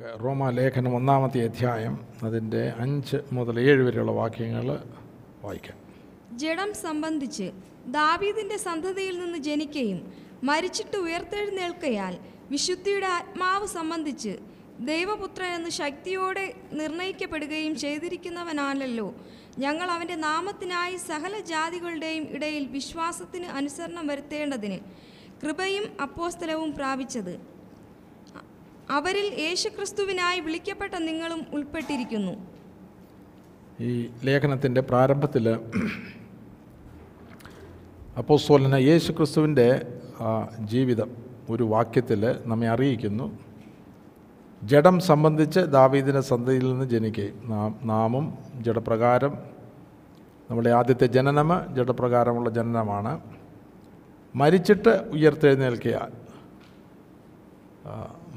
റോമ ലേഖനം ഒന്നാമത്തെ അധ്യായം അതിന്റെ അഞ്ച് മുതൽ ഏഴ് വരെയുള്ള വാക്യങ്ങൾ വായിക്കാം. ജഡം സംബന്ധിച്ച് ദാവീദിന്റെ സന്തതിയിൽ നിന്ന് ജനിക്കുകയും മരിച്ചിട്ട് ഉയർത്തെഴുന്നേൽക്കയാൽ വിശുദ്ധിയുടെ ആത്മാവ് സംബന്ധിച്ച് ദൈവപുത്രൻ എന്ന് ശക്തിയോടെ നിർണയിക്കപ്പെടുകയും ചെയ്തിരിക്കുന്നവനാണല്ലോ. ഞങ്ങൾ അവന്റെ നാമത്തിനായി സകല ജാതികളുടെയും ഇടയിൽ വിശ്വാസത്തിന് അനുസരണം വരുത്തേണ്ടതിന് കൃപയും അപ്പോസ്തലവും പ്രാപിച്ചത്. അവരിൽ യേശുക്രിസ്തുവിനായി വിളിക്കപ്പെട്ട നിങ്ങളും ഉൾപ്പെട്ടിരിക്കുന്നു. ഈ ലേഖനത്തിന്റെ പ്രാരംഭത്തിൽ അപ്പോസ്തോലന യേശു ക്രിസ്തുവിന്റെ ജീവിതം ഒരു വാക്യത്തിൽ നമ്മെ അറിയിക്കുന്നു. ജഡം സംബന്ധിച്ച് ദാവീദിന്റെ സന്തതിയിൽ നിന്ന് ജനിക്കുകയും നാം നാമും ജഡപ്രകാരം നമ്മുടെ ആദ്യത്തെ ജനനം ജഡപ്രകാരമുള്ള ജനനമാണ്. മരിച്ചിട്ട് ഉയർത്തെഴുന്നേൽക്കുക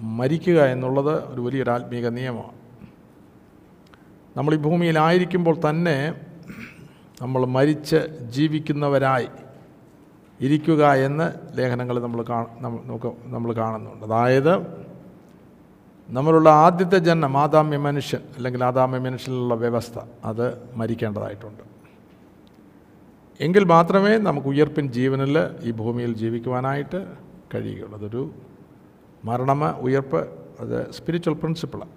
മരിക്കുക എന്നുള്ളത് ഒരു വലിയൊരു ആത്മീക നിയമമാണ്. നമ്മൾ ഈ ഭൂമിയിലായിരിക്കുമ്പോൾ തന്നെ നമ്മൾ മരിച്ച് ജീവിക്കുന്നവരായി ഇരിക്കുക എന്ന് ലേഖനങ്ങൾ നമ്മൾ നമുക്ക് നമ്മൾ കാണുന്നുണ്ട്. അതായത് നമ്മളുള്ള ആദ്യത്തെ ജന്മം ആദാമ്യ മനുഷ്യൻ അല്ലെങ്കിൽ ആദാമ്യ മനുഷ്യനിലുള്ള വ്യവസ്ഥ അത് മരിക്കേണ്ടതായിട്ടുണ്ട്. എങ്കിൽ മാത്രമേ നമുക്ക് ഉയർപ്പിൻ ജീവനിൽ ഈ ഭൂമിയിൽ ജീവിക്കുവാനായിട്ട് കഴിയുകയുള്ളൂ. അതൊരു മരണമ ഉയർപ്പ് അത് സ്പിരിച്വൽ പ്രിൻസിപ്പിളാണ്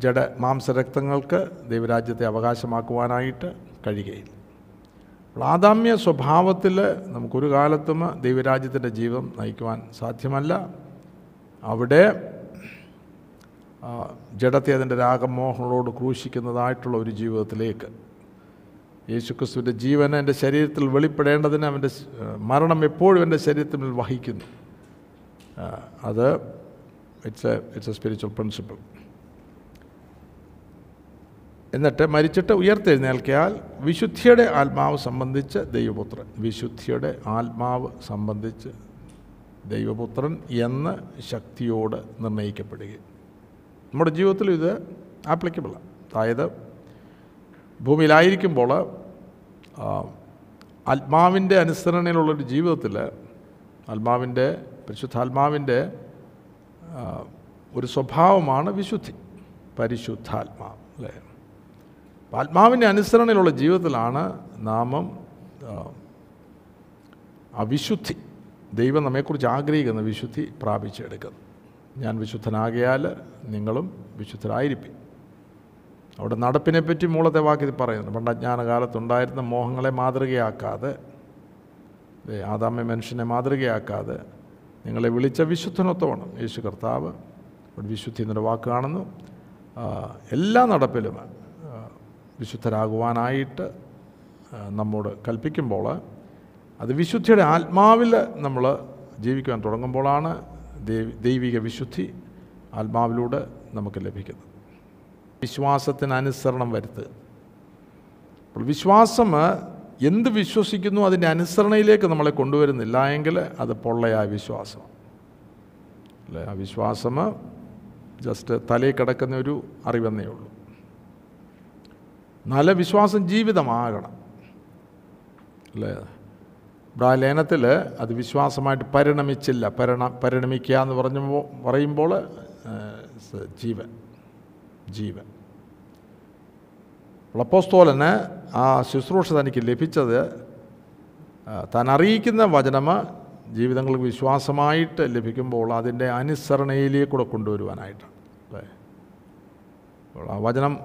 ജഡ മാംസരക്തങ്ങൾക്ക് ദൈവരാജ്യത്തെ അവകാശമാക്കുവാനായിട്ട് കഴിയുകയില്ല. ആദാമ്യ സ്വഭാവത്തിൽ നമുക്കൊരു കാലത്തും ദൈവരാജ്യത്തിന്റെ ജീവൻ നയിക്കുവാൻ സാധ്യമല്ല. അവിടെ ജഡത്തെ അതിന്റെ രാഗമോഹങ്ങളോട് ക്രൂശിക്കുന്നതായിട്ടുള്ള ഒരു ജീവിതത്തിലേക്ക്. യേശുക്രിസ്തുവിന്റെ ജീവൻ എന്റെ ശരീരത്തിൽ വെളിപ്പെടേണ്ടതിന് അവന്റെ മരണം എപ്പോഴും എന്റെ ശരീരത്തിൽ വഹിക്കുന്നു. അത് it's a it's a spiritual principle എന്നിട്ട് മരിച്ചിട്ട് ഉയർത്തെഴുന്നേൽക്കിയാൽ വിശുദ്ധിയുടെ ആത്മാവ് സംബന്ധിച്ച് ദൈവപുത്രൻ വിശുദ്ധിയുടെ ആത്മാവ് സംബന്ധിച്ച് ദൈവപുത്രൻ എന്ന് ശക്തിയോട് നിർണയിക്കപ്പെടുകയും. നമ്മുടെ ജീവിതത്തിൽ ഇത് ആപ്ലിക്കബിളാണ് അതായത് ഭൂമിയിലായിരിക്കുമ്പോൾ ആത്മാവിന്റെ അനുസരണയിലുള്ളൊരു ജീവിതത്തിൽ ആത്മാവിന്റെ പരിശുദ്ധാത്മാവിന്റെ ഒരു സ്വഭാവമാണ് വിശുദ്ധി. പരിശുദ്ധാത്മാവ് അല്ലേ? ആത്മാവിന്റെ അനുസരണയിലുള്ള ജീവിതത്തിലാണ് നാമം അവിശുദ്ധി. ദൈവം നമ്മെക്കുറിച്ച് ആഗ്രഹിക്കുന്ന വിശുദ്ധി പ്രാപിച്ചെടുക്കുന്നത്. ഞാൻ വിശുദ്ധനാകിയാൽ നിങ്ങളും വിശുദ്ധരായിരിക്കും. അവിടെ നടപ്പിനെപ്പറ്റി മൂളത്തെ വാക്കി പറയുന്നുണ്ട്. പണ്ട് അജ്ഞാനകാലത്തുണ്ടായിരുന്ന മോഹങ്ങളെ മാതൃകയാക്കാതെ ആദാമ്യ മനുഷ്യനെ മാതൃകയാക്കാതെ നിങ്ങളെ വിളിച്ച വിശുദ്ധനൊത്തമാണ് യേശു കർത്താവ് ഇവിടെ വിശുദ്ധി എന്നൊരു വാക്ക് കാണുന്നു. എല്ലാ നടപ്പിലും വിശുദ്ധരാകുവാനായിട്ട് നമ്മോട് കൽപ്പിക്കുമ്പോൾ അത് വിശുദ്ധിയുടെ ആത്മാവിൽ നമ്മൾ ജീവിക്കുവാൻ തുടങ്ങുമ്പോഴാണ് ദൈവ- ദൈവിക വിശുദ്ധി ആത്മാവിലൂടെ നമുക്ക് ലഭിക്കുന്നത്. വിശ്വാസത്തിന് അനുസരണം വരുത്തുക അപ്പോൾ വിശ്വാസം എന്ത് വിശ്വസിക്കുന്നു അതിന്റെ അനുസരണയിലേക്ക് നമ്മളെ കൊണ്ടുവരുന്നില്ല എങ്കിൽ അത് പൊള്ളയായ വിശ്വാസം. അല്ലേ? ആ വിശ്വാസം ജസ്റ്റ് തലയിൽ കിടക്കുന്ന ഒരു അറിവെന്നേ ഉള്ളൂ. നല്ല വിശ്വാസം ജീവിതമാകണം. അല്ലേ? ലേനത്തിൽ അത് വിശ്വാസമായിട്ട് പരിണമിച്ചില്ല. പരിണ പരിണമിക്കുക എന്ന് പറഞ്ഞപ്പോൾ പറയുമ്പോൾ ജീവൻ ജീവൻ. അപ്പോസ്തോലന് ആ ശുശ്രൂഷ തനിക്ക് ലഭിച്ചത് താൻ അറിയിക്കുന്ന വചനം ജീവിതങ്ങൾക്ക് വിശ്വാസമായിട്ട് ലഭിക്കുമ്പോൾ അതിന്റെ അനുസരണയിലേക്കൂടെ കൊണ്ടുവരുവാനായിട്ടാണ്. അല്ലേ? ആ വചനം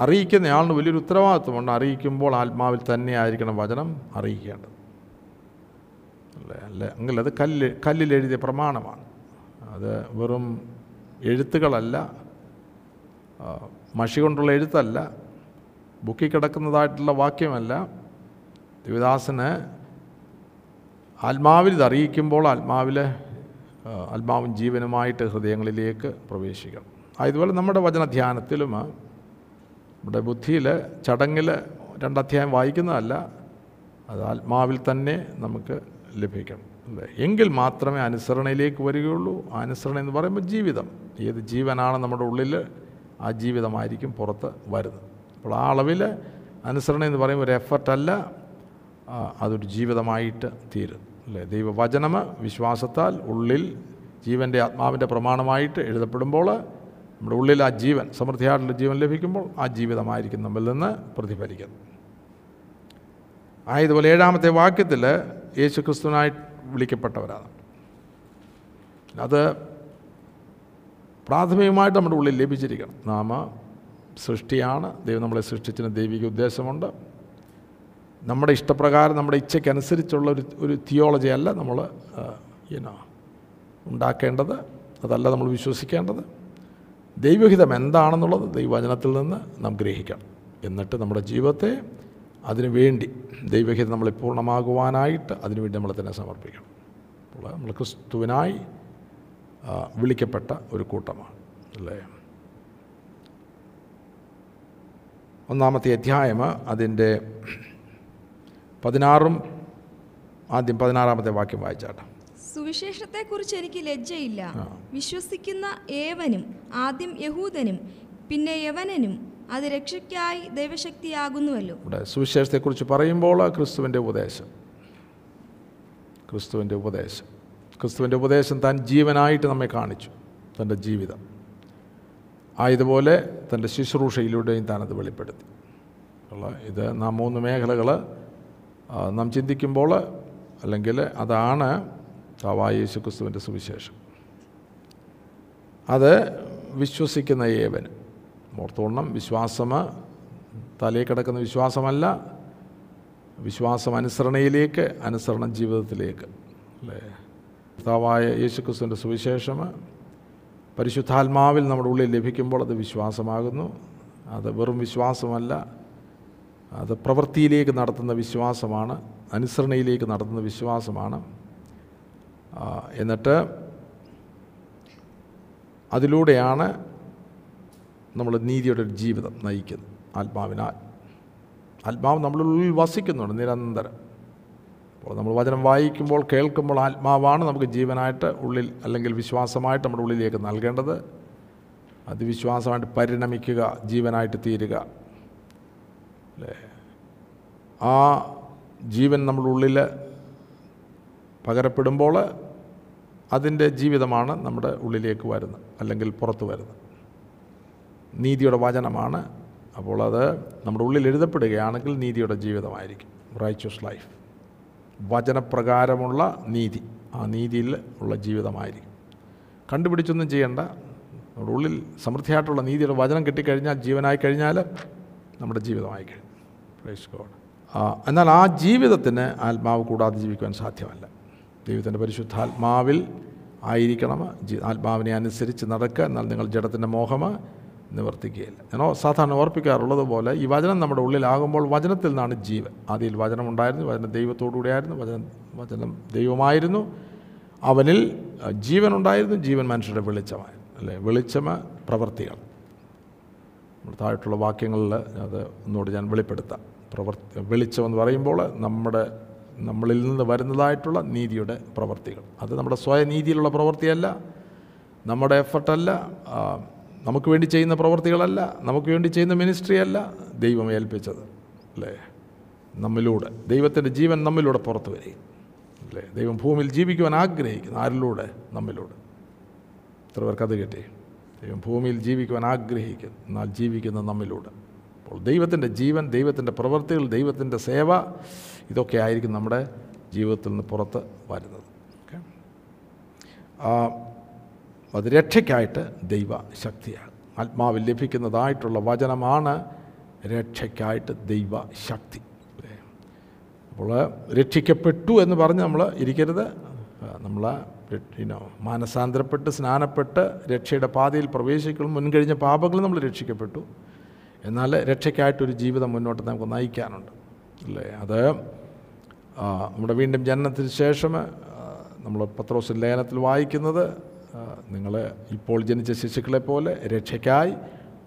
അറിയിക്കുന്നയാളിന് വലിയൊരു ഉത്തരവാദിത്വമുണ്ട്. അറിയിക്കുമ്പോൾ ആത്മാവിൽ തന്നെ ആയിരിക്കണം വചനം അറിയിക്കേണ്ടത്. അല്ലേ? അല്ല? എങ്കിൽ അത് കല്ല് കല്ലിലെഴുതിയ പ്രമാണമാണ്. അത് വെറും എഴുത്തുകളല്ല മഷി കൊണ്ടുള്ള എഴുത്തല്ല ബുക്കിൽ കിടക്കുന്നതായിട്ടുള്ള വാക്യമല്ല. ദേവദാസന് ആത്മാവിൽ ഇതറിയിക്കുമ്പോൾ ആത്മാവിലെ ആത്മാവും ജീവനുമായിട്ട് ഹൃദയങ്ങളിലേക്ക് പ്രവേശിക്കണം. അതുപോലെ നമ്മുടെ വചനധ്യാനത്തിലും നമ്മുടെ ബുദ്ധിയിൽ ചടങ്ങിൽ രണ്ടധ്യായം വായിക്കുന്നതല്ല അത് ആത്മാവിൽ തന്നെ നമുക്ക് ലഭിക്കണം. അല്ലേ എങ്കിൽ മാത്രമേ അനുസരണയിലേക്ക് വരികയുള്ളൂ. അനുസരണ എന്ന് പറയുമ്പോൾ ജീവിതം. ഏത് ജീവനാണ് നമ്മുടെ ഉള്ളിൽ ആ ജീവിതമായിരിക്കും പുറത്ത് വരുന്നത്. അപ്പോൾ ആ അളവിൽ അനുസരണ എന്ന് പറയുമ്പോൾ ഒരു എഫർട്ടല്ല അതൊരു ജീവിതമായിട്ട് തീരും അല്ലേ? ദൈവവചനം വിശ്വാസത്താൽ ഉള്ളിൽ ജീവന്റെ ആത്മാവിന്റെ പ്രമാണമായിട്ട് എഴുതപ്പെടുമ്പോൾ നമ്മുടെ ഉള്ളിൽ ആ ജീവൻ സമൃദ്ധിയായിട്ടുള്ള ജീവൻ ലഭിക്കുമ്പോൾ ആ ജീവിതമായിരിക്കും നമ്മിൽ നിന്ന് പ്രതിഫലിക്കുന്നത് ആയതുപോലെ ഏഴാമത്തെ വാക്യത്തിൽ യേശു ക്രിസ്തുവിനായി വിളിക്കപ്പെട്ടവരാണ്. അത് പ്രാഥമികമായിട്ട് നമ്മുടെ ഉള്ളിൽ ലഭിച്ചിരിക്കണം. നാം സൃഷ്ടിയാണ്. ദൈവം നമ്മളെ സൃഷ്ടിച്ചതിന് ദൈവിക ഉദ്ദേശമുണ്ട്. നമ്മുടെ ഇഷ്ടപ്രകാരം നമ്മുടെ ഇച്ഛയ്ക്കനുസരിച്ചുള്ള ഒരു ഒരു തിയോളജി അല്ല നമ്മൾ ഇനോ ഉണ്ടാക്കേണ്ടത്. അതല്ല നമ്മൾ വിശ്വസിക്കേണ്ടത്. ദൈവഹിതം എന്താണെന്നുള്ളത് ദൈവവചനത്തിൽ നിന്ന് നാം ഗ്രഹിക്കണം. എന്നിട്ട് നമ്മുടെ ജീവിതത്തെ അതിനു വേണ്ടി ദൈവഹിതം നമ്മളെ പൂർണമാകുവാനായിട്ട് അതിനുവേണ്ടി നമ്മളെ തന്നെ സമർപ്പിക്കണം. അപ്പോൾ നമ്മൾ ക്രിസ്തുവിനായി വിളിക്കപ്പെട്ട ഒരു കൂട്ടമാണ്. അല്ലേ? ഒന്നാമത്തെ അധ്യായം അതിന്റെ പതിനാറും ആദ്യം പതിനാറാമത്തെ വാക്യം വായിച്ചാട്ടെ. സുവിശേഷത്തെക്കുറിച്ച് എനിക്ക് ലജ്ജയില്ല. വിശ്വസിക്കുന്ന ഏവനും ആദ്യം യഹൂദനും പിന്നെ യവനനും അത് രക്ഷയ്ക്കായി ദൈവശക്തിയാകുന്നുവല്ലോ. ഇവിടെ സുവിശേഷത്തെക്കുറിച്ച് പറയുമ്പോൾ ക്രിസ്തുവിന്റെ ഉപദേശം. ക്രിസ്തുവിന്റെ ഉപദേശം. ക്രിസ്തുവിന്റെ ഉപദേശം താൻ ജീവനായിട്ട് നമ്മെ കാണിച്ചു. തന്റെ ജീവിതം. ആയതുപോലെ തന്റെ ശുശ്രൂഷയിലൂടെയും താനത് വെളിപ്പെടുത്തി. ഇത് നാം മൂന്ന് മേഖലകൾ നാം ചിന്തിക്കുമ്പോൾ അല്ലെങ്കിൽ അതാണ് യേശു ക്രിസ്തുവിന്റെ സുവിശേഷം. അത് വിശ്വസിക്കുന്ന ഏവന്. ഓർത്തോണം വിശ്വാസം തലയിൽ കിടക്കുന്ന വിശ്വാസമല്ല വിശ്വാസം അനുസരണയിലേക്ക് അനുസരണം ജീവിതത്തിലേക്ക്. അല്ലേ? കർത്താവായ യേശുക്രിസ്തുവിന്റെ സുവിശേഷം പരിശുദ്ധാത്മാവിൽ നമ്മുടെ ഉള്ളിൽ ലഭിക്കുമ്പോൾ അത് വിശ്വാസമാകുന്നു. അത് വെറും വിശ്വാസമല്ല. അത് പ്രവൃത്തിയിലേക്ക് നടത്തുന്ന വിശ്വാസമാണ്. അനുസരണയിലേക്ക് നടത്തുന്ന വിശ്വാസമാണ്. എന്നിട്ട് അതിലൂടെയാണ് നമ്മൾ നീതിയുടെ ഒരു ജീവിതം നയിക്കുന്നത്. ആത്മാവിനാൽ. ആത്മാവ് നമ്മളുള്ളിൽ വസിക്കുന്നുണ്ട് നിരന്തരം. അപ്പോൾ നമ്മൾ വചനം വായിക്കുമ്പോൾ കേൾക്കുമ്പോൾ ആത്മാവാണ് നമുക്ക് ജീവനായിട്ട് ഉള്ളിൽ അല്ലെങ്കിൽ വിശ്വാസമായിട്ട് നമ്മുടെ ഉള്ളിലേക്ക് നൽകേണ്ടത്. അത് വിശ്വാസമായിട്ട് പരിണമിക്കുക ജീവനായിട്ട് തീരുക. അല്ലേ? ആ ജീവൻ നമ്മുടെ ഉള്ളിൽ പകരപ്പെടുമ്പോൾ അതിന്റെ ജീവിതമാണ് നമ്മുടെ ഉള്ളിലേക്ക് വരുന്നത് അല്ലെങ്കിൽ പുറത്ത് വരുന്നത്. നീതിയുടെ വചനമാണ്. അപ്പോൾ അത് നമ്മുടെ ഉള്ളിൽ എഴുതപ്പെടുകയാണെങ്കിൽ നീതിയുടെ ജീവിതമായിരിക്കും. റൈച്ചസ് ലൈഫ് വചനപ്രകാരമുള്ള നീതി. ആ നീതിയിൽ ഉള്ള ജീവിതമായിരിക്കും. കണ്ടുപിടിച്ചൊന്നും ചെയ്യേണ്ട. നമ്മുടെ ഉള്ളിൽ സമൃദ്ധിയായിട്ടുള്ള നീതിയുടെ വചനം കിട്ടിക്കഴിഞ്ഞാൽ ജീവനായി കഴിഞ്ഞാൽ നമ്മുടെ ജീവിതമായി കഴിഞ്ഞു. ഗോഡ് എന്നാൽ ആ ജീവിതത്തിന് ആത്മാവ് കൂടാതെ ജീവിക്കുവാൻ സാധ്യമല്ല. ദൈവത്തിന്റെ പരിശുദ്ധാത്മാവിൽ ആയിരിക്കണം ആത്മാവിനെ അനുസരിച്ച് നടക്കുക. എന്നാൽ നിങ്ങൾ ജഡത്തിന്റെ മോഹം നിവർത്തിക്കുകയില്ല. ഓ- സാധാരണ ഓർപ്പിക്കാറുള്ളത് പോലെ ഈ വചനം നമ്മുടെ ഉള്ളിലാകുമ്പോൾ വചനത്തിൽ നിന്നാണ് ജീവൻ. ആദ്യയിൽ വചനം ഉണ്ടായിരുന്നു വചനം ദൈവത്തോടുകൂടിയായിരുന്നു വചനം വചനം ദൈവമായിരുന്നു. അവനിൽ ജീവൻ ഉണ്ടായിരുന്നു ജീവൻ മനുഷ്യരുടെ വെളിച്ചമായിരുന്നു അല്ലേ? വെളിച്ചമ പ്രവർത്തികൾ നമ്മുടെ താഴെയുള്ള വാക്യങ്ങളിൽ അത് ഒന്നുകൂടി ഞാൻ വെളിപ്പെടുത്താം. പ്രവർത്തി വെളിച്ചമെന്ന് പറയുമ്പോൾ നമ്മുടെ നമ്മളിൽ നിന്ന് വരുന്നതായിട്ടുള്ള നീതിയുടെ പ്രവർത്തികൾ അത് നമ്മുടെ സ്വയനീതിയിലുള്ള പ്രവൃത്തിയല്ല നമ്മുടെ എഫർട്ടല്ല നമുക്ക് വേണ്ടി ചെയ്യുന്ന പ്രവർത്തികളല്ല നമുക്ക് വേണ്ടി ചെയ്യുന്ന മിനിസ്ട്രി അല്ല ദൈവം ഏൽപ്പിച്ചത് അല്ലേ? നമ്മിലൂടെ ദൈവത്തിന്റെ ജീവൻ നമ്മിലൂടെ പുറത്തു വരികയും അല്ലേ? ദൈവം ഭൂമിയിൽ ജീവിക്കുവാൻ ആഗ്രഹിക്കുന്നു ആരിലൂടെ? നമ്മിലൂടെ. എത്ര പേർക്ക് അത് കിട്ടി? ദൈവം ഭൂമിയിൽ ജീവിക്കുവാൻ ആഗ്രഹിക്കുന്നു എന്നാൽ ജീവിക്കുന്ന നമ്മിലൂടെ. അപ്പോൾ ദൈവത്തിന്റെ ജീവൻ ദൈവത്തിന്റെ പ്രവൃത്തികൾ ദൈവത്തിന്റെ സേവ ഇതൊക്കെ ആയിരിക്കും നമ്മുടെ ജീവിതത്തിൽ നിന്ന് പുറത്ത് വരുന്നത് ഓക്കെ? അത് രക്ഷയ്ക്കായിട്ട് ദൈവ ശക്തിയാണ് ആത്മാവിൽ ലഭിക്കുന്നതായിട്ടുള്ള വചനമാണ് രക്ഷയ്ക്കായിട്ട് ദൈവ ശക്തി അല്ലേ? അപ്പോൾ രക്ഷിക്കപ്പെട്ടു എന്ന് പറഞ്ഞ് നമ്മൾ ഇരിക്കരുത്. നമ്മൾ ഇനോ മാനസാന്തരപ്പെട്ട് സ്നാനപ്പെട്ട് രക്ഷയുടെ പാതയിൽ പ്രവേശിക്കണം മുൻകഴിഞ്ഞ പാപങ്ങൾ നമ്മൾ രക്ഷിക്കപ്പെട്ടു. എന്നാൽ രക്ഷയ്ക്കായിട്ടൊരു ജീവിതം മുന്നോട്ട് നമുക്ക് നയിക്കാനുണ്ട്. അല്ലേ? അത് നമ്മുടെ വീണ്ടും ജനനത്തിന് ശേഷം നമ്മൾ പത്രോസ് ലേഖനത്തിൽ വായിക്കുന്നത് നിങ്ങൾ ഇപ്പോൾ ജനിച്ച ശിശുക്കളെ പോലെ രക്ഷയ്ക്കായി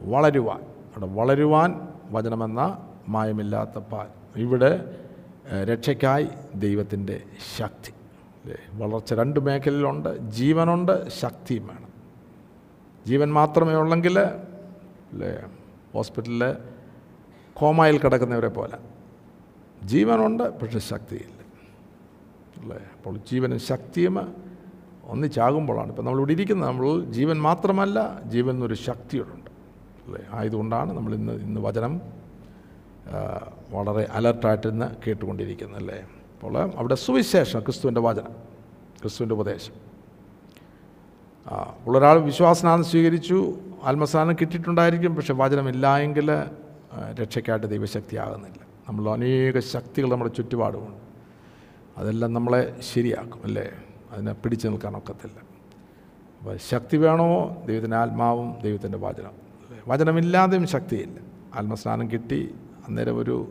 വളരുവാൻ അവിടെ വളരുവാൻ വചനമെന്ന മായമില്ലാത്ത പാൽ. ഇവിടെ രക്ഷയ്ക്കായി ദൈവത്തിന്റെ ശക്തി. വളർച്ച രണ്ട് മേഖലയിലുണ്ട് ജീവനുണ്ട് ശക്തിയും വേണം. ജീവൻ മാത്രമേ ഉള്ളെങ്കിൽ അല്ലേ ഹോസ്പിറ്റലിൽ കോമായിൽ കിടക്കുന്നവരെ പോലെ. ജീവനുണ്ട് പക്ഷെ ശക്തിയില്ല. അല്ലേ? അപ്പോൾ ജീവനും ശക്തിയും ഒന്നിച്ചാകുമ്പോഴാണ്. ഇപ്പം നമ്മളിവിടെ ഇരിക്കുന്നത് നമ്മൾ ജീവൻ മാത്രമല്ല ജീവൻ എന്നൊരു ശക്തിയോടുണ്ട് അല്ലേ? ആയതുകൊണ്ടാണ് നമ്മൾ ഇന്ന് ഇന്ന് വചനം വളരെ അലർട്ടായിട്ട് ഇന്ന് കേട്ടുകൊണ്ടിരിക്കുന്നത് അല്ലേ? അപ്പോൾ അവിടെ സുവിശേഷം ക്രിസ്തുവിന്റെ വചനം ക്രിസ്തുവിന്റെ ഉപദേശം. ഉള്ളൊരാൾ വിശ്വാസനാഥം സ്വീകരിച്ചു ആത്മസ്ഥാനം കിട്ടിയിട്ടുണ്ടായിരിക്കും പക്ഷെ വചനമില്ലായെങ്കിൽ എങ്കിൽ ദൈവശക്തി രക്ഷയ്ക്കായിട്ട് ദൈവശക്തിയാകുന്നില്ല. നമ്മൾ അനേക ശക്തികൾ നമ്മുടെ ചുറ്റുപാടുമുണ്ട്. അതെല്ലാം നമ്മളെ ശരിയാക്കും അല്ലേ? അതിനെ പിടിച്ചു നിൽക്കാൻ ഒക്കത്തില്ല. അപ്പോൾ ശക്തി വേണോ? ദൈവത്തിന്റെ ആത്മാവും ദൈവത്തിന്റെ വചനം. വചനമില്ലാതെയും ശക്തിയില്ല. ആത്മസ്നാനം കിട്ടി അന്നേരം ഒരു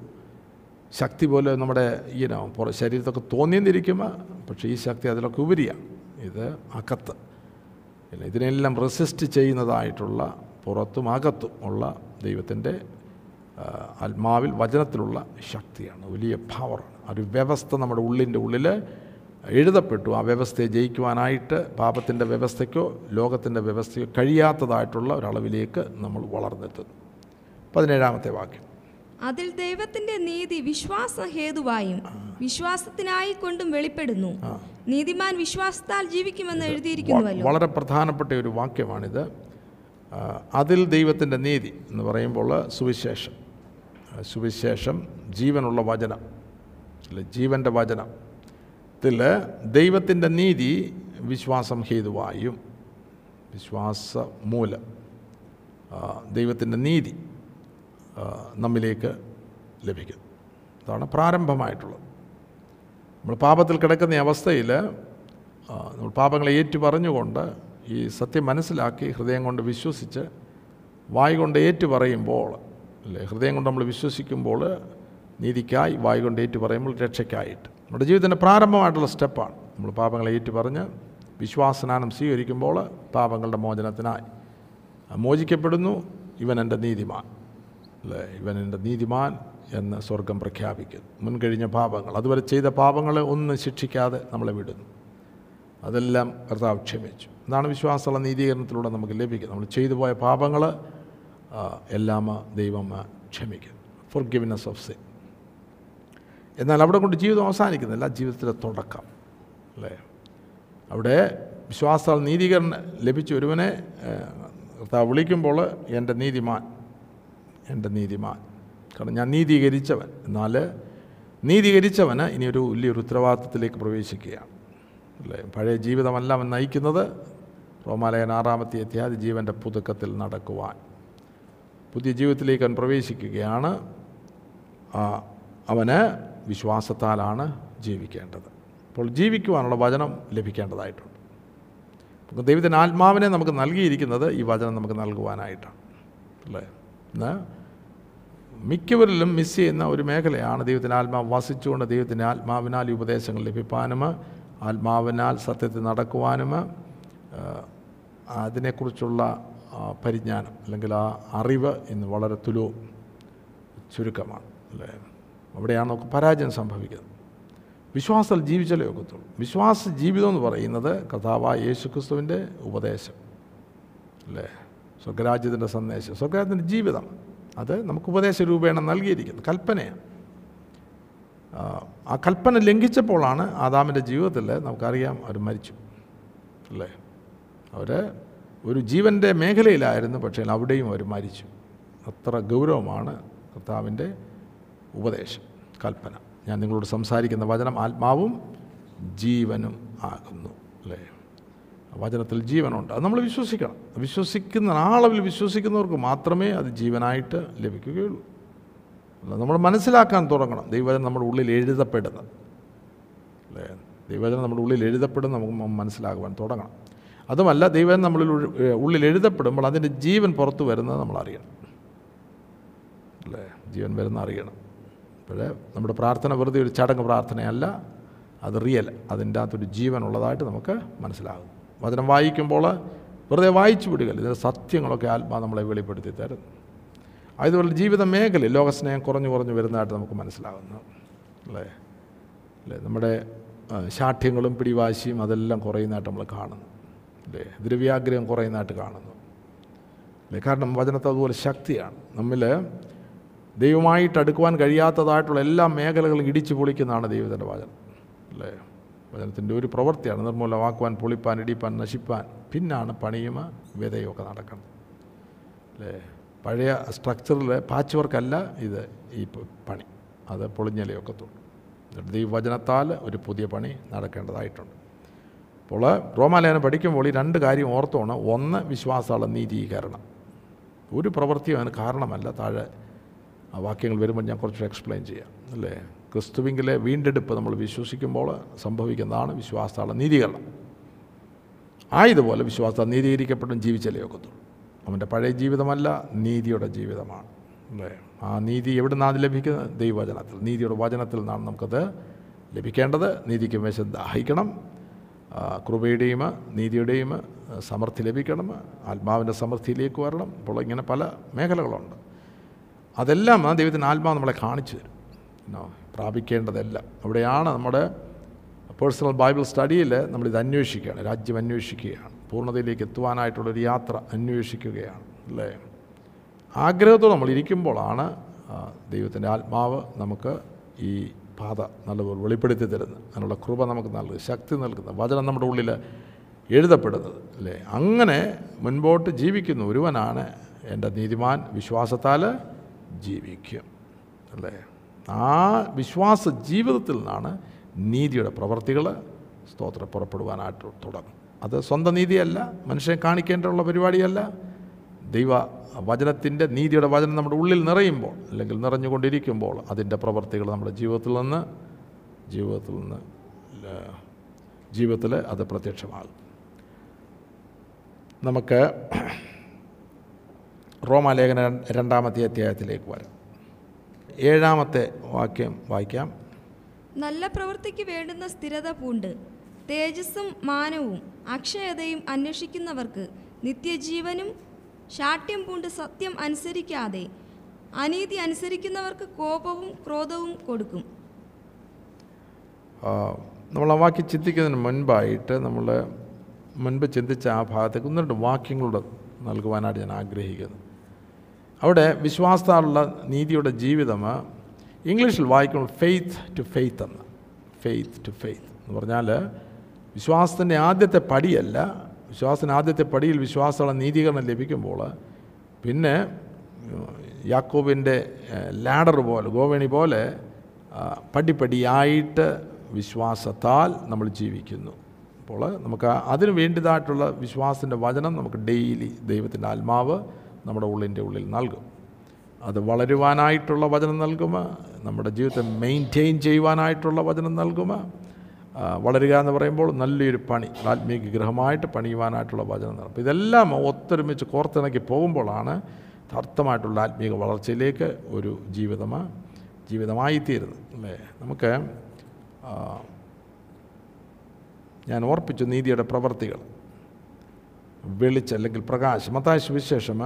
ശക്തി പോലെ നമ്മുടെ ഈനോ പുറ ശരീരത്തൊക്കെ തോന്നിയെന്നിരിക്കുമ്പോൾ പക്ഷേ ഈ ശക്തി അതിലൊക്കെ ഉപരിയാണ്. ഇത് അകത്ത്. ഇല്ല ഇതിനെല്ലാം റെസിസ്റ്റ് ചെയ്യുന്നതായിട്ടുള്ള പുറത്തും അകത്തും ഉള്ള ദൈവത്തിന്റെ ആത്മാവിൽ വചനത്തിലുള്ള ശക്തിയാണ്. വലിയ പവറാണ് ഒരു വ്യവസ്ഥ നമ്മുടെ ഉള്ളിന്റെ ഉള്ളിൽ എഴുതപ്പെട്ടു. ആ വ്യവസ്ഥയെ ജയിക്കുവാനായിട്ട് പാപത്തിന്റെ വ്യവസ്ഥയ്ക്കോ ലോകത്തിന്റെ വ്യവസ്ഥയോ കഴിയാത്തതായിട്ടുള്ള ഒരളവിലേക്ക് നമ്മൾ വളർന്നെത്തുന്നു. പതിനേഴാമത്തെ വാക്യം. അതിൽ ദൈവത്തിന്റെ നീതി വിശ്വാസ ഹേതുവായും വിശ്വാസത്തിനായി കൊണ്ടും വെളിപ്പെടുന്നു നീതിമാൻ വിശ്വാസത്താൽ ജീവിക്കുമെന്ന് എഴുതിയിരിക്കുന്നുവല്ലോ. വളരെ പ്രധാനപ്പെട്ട ഒരു വാക്യമാണിത്. അതിൽ ദൈവത്തിന്റെ നീതി എന്ന് പറയുമ്പോൾ സുവിശേഷം. സുവിശേഷം ജീവനുള്ള വചനം. അല്ലെ ജീവന്റെ വചനം. ത്തിൽ ദൈവത്തിന്റെ നീതി വിശ്വാസം ഹേതുവായും വിശ്വാസ മൂലം ദൈവത്തിന്റെ നീതി നമ്മിലേക്ക് ലഭിക്കും. അതാണ് പ്രാരംഭമായിട്ടുള്ളത്. നമ്മൾ പാപത്തിൽ കിടക്കുന്ന അവസ്ഥയിൽ നമ്മൾ പാപങ്ങളെ ഏറ്റു പറഞ്ഞുകൊണ്ട് ഈ സത്യം മനസ്സിലാക്കി ഹൃദയം കൊണ്ട് വിശ്വസിച്ച് വായ് കൊണ്ട് ഏറ്റു പറയുമ്പോൾ അല്ലേ? ഹൃദയം കൊണ്ട് നമ്മൾ വിശ്വസിക്കുമ്പോൾ നീതിക്കായി വായ് കൊണ്ട് ഏറ്റു പറയുമ്പോൾ രക്ഷയ്ക്കായിട്ട്. നമ്മുടെ ജീവിതത്തിന്റെ പ്രാരംഭമായിട്ടുള്ള സ്റ്റെപ്പാണ്. നമ്മൾ പാപങ്ങളെ ഏറ്റു പറഞ്ഞ് വിശ്വാസനാനം സ്വീകരിക്കുമ്പോൾ പാപങ്ങളുടെ മോചനത്തിനായി. മോചിക്കപ്പെടുന്നു ഇവൻ എന്റെ നീതിമാൻ. അല്ലേ? ഇവൻ എന്റെ നീതിമാൻ എന്ന് സ്വർഗം പ്രഖ്യാപിക്കുന്നു. മുൻകഴിഞ്ഞ പാപങ്ങൾ അതുവരെ ചെയ്ത പാപങ്ങളെ ഒന്നും ശിക്ഷിക്കാതെ നമ്മളെ വിടുന്നു. അതെല്ലാം കർത്താവ് ക്ഷമിച്ചു. അതാണ് വിശ്വാസമുള്ള നീതീകരണത്തിലൂടെ നമുക്ക് ലഭിക്കുന്നത്. നമ്മൾ ചെയ്തു പോയ പാപങ്ങൾ എല്ലാം ദൈവം ക്ഷമിക്കുന്നു. ഫോർ ഗിവിനെസ് ഓഫ് സിൻ എന്നാൽ അവിടെ കൊണ്ട് ജീവിതം അവസാനിക്കുന്നില്ല ജീവിതത്തിലെ തുടക്കം. അല്ലേ? അവിടെ വിശ്വാസാൽ നീതീകരണം ലഭിച്ച ഒരുവനെ വിളിക്കുമ്പോൾ എന്റെ നീതിമാൻ എന്റെ നീതിമാൻ. കാരണം ഞാൻ നീതീകരിച്ചവൻ. എന്നാൽ നീതീകരിച്ചവന് ഇനിയൊരു വലിയൊരു ഉത്തരവാദിത്വത്തിലേക്ക് പ്രവേശിക്കുകയാണ്. അല്ലേ? പഴയ ജീവിതമല്ല അവൻ നയിക്കുന്നത്. റോമാലയൻ ആറാമത്തെ അധ്യായ ജീവന്റെ പുതുക്കത്തിൽ നടക്കുവാൻ. പുതിയ ജീവിതത്തിലേക്ക് അവൻ പ്രവേശിക്കുകയാണ്. അവന് വിശ്വാസത്താലാണ് ജീവിക്കേണ്ടത്. അപ്പോൾ ജീവിക്കുവാനുള്ള വചനം ലഭിക്കേണ്ടതായിട്ടുണ്ട്. നമുക്ക് ദൈവത്തിന്റെ ആത്മാവിനെ നമുക്ക് നൽകിയിരിക്കുന്നത് ഈ വചനം നമുക്ക് നൽകുവാനായിട്ടാണ്. അല്ലേ? ഇന്ന് മിക്കവരിലും മിസ് ചെയ്യുന്ന ഒരു മേഖലയാണ് ദൈവത്തിന്റെ ആത്മാവ്. വസിച്ചുകൊണ്ട് ദൈവത്തിന്റെ ആത്മാവിനാൽ ഉപദേശങ്ങൾ ലഭിക്കാനും ആത്മാവിനാൽ സത്യത്തിൽ നടക്കുവാനും അതിനെക്കുറിച്ചുള്ള പരിജ്ഞാനം അല്ലെങ്കിൽ ആ അറിവ് ഇന്ന് വളരെ തുലവും ചുരുക്കമാണ്. അല്ലേ? അവിടെയാണ് നമുക്ക് പരാജയം സംഭവിക്കുന്നത്. വിശ്വാസത്തിൽ ജീവിച്ചാലേ ഒക്കത്തുള്ളൂ. വിശ്വാസ ജീവിതം എന്ന് പറയുന്നത് കഥാവ യേശുക്രിസ്തുവിന്റെ ഉപദേശം. അല്ലേ? സ്വർഗരാജ്യത്തിന്റെ സന്ദേശം. സ്വർഗരാജ്യത്തിന്റെ ജീവിതം. അത് നമുക്ക് ഉപദേശ രൂപേണ നൽകിയിരിക്കുന്നത് കൽപ്പനയാണ്. ആ കൽപ്പന ലംഘിച്ചപ്പോഴാണ് ആദാമിന്റെ ജീവിതത്തിൽ നമുക്കറിയാം അവർ മരിച്ചു. അല്ലേ? അവർ ഒരു ജീവന്റെ മേഖലയിലായിരുന്നു പക്ഷേ അവിടെയും അവർ മരിച്ചു. അത്ര ഗൗരവമാണ് കർത്താവിന്റെ ഉപദേശം. കൽപ്പന. ഞാൻ നിങ്ങളോട് സംസാരിക്കുന്ന വചനം ആത്മാവും ജീവനും ആകുന്നു അല്ലേ? വചനത്തിൽ ജീവനുണ്ട്. അത് നമ്മൾ വിശ്വസിക്കണം. വിശ്വസിക്കുന്ന ആളവിൽ വിശ്വസിക്കുന്നവർക്ക് മാത്രമേ അത് ജീവനായിട്ട് ലഭിക്കുകയുള്ളൂ. നമ്മൾ മനസ്സിലാക്കാൻ തുടങ്ങണം. ദൈവവചനം നമ്മുടെ ഉള്ളിൽ എഴുതപ്പെടുന്നത് അല്ലേ? ദൈവവചനം നമ്മുടെ ഉള്ളിൽ എഴുതപ്പെടുന്ന നമുക്ക് മനസ്സിലാകുവാൻ തുടങ്ങണം. അതുമല്ല ദൈവം നമ്മളിൽ ഉള്ളിൽ എഴുതപ്പെടുമ്പോൾ അതിന്റെ ജീവൻ പുറത്തു വരുന്നത് നമ്മൾ അറിയണം അല്ലേ? ജീവൻ വരുന്ന അറിയണം. അപ്പോൾ നമ്മുടെ പ്രാർത്ഥന വെറുതെ ഒരു ചടങ്ങ് പ്രാർത്ഥനയല്ല അത് റിയൽ അതിന്റെ അകത്തൊരു ജീവനുള്ളതായിട്ട് നമുക്ക് മനസ്സിലാകും. വചനം വായിക്കുമ്പോൾ വെറുതെ വായിച്ചു വിടുകയില്ല ഇതിന്റെ സത്യങ്ങളൊക്കെ ആത്മാ നമ്മളെ വെളിപ്പെടുത്തി തരുന്നു അതുപോലെ ജീവിത മേഖലയിൽ ലോകസ്നേഹം കുറഞ്ഞു കുറഞ്ഞു വരുന്നതായിട്ട് നമുക്ക് മനസ്സിലാകുന്നു. അല്ലേ? അല്ലേ? നമ്മുടെ ശാഠ്യങ്ങളും പിടിവാശിയും അതെല്ലാം കുറയുന്നതായിട്ട് നമ്മൾ കാണുന്നു. അല്ലേ? ദ്രവ്യാഗ്രഹം കുറയുന്നതായിട്ട് കാണുന്നു. അല്ലേ? കാരണം വചനത്തെ അതുപോലെ ശക്തിയാണ്. നമ്മിൽ ദൈവമായിട്ട് അടുക്കുവാൻ കഴിയാത്തതായിട്ടുള്ള എല്ലാ മേഖലകളും ഇടിച്ചു പൊളിക്കുന്നതാണ് ദൈവത്തിന്റെ വചനം. അല്ലേ? വചനത്തിന്റെ ഒരു പ്രവൃത്തിയാണ്. നിർമ്മൂലമാക്കുവാൻ പൊളിപ്പാൻ ഇടിപ്പാൻ നശിപ്പാൻ പിന്നാണ് പണിയുമ ഒക്കെ നടക്കുന്നത്. അല്ലേ? പഴയ സ്ട്രക്ചറിൽ പാച്ച് വർക്കല്ല ഇത് ഈ പണി. അത് പൊളിഞ്ഞലയൊക്കെ തോന്നും ദൈവവചനത്താൽ ഒരു പുതിയ പണി നടക്കേണ്ടതായിട്ടുണ്ട്. അപ്പോൾ റോമാലേഖനം പഠിക്കുമ്പോൾ ഈ രണ്ട് കാര്യം ഓർത്തോണം. ഒന്ന് വിശ്വാസമുള്ള നീതീകരണം. ഒരു പ്രവൃത്തിയും അതിന് കാരണമല്ല. താഴെ ആ വാക്യങ്ങൾ വരുമ്പോൾ ഞാൻ കുറച്ച് എക്സ്പ്ലെയിൻ ചെയ്യാം അല്ലേ? ക്രിസ്തുവിങ്കിലെ വീണ്ടെടുപ്പ് നമ്മൾ വിശ്വസിക്കുമ്പോൾ സംഭവിക്കുന്നതാണ് വിശ്വാസത്താള നീതികരണം. ആയതുപോലെ വിശ്വാസം നീതീകരിക്കപ്പെട്ടും ജീവിച്ചല്ലേ ഒക്കത്തുള്ളൂ. അവന്റെ പഴയ ജീവിതമല്ല നീതിയുടെ ജീവിതമാണ് അല്ലേ? ആ നീതി എവിടെ നിന്നാണ് ലഭിക്കുന്നത്? ദൈവവചനത്തിൽ. നീതിയുടെ വചനത്തിൽ നിന്നാണ് നമുക്കത് ലഭിക്കേണ്ടത്. നീതിക്ക് മേശം ദാഹിക്കണം. കൃപയുടെയും നീതിയുടെയും സമൃദ്ധി ലഭിക്കണം. ആത്മാവിന്റെ സമൃദ്ധിയിലേക്ക് വരണം. ഇപ്പോൾ ഇങ്ങനെ പല മേഖലകളുണ്ട്. അതെല്ലാം ആ ദൈവത്തിന് ആത്മാവ് നമ്മളെ കാണിച്ചു തരും. പ്രാപിക്കേണ്ടതെല്ലാം. അവിടെയാണ് നമ്മുടെ പേഴ്സണൽ ബൈബിൾ സ്റ്റഡിയിൽ നമ്മളിത് അന്വേഷിക്കുകയാണ്. രാജ്യം അന്വേഷിക്കുകയാണ്. പൂർണതയിലേക്ക് എത്തുവാനായിട്ടുള്ളൊരു യാത്ര അന്വേഷിക്കുകയാണ്. അല്ലേ? ആഗ്രഹത്തോടെ നമ്മൾ ഇരിക്കുമ്പോഴാണ് ദൈവത്തിന്റെ ആത്മാവ് നമുക്ക് ഈ പാത നല്ലപോലെ വെളിപ്പെടുത്തി തരുന്നത്. അതിനുള്ള കൃപ നമുക്ക് നൽകുന്നത് ശക്തി നൽകുന്നത് വചനം നമ്മുടെ ഉള്ളിൽ എഴുതപ്പെടുന്നത്. അല്ലേ? അങ്ങനെ മുൻപോട്ട് ജീവിക്കുന്ന ഒരുവനാണ് എന്റെ നീതിമാൻ വിശ്വാസത്താൽ ജീവിക്കും അല്ലേ? ആ വിശ്വാസ ജീവിതത്തിൽ നിന്നാണ് നീതിയുടെ പ്രവർത്തികൾ സ്തോത്രം പുറപ്പെടുവാനായിട്ട് തുടങ്ങും. അത് സ്വന്തം നീതിയല്ല മനുഷ്യനെ കാണിക്കേണ്ടുള്ള പരിപാടിയല്ല. ദൈവ വചനത്തിന്റെ നീതിയുടെ വചനം നമ്മുടെ ഉള്ളിൽ നിറയുമ്പോൾ അല്ലെങ്കിൽ നിറഞ്ഞുകൊണ്ടിരിക്കുമ്പോൾ അതിന്റെ പ്രവർത്തികൾ നമ്മുടെ ജീവിതത്തിൽ നിന്ന് ജീവിതത്തിൽ നിന്ന് ജീവിതത്തിൽ അത് പ്രത്യക്ഷമാകും. നമുക്ക് റോമാലേഖന രണ്ടാമത്തെ അധ്യായത്തിലേക്ക് വരാം. ഏഴാമത്തെ വാക്യം വായിക്കാം. നല്ല പ്രവൃത്തിക്ക് വേണ്ടുന്ന സ്ഥിരത പൂണ്ട്. തേജസ്സും മാനവും അക്ഷയതയും അന്വേഷിക്കുന്നവർക്ക് നിത്യജീവനും ശാഠ്യം പൂണ്ട് സത്യം അനുസരിക്കാതെ അനീതി അനുസരിക്കുന്നവർക്ക് കോപവും ക്രോധവും കൊടുക്കും. നമ്മൾ ആ വാക്യം ചിന്തിക്കുന്നതിന് മുൻപായിട്ട് നമ്മൾ മുൻപ് ചിന്തിച്ച ആ ഭാഗത്തേക്ക് ഒന്ന് രണ്ട് വാക്യങ്ങളോട് നൽകുവാനായിട്ട് ഞാൻ ആഗ്രഹിക്കുന്നു. അവിടെ വിശ്വാസത്താലുള്ള നീതിയുടെ ജീവിതം ഇംഗ്ലീഷിൽ വായിക്കുമ്പോൾ ഫെയ്ത്ത് ടു ഫെയ്ത്ത് എന്ന്. ഫെയ്ത്ത് ടു ഫെയ്ത്ത് എന്ന് പറഞ്ഞാൽ വിശ്വാസത്തിന്റെ ആദ്യത്തെ പടിയല്ല. വിശ്വാസത്തിന്റെ ആദ്യത്തെ പടിയിൽ വിശ്വാസമുള്ള നീതീകരണം ലഭിക്കുമ്പോൾ പിന്നെ യാക്കോബിന്റെ ലാഡർ പോലെ ഗോവണി പോലെ പടിപ്പടിയായിട്ട് വിശ്വാസത്താൽ നമ്മൾ ജീവിക്കുന്നു. അപ്പോൾ നമുക്ക് അതിന് വേണ്ടിയതായിട്ടുള്ള വിശ്വാസത്തിന്റെ വചനം നമുക്ക് ഡെയിലി ദൈവത്തിന്റെ ആത്മാവ് നമ്മുടെ ഉള്ളിന്റെ ഉള്ളിൽ നൽകും. അത് വളരുവാനായിട്ടുള്ള വചനം നൽകുമ നമ്മുടെ ജീവിതത്തെ മെയിന്റെയിൻ ചെയ്യുവാനായിട്ടുള്ള വചനം നൽകുമ. വളരുക എന്ന് പറയുമ്പോൾ നല്ലൊരു പണി ആത്മീയ ഗ്രഹമായിട്ട് പണിയുവാനായിട്ടുള്ള വചനം നൽകും. ഇതെല്ലാം ഒത്തൊരുമിച്ച് കോർത്തിണക്കി പോകുമ്പോഴാണ് അർത്ഥമായിട്ടുള്ള ആത്മീയ വളർച്ചയിലേക്ക് ഒരു ജീവിതം ജീവിതമായിത്തീരുന്നത്. അല്ലേ? നമുക്ക് ഞാൻ ഓർപ്പിച്ചു നീതിയുടെ പ്രവർത്തികൾ. വെളിച്ചം അല്ലെങ്കിൽ പ്രകാശം. മത്തായ സുവിശേഷം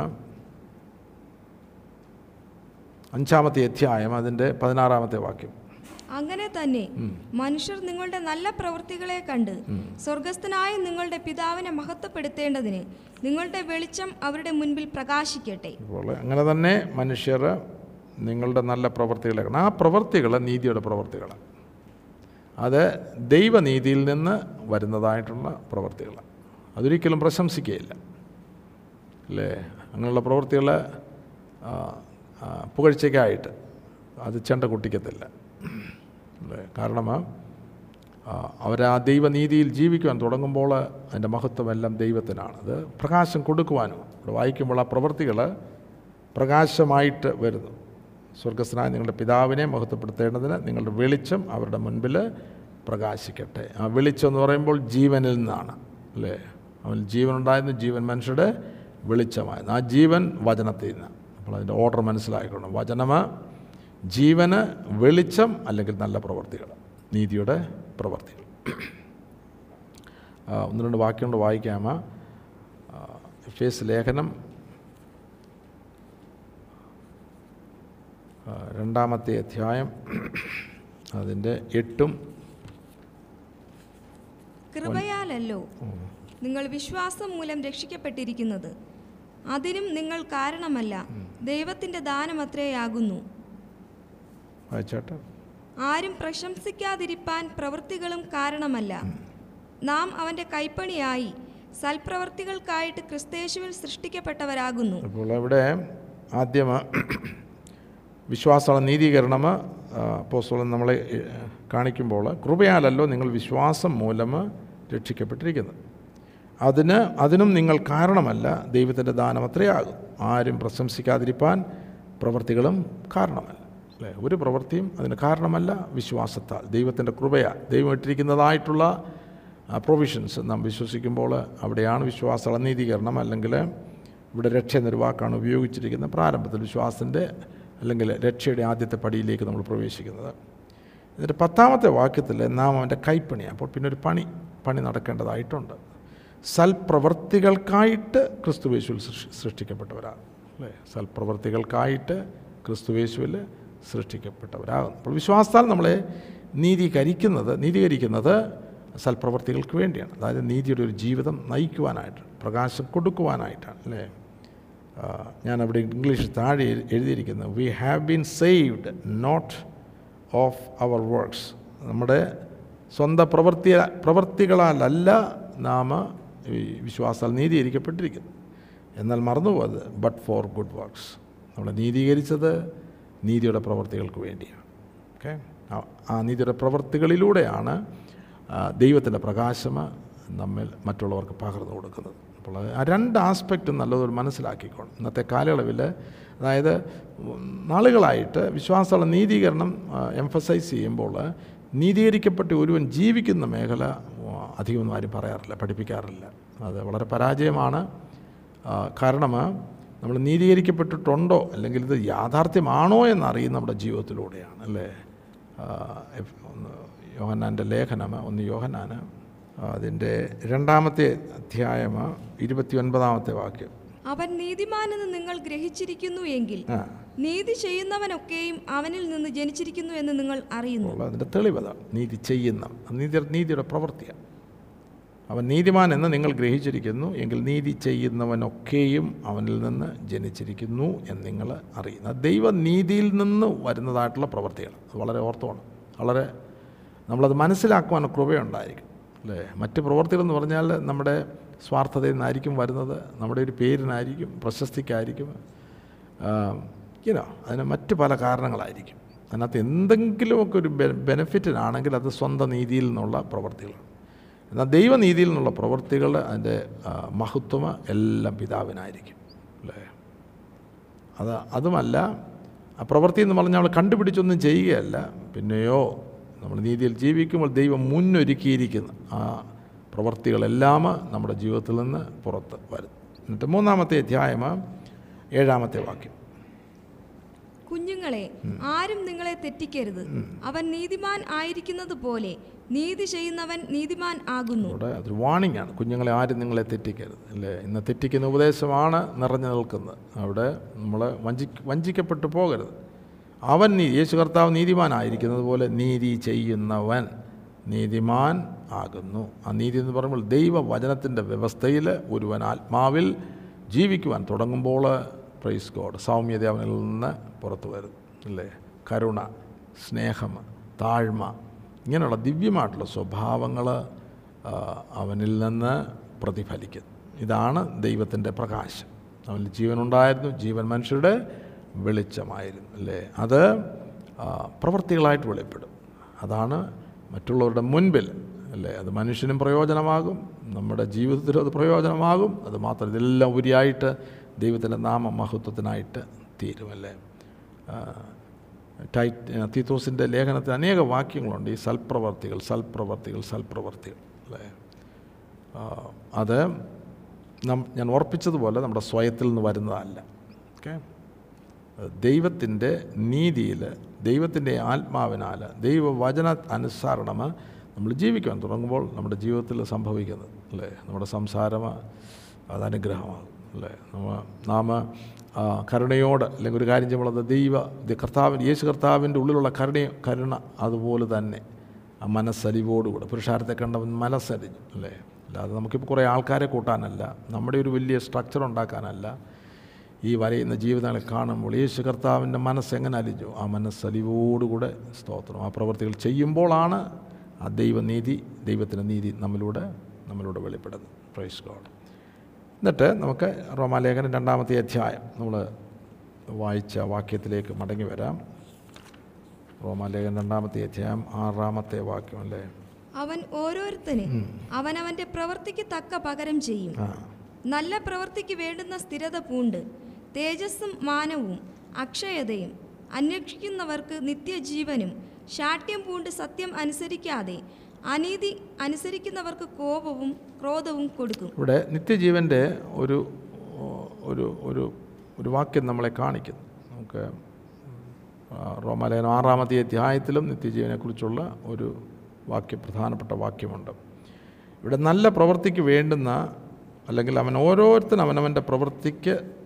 അഞ്ചാമത്തെ അധ്യായം അതിന്റെ പതിനാറാമത്തെ വാക്യം. അങ്ങനെ തന്നെ മനുഷ്യർ നിങ്ങളുടെ നല്ല പ്രവൃത്തികളെ കണ്ട് സ്വർഗസ്ഥനായ നിങ്ങളുടെ പിതാവിനെ മഹത്വപ്പെടുത്തേണ്ടതിന് നിങ്ങളുടെ വെളിച്ചം അവരുടെ മുൻപിൽ പ്രകാശിക്കട്ടെ. അപ്പോൾ അങ്ങനെ തന്നെ മനുഷ്യർ നിങ്ങളുടെ നല്ല പ്രവൃത്തികളെ കണ്ട്. ആ പ്രവൃത്തികൾ നീതിയുടെ പ്രവൃത്തികളാണ് അത് ദൈവനീതിയിൽ നിന്ന് വരുന്നതായിട്ടുള്ള പ്രവൃത്തികളാണ് അതൊരിക്കലും പ്രശംസിക്കുകയില്ല. അല്ലേ? അങ്ങനെയുള്ള പ്രവൃത്തികൾ പുകഴ്ചയ്ക്കായിട്ട്. അത് ചെണ്ട കുട്ടിക്കത്തില്ല. കാരണം അവർ ആ ദൈവനീതിയിൽ ജീവിക്കുവാൻ തുടങ്ങുമ്പോൾ അതിന്റെ മഹത്വമെല്ലാം ദൈവത്തിനാണ്. അത് പ്രകാശം കൊടുക്കുവാനും ഇവിടെ വായിക്കുമ്പോൾ ആ പ്രവൃത്തികൾ പ്രകാശമായിട്ട് വരുന്നു. സ്വർഗസ്നായ നിങ്ങളുടെ പിതാവിനെ മഹത്വപ്പെടുത്തേണ്ടതിന് നിങ്ങളുടെ വെളിച്ചം അവരുടെ മുൻപിൽ പ്രകാശിക്കട്ടെ. ആ വെളിച്ചം എന്ന് പറയുമ്പോൾ ജീവനിൽ നിന്നാണ്. അല്ലേ? അവൻ ജീവനുണ്ടായിരുന്നു ജീവൻ മനുഷ്യരുടെ വെളിച്ചമായിരുന്നു. ആ ജീവൻ വചനത്തിൽ നിന്ന്. അപ്പോൾ അതിന്റെ ഓർഡർ മനസ്സിലാക്കണം. വചനമ ജീവന് വെളിച്ചം അല്ലെങ്കിൽ നല്ല പ്രവർത്തികൾ നീതിയുടെ പ്രവർത്തികൾ ഒന്ന് രണ്ട് വാക്യം കൊണ്ട് വായിക്കാം ഫേസ് ലേഖനം രണ്ടാമത്തെ അധ്യായം അതിന്റെ എട്ടും കൃപയാലല്ലോ നിങ്ങൾ വിശ്വാസം മൂലം രക്ഷിക്കപ്പെട്ടിരിക്കുന്നത്. അതിനും നിങ്ങൾ കാരണമല്ല. ദൈവത്തിന്റെ ദാനമത്രേയാകുന്നു ആരും പ്രശംസിക്കാതിരിപ്പാൻ പ്രവൃത്തികളും കാരണമല്ല. നാം അവന്റെ കൈപ്പണിയായി സൽപ്രവർത്തികൾക്കായിട്ട് ക്രിസ്തേശുവിൽ സൃഷ്ടിക്കപ്പെട്ടവരാകുന്നു. അപ്പോൾ ഇവിടെ ആദ്യം വിശ്വാസമുള്ള നീതീകരണം പോസ്റ്റോളം നമ്മളെ കാണിക്കുമ്പോൾ കൃപയാലല്ലോ നിങ്ങൾ വിശ്വാസം മൂലം രക്ഷിക്കപ്പെട്ടിരിക്കുന്നത്. അതിന് അതിനും നിങ്ങൾ കാരണമല്ല. ദൈവത്തിന്റെ ദാനം അത്രയാകും. ആരും പ്രശംസിക്കാതിരിപ്പാൻ പ്രവൃത്തികളും കാരണമല്ല. അല്ലേ? ഒരു പ്രവൃത്തിയും അതിന് കാരണമല്ല. വിശ്വാസത്താൽ ദൈവത്തിന്റെ കൃപയാ ദൈവം ഇട്ടിരിക്കുന്നതായിട്ടുള്ള പ്രൊവിഷൻസ് നാം വിശ്വസിക്കുമ്പോൾ അവിടെയാണ് വിശ്വാസ നീതീകരണം അല്ലെങ്കിൽ ഇവിടെ രക്ഷ എന്നൊരു വാക്കാണ് ഉപയോഗിച്ചിരിക്കുന്നത് പ്രാരംഭത്തിൽ വിശ്വാസത്തിന്റെ അല്ലെങ്കിൽ രക്ഷയുടെ ആദ്യത്തെ പടിയിലേക്ക് നമ്മൾ പ്രവേശിക്കുന്നത്. എന്നിട്ട് പത്താമത്തെ വാക്യത്തിൽ നാം അവന്റെ കൈപ്പണി അപ്പോൾ പിന്നെ ഒരു പണി പണി നടക്കേണ്ടതായിട്ടുണ്ട്. സൽപ്രവർത്തികൾക്കായിട്ട് ക്രിസ്തുവേശുവിൽ സൃഷ്ടി സൃഷ്ടിക്കപ്പെട്ടവരാണ് അല്ലേ? സൽപ്രവർത്തികൾക്കായിട്ട് ക്രിസ്തുവേശുവിൽ സൃഷ്ടിക്കപ്പെട്ടവരാകുന്നു. അപ്പോൾ വിശ്വാസത്താൽ നമ്മളെ നീതീകരിക്കുന്നത് നീതീകരിക്കുന്നത് സൽപ്രവർത്തികൾക്ക് വേണ്ടിയാണ്. അതായത് നീതിയുടെ ഒരു ജീവിതം നയിക്കുവാനായിട്ട് പ്രകാശം കൊടുക്കുവാനായിട്ടാണ്. അല്ലേ? ഞാൻ അവിടെ ഇംഗ്ലീഷ് താഴെ എഴു- എഴുതിയിരിക്കുന്നത് we have been saved not of our works നമ്മുടെ സ്വന്തം പ്രവൃത്തി പ്രവൃത്തികളാലല്ല നാം ഈ വിശ്വാസാൽ നീതീകരിക്കപ്പെട്ടിരിക്കുന്നു. എന്നാൽ മറന്നുപോയത് ബട്ട് ഫോർ ഗുഡ് വർക്ക്സ് നമ്മളെ നീതീകരിച്ചത് നീതിയുടെ പ്രവർത്തികൾക്ക് വേണ്ടിയാണ്. ഓക്കെ ആ നീതിയുടെ പ്രവർത്തികളിലൂടെയാണ് ദൈവത്തിന്റെ പ്രകാശം നമ്മിൽ മറ്റുള്ളവർക്ക് പകർന്നു കൊടുക്കുന്നത്. അപ്പോൾ ആ രണ്ട് ആസ്പെക്റ്റും നല്ലതൊരു മനസ്സിലാക്കിക്കോണം ഇന്നത്തെ കാലയളവിൽ അതായത് നാളുകളായിട്ട് വിശ്വാസമുള്ള നീതീകരണം എംഫസൈസ് ചെയ്യുമ്പോൾ നീതീകരിക്കപ്പെട്ട ഒരുവൻ ജീവിക്കുന്ന മേഖല അധികമൊന്നും ആരും പറയാറില്ല പഠിപ്പിക്കാറില്ല. അത് വളരെ പരാജയമാണ്. കാരണം നമ്മൾ നീതീകരിക്കപ്പെട്ടിട്ടുണ്ടോ അല്ലെങ്കിൽ ഇത് യാഥാർത്ഥ്യമാണോ എന്നറിയുന്ന നമ്മുടെ ജീവിതത്തിലൂടെയാണ് അല്ലേ? യോഹന്നാന്റെ ലേഖനം ഒന്ന് യോഹന്നാൻ അതിന്റെ രണ്ടാമത്തെ അധ്യായം ഇരുപത്തി ഒൻപതാമത്തെ വാക്യം. അവൻ നീതിമാനെന്ന് നിങ്ങൾ ഗ്രഹിച്ചിരിക്കുന്നു എങ്കിൽ നീതി ചെയ്യുന്നവനൊക്കെയും അവനിൽ നിന്ന് ജനിച്ചിരിക്കുന്നു എന്ന് നിങ്ങൾ അറിയുന്നു. അതിന്റെ തെളിവതാണ് നീതി ചെയ്യുന്ന നീതി നീതിയുടെ പ്രവൃത്തിയാണ് അവൻ നീതിമാൻ എന്ന് നിങ്ങൾ ഗ്രഹിച്ചിരിക്കുന്നു എങ്കിൽ നീതി ചെയ്യുന്നവനൊക്കെയും അവനിൽ നിന്ന് ജനിച്ചിരിക്കുന്നു എന്ന് നിങ്ങൾ അറിയുന്നു. ദൈവ നീതിയിൽ നിന്ന് വരുന്നതായിട്ടുള്ള പ്രവൃത്തികൾ അത് വളരെ ഓർത്തോണം. വളരെ നമ്മളത് മനസ്സിലാക്കുവാൻ കൃപയുണ്ടായിരിക്കും. അല്ലേ? മറ്റ് പ്രവൃത്തികളെന്ന് പറഞ്ഞാൽ നമ്മുടെ സ്വാർത്ഥതയിൽ നിന്നായിരിക്കും വരുന്നത് നമ്മുടെ ഒരു പേരിനായിരിക്കും പ്രശസ്തിക്കായിരിക്കും. ഇനോ അതിന് മറ്റ് പല കാരണങ്ങളായിരിക്കും. അതിനകത്ത് എന്തെങ്കിലുമൊക്കെ ഒരു ബെനിഫിറ്റിനാണെങ്കിൽ അത് സ്വന്തം നീതിയിൽ നിന്നുള്ള പ്രവൃത്തികളാണ് എന്നാൽ ദൈവനീതിയിൽ നിന്നുള്ള പ്രവൃത്തികൾ അതിന്റെ മഹത്വം എല്ലാം പിതാവിനായിരിക്കും. അല്ലേ? അത് അതുമല്ല ആ പ്രവൃത്തി എന്ന് പറഞ്ഞാൽ നമ്മൾ കണ്ടുപിടിച്ചൊന്നും ചെയ്യുകയല്ല. പിന്നെയോ നമ്മൾ നീതിയിൽ ജീവിക്കുമ്പോൾ ദൈവം മുന്നൊരുക്കിയിരിക്കുന്ന. ആ പ്രവൃത്തികളെല്ലാം നമ്മുടെ ജീവിതത്തിൽ നിന്ന് പുറത്ത് വരും. എന്നിട്ട് മൂന്നാമത്തെ അധ്യായം ഏഴാമത്തെ വാക്യം. കുഞ്ഞുങ്ങളെ ആരും നിങ്ങളെ തെറ്റിക്കരുത്. അവൻ നീതിമാൻ ആയിരിക്കുന്നത് പോലെ നീതി ചെയ്യുന്നവൻ നീതിമാൻ ആകുന്നു. ഇവിടെ അതൊരു വാണിംഗ് ആണ്. കുഞ്ഞുങ്ങളെ ആരും നിങ്ങളെ തെറ്റിക്കരുത്. അല്ലേ? ഇന്ന് തെറ്റിക്കുന്ന ഉപദേശമാണ് നിറഞ്ഞു നിൽക്കുന്നത്. അവിടെ നമ്മൾ വഞ്ചി വഞ്ചിക്കപ്പെട്ടു പോകരുത്. അവൻ നീ യേശു കർത്താവ് നീതിമാനായിരിക്കുന്നത് പോലെ നീതി ചെയ്യുന്നവൻ. നീതിമാൻ ആകുന്നു. ആ നീതി എന്ന് പറയുമ്പോൾ ദൈവവചനത്തിന്റെ വ്യവസ്ഥയിൽ ഒരുവൻ ആത്മാവിൽ ജീവിക്കുവാൻ തുടങ്ങുമ്പോൾ പ്രൈസ് ഗോഡ് സൗമ്യത അവനിൽ നിന്ന് പുറത്തു വരും അല്ലേ? കരുണ സ്നേഹം താഴ്മ ഇങ്ങനെയുള്ള ദിവ്യമായിട്ടുള്ള സ്വഭാവങ്ങൾ അവനിൽ നിന്ന് പ്രതിഫലിക്കും. ഇതാണ് ദൈവത്തിന്റെ പ്രകാശം. അവനിൽ ജീവനുണ്ടായിരുന്നു ജീവൻ മനുഷ്യരുടെ വെളിച്ചമായിരുന്നു അല്ലേ? അത് പ്രവൃത്തികളായിട്ട് വെളിപ്പെടും. അതാണ് മറ്റുള്ളവരുടെ മുൻപിൽ അല്ലേ? അത് മനുഷ്യനും പ്രയോജനമാകും നമ്മുടെ ജീവിതത്തിലും അത് പ്രയോജനമാകും. അത് മാത്രം ഇതെല്ലാം ഉപരിയായിട്ട് ദൈവത്തിന്റെ നാമ മഹത്വത്തിനായിട്ട് തീരുമല്ലേ ടൈറ്റ് തീത്തോസിന്റെ ലേഖനത്തിൽ അനേക വാക്യങ്ങളുണ്ട്. ഈ സൽപ്രവർത്തികൾ സൽപ്രവർത്തികൾ സൽപ്രവർത്തികൾ അല്ലേ? അത് ഞാൻ ഓർപ്പിച്ചതുപോലെ നമ്മുടെ സ്വയത്തിൽ നിന്ന് വരുന്നതല്ല ഓക്കെ? ദൈവത്തിന്റെ നീതിയിൽ ദൈവത്തിന്റെ ആത്മാവിനാൽ ദൈവവചന അനുസരണം നമ്മൾ ജീവിക്കാൻ തുടങ്ങുമ്പോൾ നമ്മുടെ ജീവിതത്തിൽ സംഭവിക്കുന്നത് അല്ലേ? നമ്മുടെ സംസാരം അത് അനുഗ്രഹമാകും അല്ലേ? നമ്മ നാം കരുണയോട് അല്ലെങ്കിൽ ഒരു കാര്യം ചെയ്യുമ്പോൾ ദൈവ കർത്താവിന്റെ യേശു കർത്താവിന്റെ ഉള്ളിലുള്ള കരുണ കരുണ അതുപോലെ തന്നെ ആ മനസ്സലിവോടുകൂടെ പുരുഷാരത്തെ കണ്ടവൻ മനസ്സലിഞ്ഞു അല്ലേ? അല്ലാതെ നമുക്കിപ്പോൾ കുറേ ആൾക്കാരെ കൂട്ടാനല്ല നമ്മുടെ ഒരു വലിയ സ്ട്രക്ചർ ഉണ്ടാക്കാനല്ല ഈ വരയുന്ന ജീവിതങ്ങളെ കാണുമ്പോൾ യേശു കർത്താവിന്റെ മനസ്സ് എങ്ങനെ അലിഞ്ഞു? ആ മനസ്സലിവോടുകൂടെ സ്തോത്രം. ആ പ്രവൃത്തികൾ ചെയ്യുമ്പോഴാണ് ആ ദൈവനീതി ദൈവത്തിന്റെ നീതി നമ്മിലൂടെ നമ്മിലൂടെ വെളിപ്പെടുന്നത്. പ്രൈസ് ഗോഡ് എന്നിട്ട് നമുക്ക് റോമാലേഖനം രണ്ടാമത്തെ അധ്യായം. നമ്മൾ വായിച്ച വാക്യത്തിലേക്ക് മടങ്ങി വരാം. റോമാലേഖനം രണ്ടാമത്തെ അധ്യായം ആറാമത്തെ വാക്യം അല്ലേ? അവൻ ഓരോരുത്തനെ അവനവന്റെ പ്രവൃത്തിക്ക് തക്ക പകരം ചെയ്യും. നല്ല പ്രവൃത്തിക്ക് വേണ്ടുന്ന സ്ഥിരത പൂണ്ട്. തേജസ്സും മാനവും അക്ഷയതയും അന്വേഷിക്കുന്നവർക്ക് നിത്യജീവനും ശാഠ്യം പൂണ്ട് സത്യം അനുസരിക്കാതെ അനീതി അനുസരിക്കുന്നവർക്ക് കോപവും ക്രോധവും കൊടുക്കും. ഇവിടെ നിത്യജീവന്റെ ഒരു ഒരു ഒരു ഒരു വാക്യം നമ്മളെ കാണിക്കുന്നു. നമുക്ക് റോമാലയനം ആറാമത്തെ അധ്യായത്തിലും നിത്യജീവനെക്കുറിച്ചുള്ള ഒരു വാക്യം പ്രധാനപ്പെട്ട വാക്യമുണ്ട്. ഇവിടെ നല്ല പ്രവൃത്തിക്ക് വേണ്ടുന്ന അല്ലെങ്കിൽ അവൻ ഓരോരുത്തരും അവനവന്റെ പ്രവൃത്തിക്ക്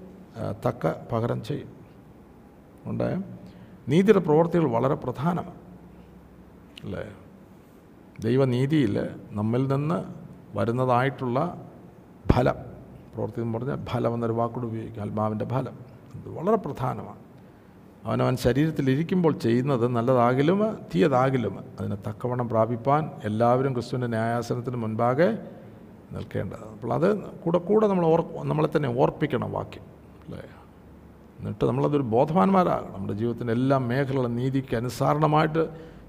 തക്ക പകരം ചെയ്യും. ഉണ്ട് നീതിയുടെ പ്രവർത്തികൾ വളരെ പ്രധാനമാണ്. അല്ലേ? ദൈവനീതിയിൽ നമ്മിൽ നിന്ന് വരുന്നതായിട്ടുള്ള ഫലം പ്രവൃത്തി എന്ന് പറഞ്ഞാൽ ഫലം എന്നൊരു വാക്കോട് ഉപയോഗിക്കും. ആത്മാവിന്റെ ഫലം. അത് വളരെ പ്രധാനമാണ്. അവനവൻ ശരീരത്തിലിരിക്കുമ്പോൾ ചെയ്യുന്നത് നല്ലതാകിലും തീയതാകിലും അതിനെ തക്കവണ്ണം പ്രാപിപ്പാൻ എല്ലാവരും ക്രിസ്തുവിന്റെ ന്യായാസനത്തിന് മുൻപാകെ നിൽക്കേണ്ടത്. അപ്പോൾ അത് കൂടെ കൂടെ നമ്മൾ ഓർ നമ്മളെ തന്നെ ഓർപ്പിക്കണം വാക്യം. അല്ലേ? എന്നിട്ട് നമ്മളതൊരു ബോധവാന്മാരാകണം. നമ്മുടെ ജീവിതത്തിന്റെ എല്ലാ മേഖലകളും നീതിക്ക് അനുസാരണമായിട്ട്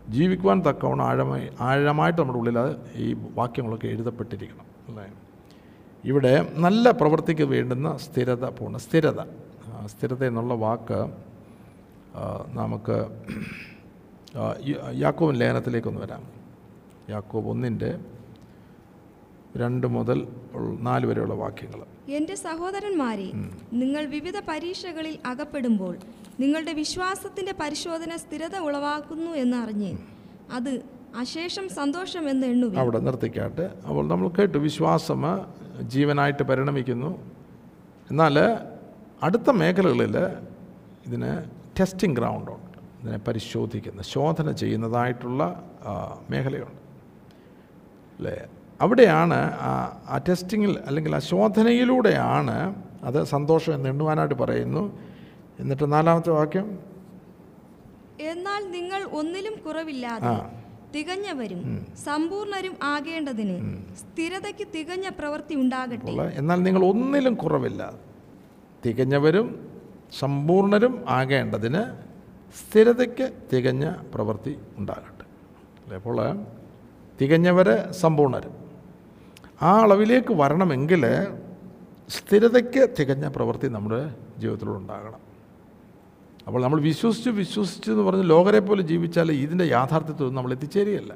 ജീവിക്കുവാൻ തക്കവണ്ണം ആഴമായി ആഴമായിട്ട് നമ്മുടെ ഉള്ളിൽ അത് ഈ വാക്യങ്ങളൊക്കെ എഴുതപ്പെട്ടിരിക്കണം. അല്ലേ? ഇവിടെ നല്ല പ്രവൃത്തിക്ക് വേണ്ടുന്ന സ്ഥിരത. പൂർണ സ്ഥിരത സ്ഥിരത എന്നുള്ള വാക്ക് നമുക്ക് യാക്കോബിൻ ലേഖനത്തിലേക്കൊന്ന് വരാം. യാക്കോബ് ഒന്നിന്റെ രണ്ട് മുതൽ നാല് വരെയുള്ള വാക്യങ്ങൾ. എന്റെ സഹോദരന്മാരെ നിങ്ങൾ വിവിധ പരീക്ഷകളിൽ അകപ്പെടുമ്പോൾ നിങ്ങളുടെ വിശ്വാസത്തിന്റെ പരിശോധന സ്ഥിരത ഉളവാക്കുന്നു എന്ന് അറിഞ്ഞ് അത് അശേഷം സന്തോഷം എന്ന് എണ്ണു അവിടെ നിർത്തിക്കാട്ട് അപ്പോൾ നമ്മൾ കേട്ടു വിശ്വാസം ജീവനായിട്ട് പരിണമിക്കുന്നു. എന്നാൽ അടുത്ത മേഖലകളിൽ ഇതിന് ടെസ്റ്റിംഗ് ഗ്രൗണ്ടുണ്ട് ഇതിനെ പരിശോധിക്കുന്ന ശോധന ചെയ്യുന്നതായിട്ടുള്ള മേഖലയുണ്ട്. അല്ലേ? അവിടെയാണ് ആ ടെസ്റ്റിങ്ങിൽ അല്ലെങ്കിൽ ആ ശോധനയിലൂടെയാണ് അത് സന്തോഷം എന്ന് എണ്ണുവാനായിട്ട് പറയുന്നു. എന്നിട്ട് നാലാമത്തെ വാക്യം. എന്നാൽ നിങ്ങൾ ഒന്നിലും കുറവില്ലാതെ തികഞ്ഞവരും സമ്പൂർണരും ആകേണ്ടതിന് സ്ഥിരതയ്ക്ക് തികഞ്ഞ പ്രവൃത്തി ഉണ്ടാകട്ടെ. എന്നാൽ നിങ്ങൾ ഒന്നിലും കുറവില്ല. തികഞ്ഞവരും സമ്പൂർണരും ആകേണ്ടതിന് സ്ഥിരതയ്ക്ക് തികഞ്ഞ പ്രവൃത്തി ഉണ്ടാകട്ടെ. അല്ലേ അപ്പോൾ തികഞ്ഞവർ സമ്പൂർണരും. ആ അളവിലേക്ക് വരണമെങ്കിൽ സ്ഥിരതയ്ക്ക് തികഞ്ഞ പ്രവൃത്തി നമ്മുടെ ജീവിതത്തിലൂടെ ഉണ്ടാകണം. അപ്പോൾ നമ്മൾ വിശ്വസിച്ച് വിശ്വസിച്ച് എന്ന് പറഞ്ഞ് ലോകരെ പോലെ ജീവിച്ചാൽ ഇതിന്റെ യാഥാർത്ഥ്യത്തിൽ നമ്മൾ എത്തിച്ചേരുകയല്ല.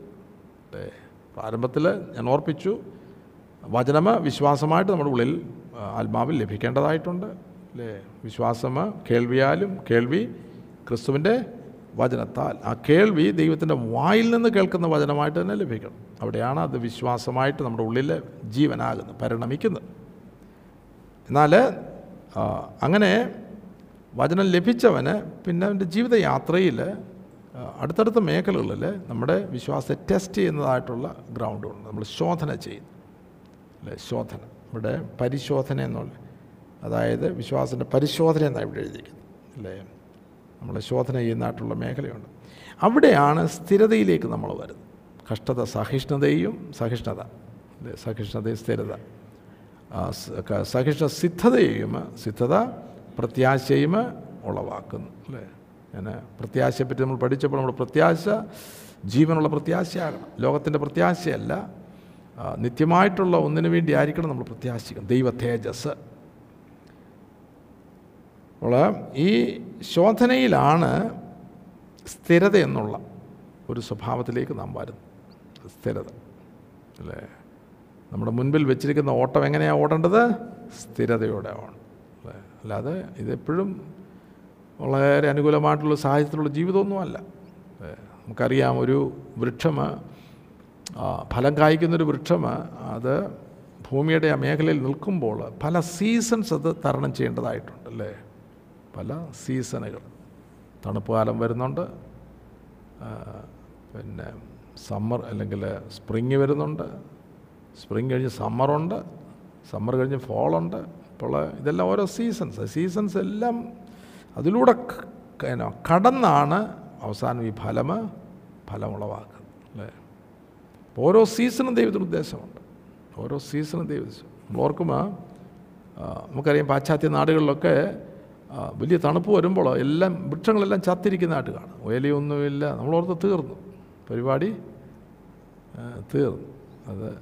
അല്ലേ പ്രാരംഭത്തിൽ ഞാൻ ഓർപ്പിച്ചു വചനമ വിശ്വാസമായിട്ട് നമ്മുടെ ഉള്ളിൽ ആത്മാവിൽ ലഭിക്കേണ്ടതായിട്ടുണ്ട്. അല്ലേ വിശ്വാസം കേൾവിയാലും കേൾവി ക്രിസ്തുവിന്റെ വചനത്താൽ. ആ കേൾവി ദൈവത്തിന്റെ വായിൽ നിന്ന് കേൾക്കുന്ന വചനമായിട്ട് തന്നെ ലഭിക്കണം. അവിടെയാണ് അത് വിശ്വാസമായിട്ട് നമ്മുടെ ഉള്ളിൽ ജീവനാകുന്നത് പരിണമിക്കുന്നത്. എന്നാൽ അങ്ങനെ വചനം ലഭിച്ചവന് പിന്നെ അവന്റെ ജീവിതയാത്രയിൽ അടുത്തടുത്ത മേഖലകളിൽ നമ്മുടെ വിശ്വാസത്തെ ടെസ്റ്റ് ചെയ്യുന്നതായിട്ടുള്ള ഗ്രൗണ്ടുണ്ട് നമ്മൾ ശോധന ചെയ്യും അല്ലേ? ശോധന. നമ്മുടെ പരിശോധന എന്നുള്ള അതായത് വിശ്വാസത്തിന്റെ പരിശോധന എന്നാണ് ഇവിടെ എഴുതിയിരിക്കുന്നത്. അല്ലേ? നമ്മൾ ശോധന ചെയ്യുന്നതായിട്ടുള്ള മേഖലയുണ്ട്. അവിടെയാണ് സ്ഥിരതയിലേക്ക് നമ്മൾ വരുന്നത്. കഷ്ടത സഹിഷ്ണുതയും സഹിഷ്ണുത അല്ലേ? സഹിഷ്ണുതയും സ്ഥിരത. സഹിഷ്ണ സിദ്ധതയും സിദ്ധത പ്രത്യാശയും ഉളവാക്കുന്നു അല്ലേ? ഞാൻ പ്രത്യാശയെപ്പറ്റി നമ്മൾ പഠിച്ചപ്പോൾ നമ്മൾ പ്രത്യാശ ജീവനുള്ള പ്രത്യാശയാകണം. ലോകത്തിന്റെ പ്രത്യാശയല്ല. നിത്യമായിട്ടുള്ള ഒന്നിനു വേണ്ടി ആയിരിക്കണം നമ്മൾ പ്രത്യാശിക്കണം. ദൈവ തേജസ്. അപ്പോൾ ഈ ശോധനയിലാണ് സ്ഥിരത എന്നുള്ള ഒരു സ്വഭാവത്തിലേക്ക് നാം വരുന്നു സ്ഥിരത. അല്ലേ? നമ്മുടെ മുൻപിൽ വെച്ചിരിക്കുന്ന ഓട്ടം എങ്ങനെയാണ് ഓടേണ്ടത്? സ്ഥിരതയോടെ ആണ് അല്ലേ? അല്ലാതെ ഇതെപ്പോഴും വളരെ അനുകൂലമായിട്ടുള്ള സാഹചര്യത്തിലുള്ള ജീവിതമൊന്നുമല്ല. നമുക്കറിയാം ഒരു വൃക്ഷം ഫലം കായ്ക്കുന്നൊരു വൃക്ഷം അത് ഭൂമിയുടെ ആ മേഖലയിൽ നിൽക്കുമ്പോൾ പല സീസൺസ് അത് തരണം ചെയ്യേണ്ടതായിട്ടുണ്ട്. അല്ലേ? പല സീസണുകൾ. തണുപ്പ് കാലം വരുന്നുണ്ട്. പിന്നെ സമ്മർ അല്ലെങ്കിൽ സ്പ്രിങ് വരുന്നുണ്ട്. സ്പ്രിങ് കഴിഞ്ഞ് സമ്മറുണ്ട്. സമ്മർ കഴിഞ്ഞ് ഫോളുണ്ട്. അപ്പോൾ ഇതെല്ലാം ഓരോ സീസൺസ്. സീസൺസ് എല്ലാം അതിലൂടെ കടന്നാണ് അവസാനം ഈ ഫലം ഫലമുളവാക്കുന്നത് അല്ലേ? ഓരോ സീസണും ദൈവത്തിന് ഉദ്ദേശമുണ്ട്. ഓരോ സീസണും ദൈവം നമ്മൾ ഓർക്കുമ്പോൾ നമുക്കറിയാം പാശ്ചാത്യ നാടുകളിലൊക്കെ വലിയ തണുപ്പ് വരുമ്പോൾ എല്ലാം വൃക്ഷങ്ങളെല്ലാം ചത്തിരിക്കുന്നതായിട്ട് കാണും. നമ്മൾ നമ്മളോർത്ത് തീർന്നു. പരിപാടി തീർന്നു. അത്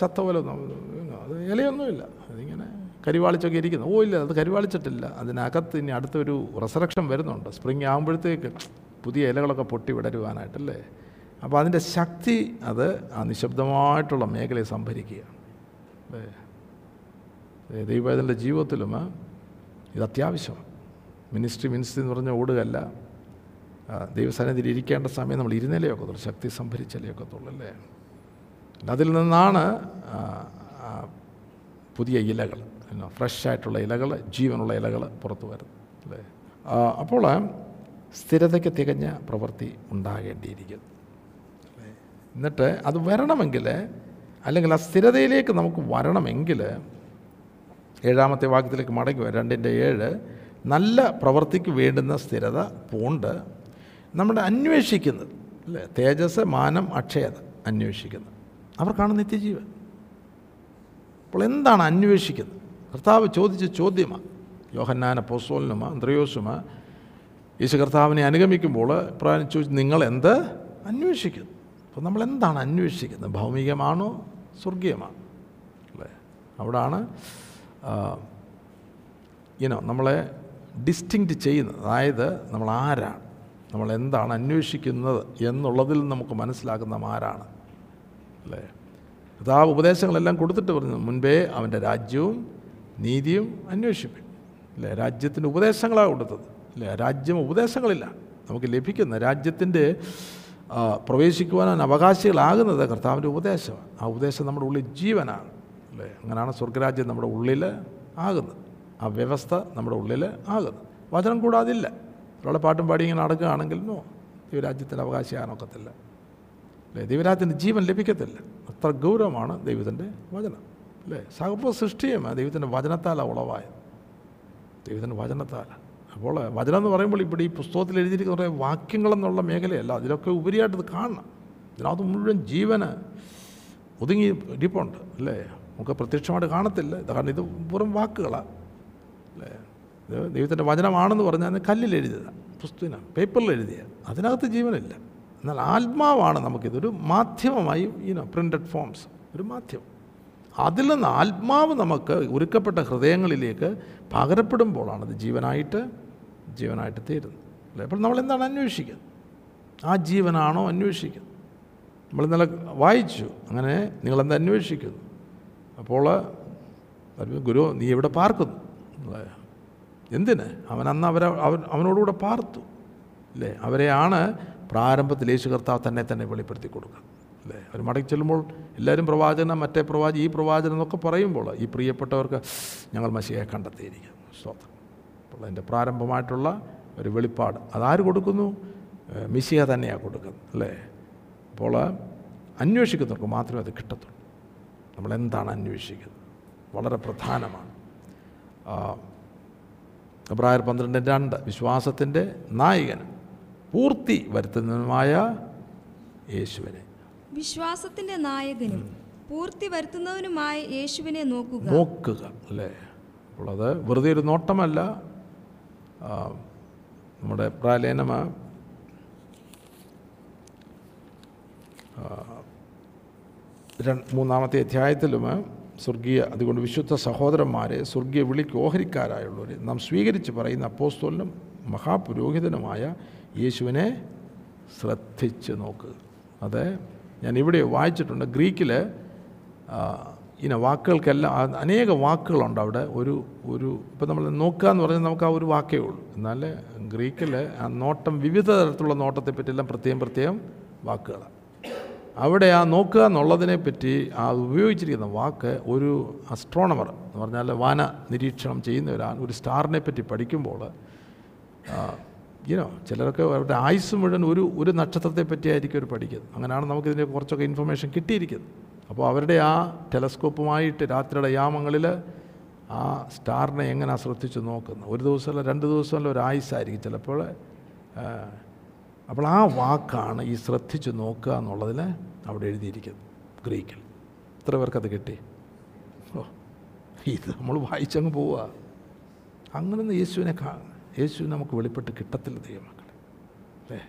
ചത്ത പോലെ അത് ഇലയൊന്നുമില്ല. അതിങ്ങനെ കരിവാളിച്ചൊക്കെ ഇരിക്കുന്നു. ഓ ഇല്ല അത് കരിവാളിച്ചിട്ടില്ല. അതിനകത്ത് ഇനി അടുത്തൊരു റെസറക്ഷൻ വരുന്നുണ്ട്. സ്പ്രിങ് ആകുമ്പോഴത്തേക്ക് പുതിയ ഇലകളൊക്കെ പൊട്ടി വിടരുവാനായിട്ടല്ലേ? അപ്പോൾ അതിന്റെ ശക്തി അത് ആ നിശബ്ദമായിട്ടുള്ള മേഖലയെ സംഭരിക്കുകയാണ്. അല്ലേ ദൈവത്തിന്റെ ജീവിതത്തിലും ഇത് അത്യാവശ്യമാണ് മിനിസ്ട്രി മിനിസ്ട്രി എന്ന് പറഞ്ഞാൽ ഓടുകയല്ല. ദൈവസന്നിധിയിൽ ഇരിക്കേണ്ട സമയം നമ്മൾ ഇരുന്നലേ ഒക്കത്തുള്ളൂ. ശക്തി സംഭരിച്ചാലേ ഒക്കത്തുള്ളൂ അല്ലേ? അതിൽ നിന്നാണ് പുതിയ ഇലകൾ ഫ്രഷ് ആയിട്ടുള്ള ഇലകൾ ജീവനുള്ള ഇലകൾ പുറത്തു വരുന്നത് അല്ലേ? അപ്പോൾ സ്ഥിരതയ്ക്ക് തികഞ്ഞ പ്രവൃത്തി ഉണ്ടാകേണ്ടിയിരിക്കുന്നു? എന്നിട്ട് അത് വരണമെങ്കിൽ അല്ലെങ്കിൽ ആ സ്ഥിരതയിലേക്ക് നമുക്ക് വരണമെങ്കിൽ ഏഴാമത്തെ വാക്യത്തിലേക്ക് മടങ്ങി വരാം. രണ്ടിന്റെ ഏഴ് നല്ല പ്രവൃത്തിക്ക് വേണ്ടുന്ന സ്ഥിരത പൂണ്ട്. നമ്മുടെ അന്വേഷിക്കുന്നത് അല്ലേ? തേജസ് മാനം അക്ഷയത അന്വേഷിക്കുന്നത്. അവർക്കാണ് നിത്യജീവൻ. അപ്പോൾ എന്താണ് അന്വേഷിക്കുന്നത്? കർത്താവ് ചോദിച്ച ചോദ്യമാണ് യോഹന്നാന പോസോലിനുമ അന്ത്രയോസുമ യേശു കർത്താവിനെ അനുഗമിക്കുമ്പോൾ ചോദിച്ചു നിങ്ങൾ എന്ത് അന്വേഷിക്കുന്നു? അപ്പോൾ നമ്മൾ എന്താണ് അന്വേഷിക്കുന്നത്? ഭൗമികമാണോ സ്വർഗീയമാണോ അല്ലേ? അവിടാണ് ഇനോ നമ്മളെ ഡിസ്റ്റിങ്ക്റ്റ് ചെയ്യുന്നത് അതായത് നമ്മൾ ആരാണ്? നമ്മൾ എന്താണ് അന്വേഷിക്കുന്നത് എന്നുള്ളതിൽ നമുക്ക് മനസ്സിലാക്കുന്ന ആരാണ്? അല്ലേ? കർത്താവ് ഉപദേശങ്ങളെല്ലാം കൊടുത്തിട്ട് പറഞ്ഞു മുൻപേ അവന്റെ രാജ്യവും നീതിയും അന്വേഷിപ്പിൻ. അല്ലേ? രാജ്യത്തിന് ഉപദേശങ്ങളാണ് കൊടുത്തത്. അല്ലേ? രാജ്യം ഉപദേശങ്ങളില്ല. നമുക്ക് ലഭിക്കുന്ന രാജ്യത്തിന്റെ ആ, പ്രവേശിക്കുവാൻ അവകാശികളാകുന്നത് കർത്താവിന്റെ ഉപദേശമാണ്. ആ ഉപദേശം നമ്മുടെ ഉള്ളിൽ ജീവനാണ്. അല്ലേ? അങ്ങനെയാണ് സ്വർഗരാജ്യം നമ്മുടെ ഉള്ളിൽ ആകുന്നത്. ആ വ്യവസ്ഥ നമ്മുടെ ഉള്ളിൽ ആകുന്നത്. വചനം കൂടാതില്ല. ഒരാളെ പാട്ടും പാടി ഇങ്ങനെ നടക്കുകയാണെങ്കിൽ നോ ദൈവരാജ്യത്തിന്റെ അവകാശിയാകാനൊക്കത്തില്ല അല്ലേ? ദൈവരാജ്യത്തിന്റെ ജീവൻ ലഭിക്കത്തില്ല. അത്ര ഗൗരവമാണ് ദൈവത്തിന്റെ വചനം. അല്ലേ? സകപ്പ സൃഷ്ടിയും ദൈവത്തിന്റെ വചനത്താലാണ് ഉളവായത്. ദൈവത്തിന്റെ വചനത്താലാണ് അപ്പോൾ വചനം എന്ന് പറയുമ്പോൾ ഇവിടെ ഈ പുസ്തകത്തിൽ എഴുതിയിരിക്കുന്ന കുറേ വാക്യങ്ങളെന്നുള്ള മേഖലയല്ല. അതിലൊക്കെ ഉപരിയായിട്ട് കാണണം. ഇതിനകത്ത് മുഴുവൻ ജീവന് ഒതുങ്ങി ഇരിപ്പുണ്ട്. അല്ലേ? നമുക്ക് പ്രത്യക്ഷമായിട്ട് കാണത്തില്ല. കാരണം ഇത് വെറും വാക്കുകളാണ് അല്ലേ? ദൈവത്തിന്റെ വചനമാണെന്ന് പറഞ്ഞാൽ കല്ലിൽ എഴുതിയത്. പുസ്തകം പേപ്പറിൽ എഴുതിയ അതിനകത്ത് ജീവനില്ല. എന്നാൽ ആത്മാവാണ് നമുക്കിതൊരു മാധ്യമമായി ഈനോ പ്രിന്റഡ് ഫോംസ് ഒരു മാധ്യമം. അതിൽ നിന്ന് ആത്മാവ് നമുക്ക് ഒരുക്കപ്പെട്ട ഹൃദയങ്ങളിലേക്ക് പകരപ്പെടുമ്പോഴാണ് അത് ജീവനായിട്ട് ജീവനായിട്ട് തീരുന്നത്. അല്ലേ? അപ്പോൾ നമ്മൾ എന്താണ് അന്വേഷിക്കുന്നത്? ആ ജീവനാണോ അന്വേഷിക്കുന്നത്? നമ്മൾ ഇന്നലെ വായിച്ചു. അങ്ങനെ നിങ്ങളെന്ത് അന്വേഷിക്കുന്നു? അപ്പോൾ ഗുരു നീ എവിടെ പാർക്കുന്നു? എന്തിന്? അവൻ അന്ന് അവരെ അവൻ അവനോടുകൂടെ പാർത്തു. അല്ലേ? അവരെയാണ് പ്രാരംഭത്തിൽ യേശു കർത്താവ് തന്നെ തന്നെ വെളിപ്പെടുത്തി കൊടുക്കുക. അല്ലേ? അവർ മടങ്ങി ചെല്ലുമ്പോൾ എല്ലാവരും പ്രവാചകനം മറ്റേ പ്രവാചകൻ ഈ പ്രവാചകൻ എന്നൊക്കെ പറയുമ്പോൾ ഈ പ്രിയപ്പെട്ടവർക്ക് ഞങ്ങൾ മശിയെ കണ്ടെത്തിയിരിക്കുന്നു. സ്തോത്രം. അപ്പോൾ അതിന്റെ പ്രാരംഭമായിട്ടുള്ള ഒരു വെളിപ്പാട്. അതാര് കൊടുക്കുന്നു? മിശിഹ തന്നെയാണ് കൊടുക്കുന്നത്. അല്ലേ? അപ്പോൾ അന്വേഷിക്കുന്നവർക്ക് മാത്രമേ അത് കിട്ടത്തുള്ളൂ. നമ്മളെന്താണ് അന്വേഷിക്കുന്നത്? വളരെ പ്രധാനമാണ്. എബ്രായർ പന്ത്രണ്ട് രണ്ട് വിശ്വാസത്തിന്റെ നായകനും പൂർത്തി വരുത്തുന്നതുമായ യേശുവിനെ. വിശ്വാസത്തിന്റെ നായകനും പൂർത്തി വരുത്തുന്നതിനുമായ യേശുവിനെ നോക്കുക. നോക്കുക അല്ലേ? അപ്പോൾ അത് വെറുതെ ഒരു നോട്ടമല്ല. നമ്മുടെ പ്രാലേനമ മൂന്നാമത്തെ അധ്യായത്തിലും സ്വർഗീയ അതുകൊണ്ട് വിശുദ്ധ സഹോദരന്മാരെ സ്വർഗീയ വിളിക്ക് ഓഹരിക്കാരായുള്ളവർ നാം സ്വീകരിച്ച് പറയുന്ന അപ്പോസ്തോലിനും മഹാപുരോഹിതനുമായ യേശുവിനെ ശ്രദ്ധിച്ച് നോക്കുക അത് ഞാൻ ഇവിടെ വായിച്ചിട്ടുണ്ട് ഗ്രീക്കിൽ ഇങ്ങനെ വാക്കുകൾക്കെല്ലാം അനേക വാക്കുകളുണ്ട് അവിടെ. ഒരു ഒരു ഇപ്പം നമ്മൾ നോക്കുക എന്ന് പറഞ്ഞാൽ നമുക്ക് ആ ഒരു വാക്കേ ഉള്ളൂ. എന്നാൽ ഗ്രീക്കിൽ ആ നോട്ടം വിവിധ തരത്തിലുള്ള നോട്ടത്തെ പറ്റിയെല്ലാം പ്രത്യേകം പ്രത്യേകം വാക്കുകളാണ്. അവിടെ ആ നോക്കുക എന്നുള്ളതിനെ പറ്റി ആ ഉപയോഗിച്ചിരിക്കുന്ന വാക്ക് ഒരു അസ്ട്രോണമർ എന്ന് പറഞ്ഞാൽ വാന നിരീക്ഷണം ചെയ്യുന്ന ഒരാൾ ഒരു സ്റ്റാറിനെ പറ്റി പഠിക്കുമ്പോൾ ഇനോ ചിലരൊക്കെ അവരുടെ ആയുസ് മുഴുവൻ ഒരു ഒരു നക്ഷത്രത്തെ പറ്റിയായിരിക്കും അവർ പഠിക്കുന്നത്. അങ്ങനെയാണ് നമുക്കിതിന്റെ കുറച്ചൊക്കെ ഇൻഫർമേഷൻ കിട്ടിയിരിക്കുന്നത്. അപ്പോൾ അവരുടെ ആ ടെലസ്കോപ്പുമായിട്ട് രാത്രിയുടെ യാമങ്ങളിൽ ആ സ്റ്റാറിനെ എങ്ങനെയാണ് ശ്രദ്ധിച്ച് നോക്കുന്നത് ഒരു ദിവസമല്ല രണ്ട് ദിവസമല്ല ഒരു ആയുസ്സായിരിക്കും ചിലപ്പോൾ അപ്പോൾ ആ വാക്കാണ് ഈ ശ്രദ്ധിച്ച് നോക്കുക എന്നുള്ളതിൽ അവിടെ എഴുതിയിരിക്കുന്നത് ഗ്രീക്കിൽ. എത്ര പേർക്കത് കിട്ടി? ഓ ഇത് നമ്മൾ വായിച്ചങ്ങ് പോവുക. അങ്ങനെ യേശുവിനെ കാ യേശു നമുക്ക് വെളിപ്പെട്ട് കിട്ടത്തില്ല ദൈവമക്കളെ. അല്ലേ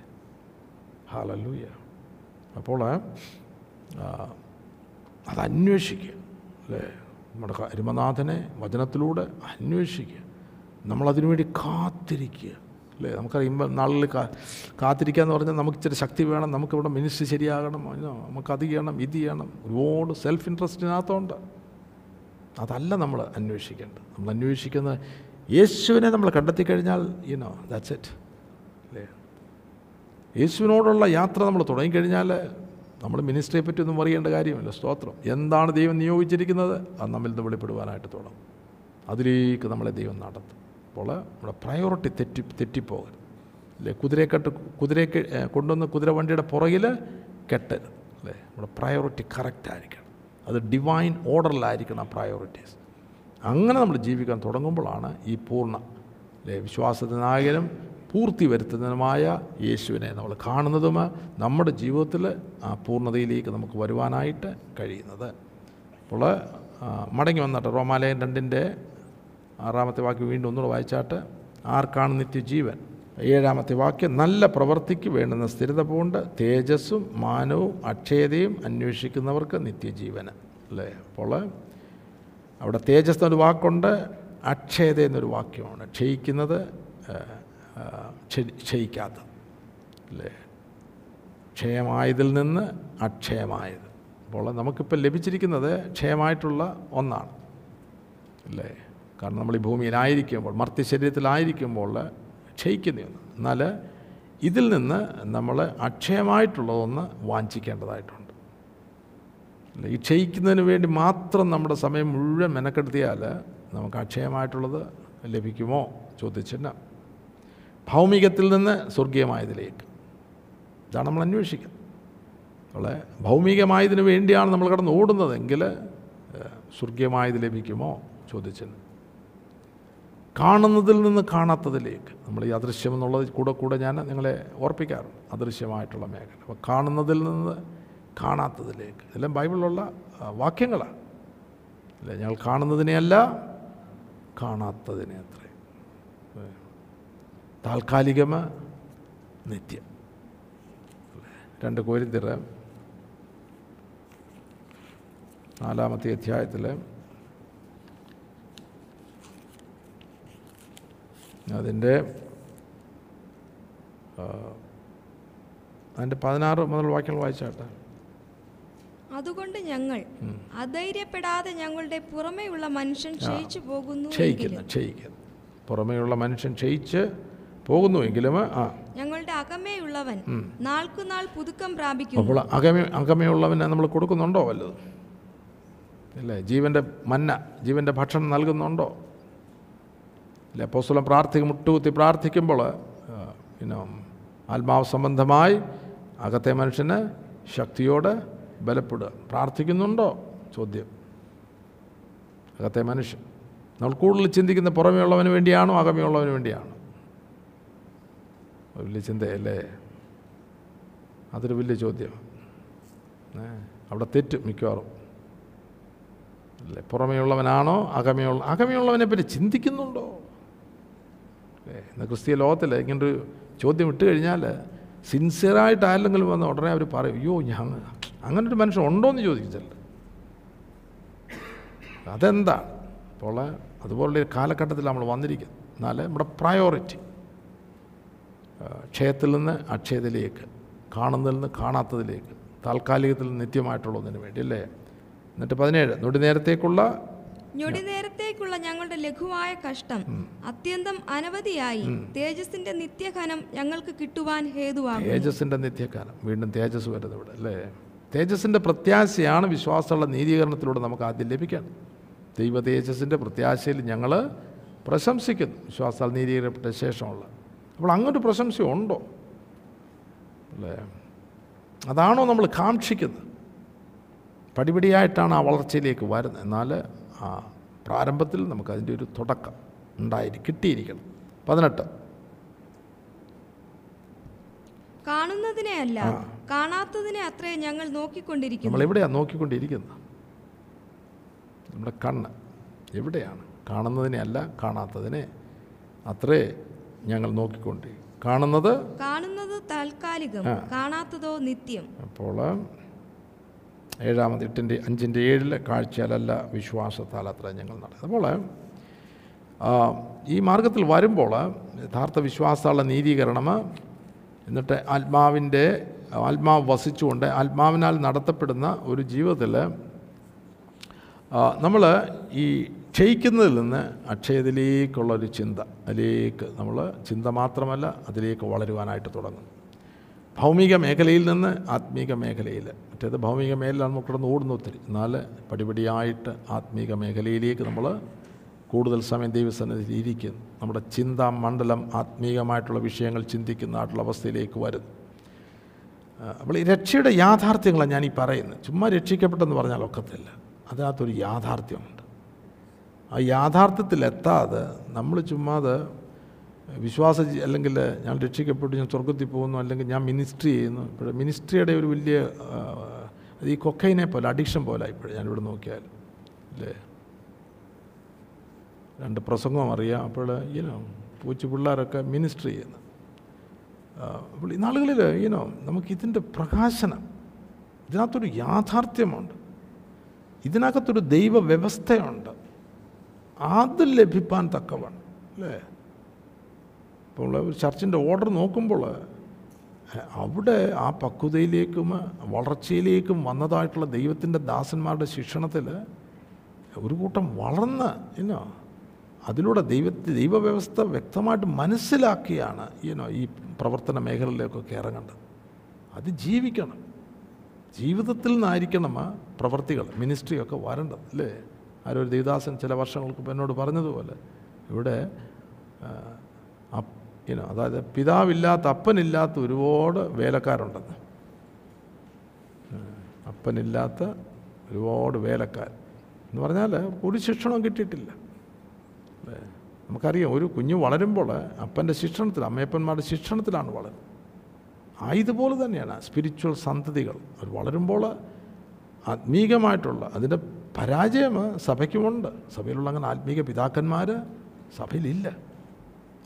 ഹാലല്ലൂയ. അപ്പോൾ അത് അന്വേഷിക്കുക അല്ലേ? നമ്മുടെ അരുമനാഥനെ വചനത്തിലൂടെ അന്വേഷിക്കുക. നമ്മളതിനു വേണ്ടി കാത്തിരിക്കുക. അല്ലേ? നമുക്കറിയുമ്പോൾ നാളിൽ കാ കാത്തിരിക്കുക എന്ന് പറഞ്ഞാൽ നമുക്ക് ഇച്ചിരി ശക്തി വേണം നമുക്കിവിടെ മിനിസ്റ്റർ ശരിയാകണം നമുക്ക് അത് ചെയ്യണം ഇത് ചെയ്യണം. ഒരുപാട് സെൽഫ് ഇൻട്രസ്റ്റിനകത്തുണ്ട് അതല്ല നമ്മൾ അന്വേഷിക്കേണ്ടത്. നമ്മൾ അന്വേഷിക്കുന്ന യേശുവിനെ നമ്മൾ കണ്ടെത്തി കഴിഞ്ഞാൽ യുനോ ദാറ്റ്സ് ഇറ്റ് അല്ലേ? യേശുവിനോടുള്ള യാത്ര നമ്മൾ തുടങ്ങിക്കഴിഞ്ഞാൽ നമ്മൾ മിനിസ്റ്ററിയെ പറ്റി ഒന്നും അറിയേണ്ട കാര്യമില്ല. സ്തോത്രം. എന്താണ് ദൈവം നിയോഗിച്ചിരിക്കുന്നത്? അത് നമ്മിൽ നിന്ന് വെളിപ്പെടുവാനായിട്ട് തുടങ്ങും. അതിലേക്ക് നമ്മളെ ദൈവം നടത്തും. അപ്പോൾ നമ്മുടെ പ്രയോറിറ്റി തെറ്റി തെറ്റിപ്പോകരുത് അല്ലേ? കുതിരക്കെട്ട് കുതിരയ്ക്ക് കൊണ്ടുവന്ന കുതിര വണ്ടിയുടെ പുറകിൽ കെട്ടരുത് അല്ലേ? നമ്മുടെ പ്രയോറിറ്റി കറക്റ്റ് ആയിരിക്കണം. അത് ഡിവൈൻ ഓർഡറിലായിരിക്കണം ആ പ്രയോറിറ്റീസ് അങ്ങനെ നമ്മൾ ജീവിക്കാൻ തുടങ്ങുമ്പോഴാണ് ഈ പൂർണ അല്ലേ? വിശ്വാസത്തിനായാലും പൂർത്തി വരുത്തുന്നതുമായ യേശുവിനെ നമ്മൾ കാണുന്നതും നമ്മുടെ ജീവിതത്തിൽ ആ പൂർണതയിലേക്ക് നമുക്ക് വരുവാനായിട്ട് കഴിയുന്നത്. അപ്പോൾ മടങ്ങി വന്നിട്ട് റോമാലയം രണ്ടിന്റെ ആറാമത്തെ വാക്യം വീണ്ടും ഒന്നുകൂടെ വായിച്ചാട്ട്. ആർക്കാണ് നിത്യജീവൻ? ഏഴാമത്തെ വാക്യം നല്ല പ്രവൃത്തിക്ക് വേണ്ടുന്ന സ്ഥിരത പൂണ്ട് തേജസ്സും മാനവും അക്ഷയതയും അന്വേഷിക്കുന്നവർക്ക് നിത്യജീവന്. അല്ലേ? അപ്പോൾ അവിടെ തേജസ് എന്നൊരു വാക്കുണ്ട് അക്ഷയത എന്നൊരു വാക്യമാണ്. ക്ഷയിക്കുന്നത് ക്ഷയിക്കാത്തത്. അല്ലേ? ക്ഷയമായതിൽ നിന്ന് അക്ഷയമായത്. അപ്പോൾ നമുക്കിപ്പോൾ ലഭിച്ചിരിക്കുന്നത് ക്ഷയമായിട്ടുള്ള ഒന്നാണ്. അല്ലേ? കാരണം നമ്മൾ ഈ ഭൂമിയിലായിരിക്കുമ്പോൾ മർത്യശരീരത്തിലായിരിക്കുമ്പോൾ ക്ഷയിക്കുന്ന ഒന്ന് എന്നാൽ ഇതിൽ നിന്ന് നമ്മൾ അക്ഷയമായിട്ടുള്ളതൊന്ന് വാഞ്ചിക്കേണ്ടതായിട്ടുണ്ട്. ഈ ക്ഷയിക്കുന്നതിന് വേണ്ടി മാത്രം നമ്മുടെ സമയം മുഴുവൻ മെനക്കെടുത്തിയാൽ നമുക്ക് അക്ഷയമായിട്ടുള്ളത് ലഭിക്കുമോ? ചോദിച്ചില്ല ഭൗമികത്തിൽ നിന്ന് സ്വർഗീയമായതിലേക്ക്. ഇതാണ് നമ്മൾ അന്വേഷിക്കുന്നത്. നമ്മളെ ഭൗമികമായതിനു വേണ്ടിയാണ് നമ്മൾ കടന്ന് ഓടുന്നതെങ്കിൽ സ്വർഗീയമായത് ലഭിക്കുമോ? ചോദിച്ചത് കാണുന്നതിൽ നിന്ന് കാണാത്തതിലേക്ക്. നമ്മൾ ഈ അദൃശ്യം എന്നുള്ളത് കൂടെ കൂടെ ഞാൻ നിങ്ങളെ ഓർപ്പിക്കാറുണ്ട്. അദൃശ്യമായിട്ടുള്ള മേഖല. അപ്പോൾ കാണുന്നതിൽ നിന്ന് കാണാത്തതിലേക്ക്. ഇതെല്ലാം ബൈബിളിലുള്ള വാക്യങ്ങളാണ്. അല്ലേ? ഞങ്ങൾ കാണുന്നതിനെയല്ല കാണാത്തതിനെ അത്രേ. താൽക്കാലികമ നിത്യം. രണ്ട് കോരിന്തിര നാലാമത്തെ അധ്യായത്തിൽ അതിന്റെ അതിന്റെ പതിനാറ് മുതൽ വാക്യങ്ങൾ വായിച്ചാട്ടെ അതുകൊണ്ട് ഞങ്ങൾ അധൈര്യപ്പെടാതെ ഞങ്ങളുടെ പുറമേയുള്ള മനുഷ്യൻ ക്ഷയിച്ചു പോകുന്നു ക്ഷയിക്കുന്നു ക്ഷയിക്കുന്നു. പുറമേയുള്ള മനുഷ്യൻ ക്ഷയിച്ച് പോകുന്നുവെങ്കിലും ആ. ഞങ്ങളുടെ അകമേയുള്ളവൻ നാൾക്കുനാൾ പുതുക്കം പ്രാപിക്കും അപ്പോൾ അകമേ അകമേയുള്ളവനെ നമ്മൾ കൊടുക്കുന്നുണ്ടോ വല്ലതും? അല്ലേ ജീവന്റെ മന്ന ജീവന്റെ ഭക്ഷണം നൽകുന്നുണ്ടോ? ഇല്ല അപ്പോസ്തലൻ പ്രാർത്ഥിക്കും മുട്ടുകുത്തി പ്രാർത്ഥിക്കുമ്പോൾ പിന്നെ ആത്മാവ് സംബന്ധമായി അകത്തെ മനുഷ്യന് ശക്തിയോടെ ബലപ്പെടുക. പ്രാർത്ഥിക്കുന്നുണ്ടോ? ചോദ്യം. അകത്തെ മനുഷ്യൻ. നമ്മൾ കൂടുതൽ ചിന്തിക്കുന്ന പുറമേയുള്ളവന് വേണ്ടിയാണോ അകമേ ഉള്ളവന് വേണ്ടിയാണോ വലിയ ചിന്തയല്ലേ? അതൊരു വലിയ ചോദ്യം. അവിടെ തെറ്റും മിക്കവാറും. അല്ലേ പുറമേയുള്ളവനാണോ അകമേ ഉള്ളവനെ പറ്റി ചിന്തിക്കുന്നുണ്ടോ? ഇന്ന് ക്രിസ്തീയ ലോകത്തിൽ ഇങ്ങനൊരു ചോദ്യം ഇട്ട് കഴിഞ്ഞാൽ സിൻസിയറായിട്ട് ആരെങ്കിലും വന്ന് ഉടനെ അവർ പറയും അയ്യോ ഞാൻ അങ്ങനൊരു മനുഷ്യൻ ഉണ്ടോ എന്ന് ചോദിച്ചല്ല അതെന്താ? അപ്പോൾ അതുപോലുള്ള ഒരു കാലഘട്ടത്തിൽ നമ്മൾ വന്നിരിക്കുന്നത് എന്നാൽ നമ്മുടെ പ്രയോറിറ്റി ക്ഷയത്തിൽ നിന്ന് അക്ഷയത്തിലേക്ക് കാണുന്നതിൽ നിന്ന് കാണാത്തതിലേക്ക് താൽക്കാലികത്തിൽ നിത്യമായിട്ടുള്ളതിന് വേണ്ടി അല്ലേ? എന്നിട്ട് പതിനേഴ് നൊടി നേരത്തേക്കുള്ള ഞൊടി നേരത്തേക്കുള്ള ഞങ്ങളുടെ ലഘുവായ കഷ്ടം അത്യന്തം അനവധിയായി. തേജസിന്റെ നിത്യഘനം ഞങ്ങൾക്ക് കിട്ടുവാൻ ഹേതുവാകും തേജസിന്റെ നിത്യകാലം വീണ്ടും തേജസ് വരുന്നത് ഇവിടെ അല്ലേ? തേജസിന്റെ പ്രത്യാശയാണ് വിശ്വാസമുള്ള നീതീകരണത്തിലൂടെ നമുക്ക് ആദ്യം ലഭിക്കണം ദൈവ തേജസിന്റെ പ്രത്യാശയിൽ ഞങ്ങൾ പ്രശംസിക്കുന്നു. വിശ്വാസാൽ നീതീകരണപ്പെട്ട ശേഷമുള്ള. അപ്പോൾ അങ്ങനൊരു പ്രശംസ ഉണ്ടോ? അല്ലേ? അതാണോ നമ്മൾ കാക്ഷിക്കുന്നത്? പടിപടിയായിട്ടാണ് ആ വളർച്ചയിലേക്ക് വരുന്നത്. എന്നാൽ ആ പ്രാരംഭത്തിൽ നമുക്കതിന്റെ ഒരു തുടക്കം ഉണ്ടായി കിട്ടിയിരിക്കണം. പതിനെട്ട്. കാണുന്നതിനെ അല്ല കാണാത്തതിനെ അത്രേ ഞങ്ങൾ നോക്കിക്കൊണ്ടിരിക്കുന്നു. നമ്മൾ എവിടെയാണ് നോക്കിക്കൊണ്ടിരിക്കുന്നത്? നമ്മുടെ കണ്ണ് എവിടെയാണ്? കാണുന്നതിനെ അല്ല കാണാത്തതിനെ അത്രേ ഞങ്ങൾ നോക്കിക്കൊണ്ട് കാണുന്നത്? കാണുന്നത് താൽക്കാലികം കാണാത്തതോ നിത്യം. അപ്പോൾ ഏഴാമത് എട്ടിന്റെ അഞ്ചിന്റെ ഏഴിൽ കാഴ്ചയാലല്ല വിശ്വാസത്താൽ അത്ര ഞങ്ങൾ നടക്കുന്നത് അപ്പോൾ ഈ മാർഗത്തിൽ വരുമ്പോൾ യഥാർത്ഥ വിശ്വാസമുള്ള നീതീകരണം എന്നിട്ട് ആത്മാവിന്റെ ആത്മാവ് വസിച്ചുകൊണ്ട് ആത്മാവിനാൽ നടത്തപ്പെടുന്ന ഒരു ജീവിതത്തിൽ നമ്മൾ ഈ ക്ഷയിക്കുന്നതിൽ നിന്ന് അക്ഷയത്തിലേക്കുള്ള ഒരു ചിന്ത അതിലേക്ക് നമ്മൾ ചിന്ത മാത്രമല്ല അതിലേക്ക് വളരുവാനായിട്ട് തുടങ്ങും. ഭൗമിക മേഖലയിൽ നിന്ന് ആത്മീക മേഖലയിൽ. മറ്റേത് ഭൗമിക മേഖലയിലാണ് നമ്മൾ കിടന്ന് ഓടുന്ന ഒത്തിരി. എന്നാൽ പടിപടിയായിട്ട് ആത്മീക മേഖലയിലേക്ക് നമ്മൾ കൂടുതൽ സമയം ദൈവസന്നിധിയിൽ ഇരിക്കുന്നു. നമ്മുടെ ചിന്താ മണ്ഡലം ആത്മീകമായിട്ടുള്ള വിഷയങ്ങൾ ചിന്തിക്കുന്നതായിട്ടുള്ള അവസ്ഥയിലേക്ക് വരുന്നു. അപ്പോൾ ഈ രക്ഷയുടെ യാഥാർത്ഥ്യങ്ങളാണ് ഞാൻ ഈ പറയുന്നത്. ചുമ്മാ രക്ഷിക്കപ്പെട്ടെന്ന് പറഞ്ഞാൽ ഒക്കത്തില്ല. അതിനകത്തൊരു യാഥാർത്ഥ്യമുണ്ട്. ആ യാഥാർത്ഥ്യത്തിലെത്താതെ നമ്മൾ ചുമ്മാതെ വിശ്വാസ അല്ലെങ്കിൽ ഞാൻ രക്ഷിക്കപ്പെട്ടു ഞാൻ സ്വർഗത്തിൽ പോകുന്നു അല്ലെങ്കിൽ ഞാൻ മിനിസ്ട്രി ചെയ്യുന്നു. ഇപ്പോൾ മിനിസ്ട്രിയുടെ ഒരു വലിയ ഈ കൊക്കൈനെ പോലെ അഡിക്ഷൻ പോലെ ഇപ്പോഴും ഞാനിവിടെ നോക്കിയാൽ അല്ലേ? രണ്ട് പ്രസംഗവും അറിയാം. അപ്പോൾ ഈനോ പൂച്ചു പിള്ളേരൊക്കെ മിനിസ്ട്രി ചെയ്യുന്നു. അപ്പോൾ ഈ നാളുകളിൽ ഈനോ നമുക്കിതിന്റെ പ്രകാശനം ഇതിനകത്തൊരു യാഥാർത്ഥ്യമുണ്ട്. ഇതിനകത്തൊരു ദൈവ വ്യവസ്ഥയുണ്ട് അത് ലഭിപ്പാൻ തക്കവണ്ണം അല്ലേ? ഇപ്പോൾ ഒരു ചർച്ചിന്റെ ഓർഡർ നോക്കുമ്പോൾ അവിടെ ആ പക്വതയിലേക്കും വളർച്ചയിലേക്കും വന്നതായിട്ടുള്ള ദൈവത്തിന്റെ ദാസന്മാരുടെ ശിക്ഷണത്തിൽ ഒരു കൂട്ടം വളർന്ന് ഇന്നോ അതിലൂടെ ദൈവത്തെ ദൈവവ്യവസ്ഥ വ്യക്തമായിട്ട് മനസ്സിലാക്കിയാണ് ഈനോ ഈ പ്രവർത്തന മേഖലയിലേക്കൊക്കെ ഇറങ്ങേണ്ടത്. അത് ജീവിക്കണം. ജീവിതത്തിൽ നിന്നായിരിക്കണം ആ പ്രവർത്തികൾ മിനിസ്ട്രിയൊക്കെ വരേണ്ടത് അല്ലേ? ആരോ ദേവദാസൻ ചില വർഷങ്ങൾക്ക് എന്നോട് പറഞ്ഞതുപോലെ ഇവിടെ ഇനോ അതായത് പിതാവില്ലാത്ത അപ്പനില്ലാത്ത ഒരുപാട് വേലക്കാരുണ്ടെന്ന്. അപ്പനില്ലാത്ത ഒരുപാട് വേലക്കാർ. എന്ന് പറഞ്ഞാൽ ഒരു ശിക്ഷണവും കിട്ടിയിട്ടില്ല. നമുക്കറിയാം ഒരു കുഞ്ഞ് വളരുമ്പോൾ അപ്പന്റെ ശിക്ഷണത്തിൽ അമ്മയപ്പന്മാരുടെ ശിക്ഷണത്തിലാണ് വളരുന്നത്. ആ ഇതുപോലെ തന്നെയാണ് സ്പിരിച്വൽ സന്തതികൾ. അവർ വളരുമ്പോൾ ആത്മീകമായിട്ടുള്ള അതിന്റെ പരാജയം സഭയ്ക്കുമുണ്ട്. സഭയിലുള്ള അങ്ങനെ ആത്മീക പിതാക്കന്മാർ സഭയിലില്ല.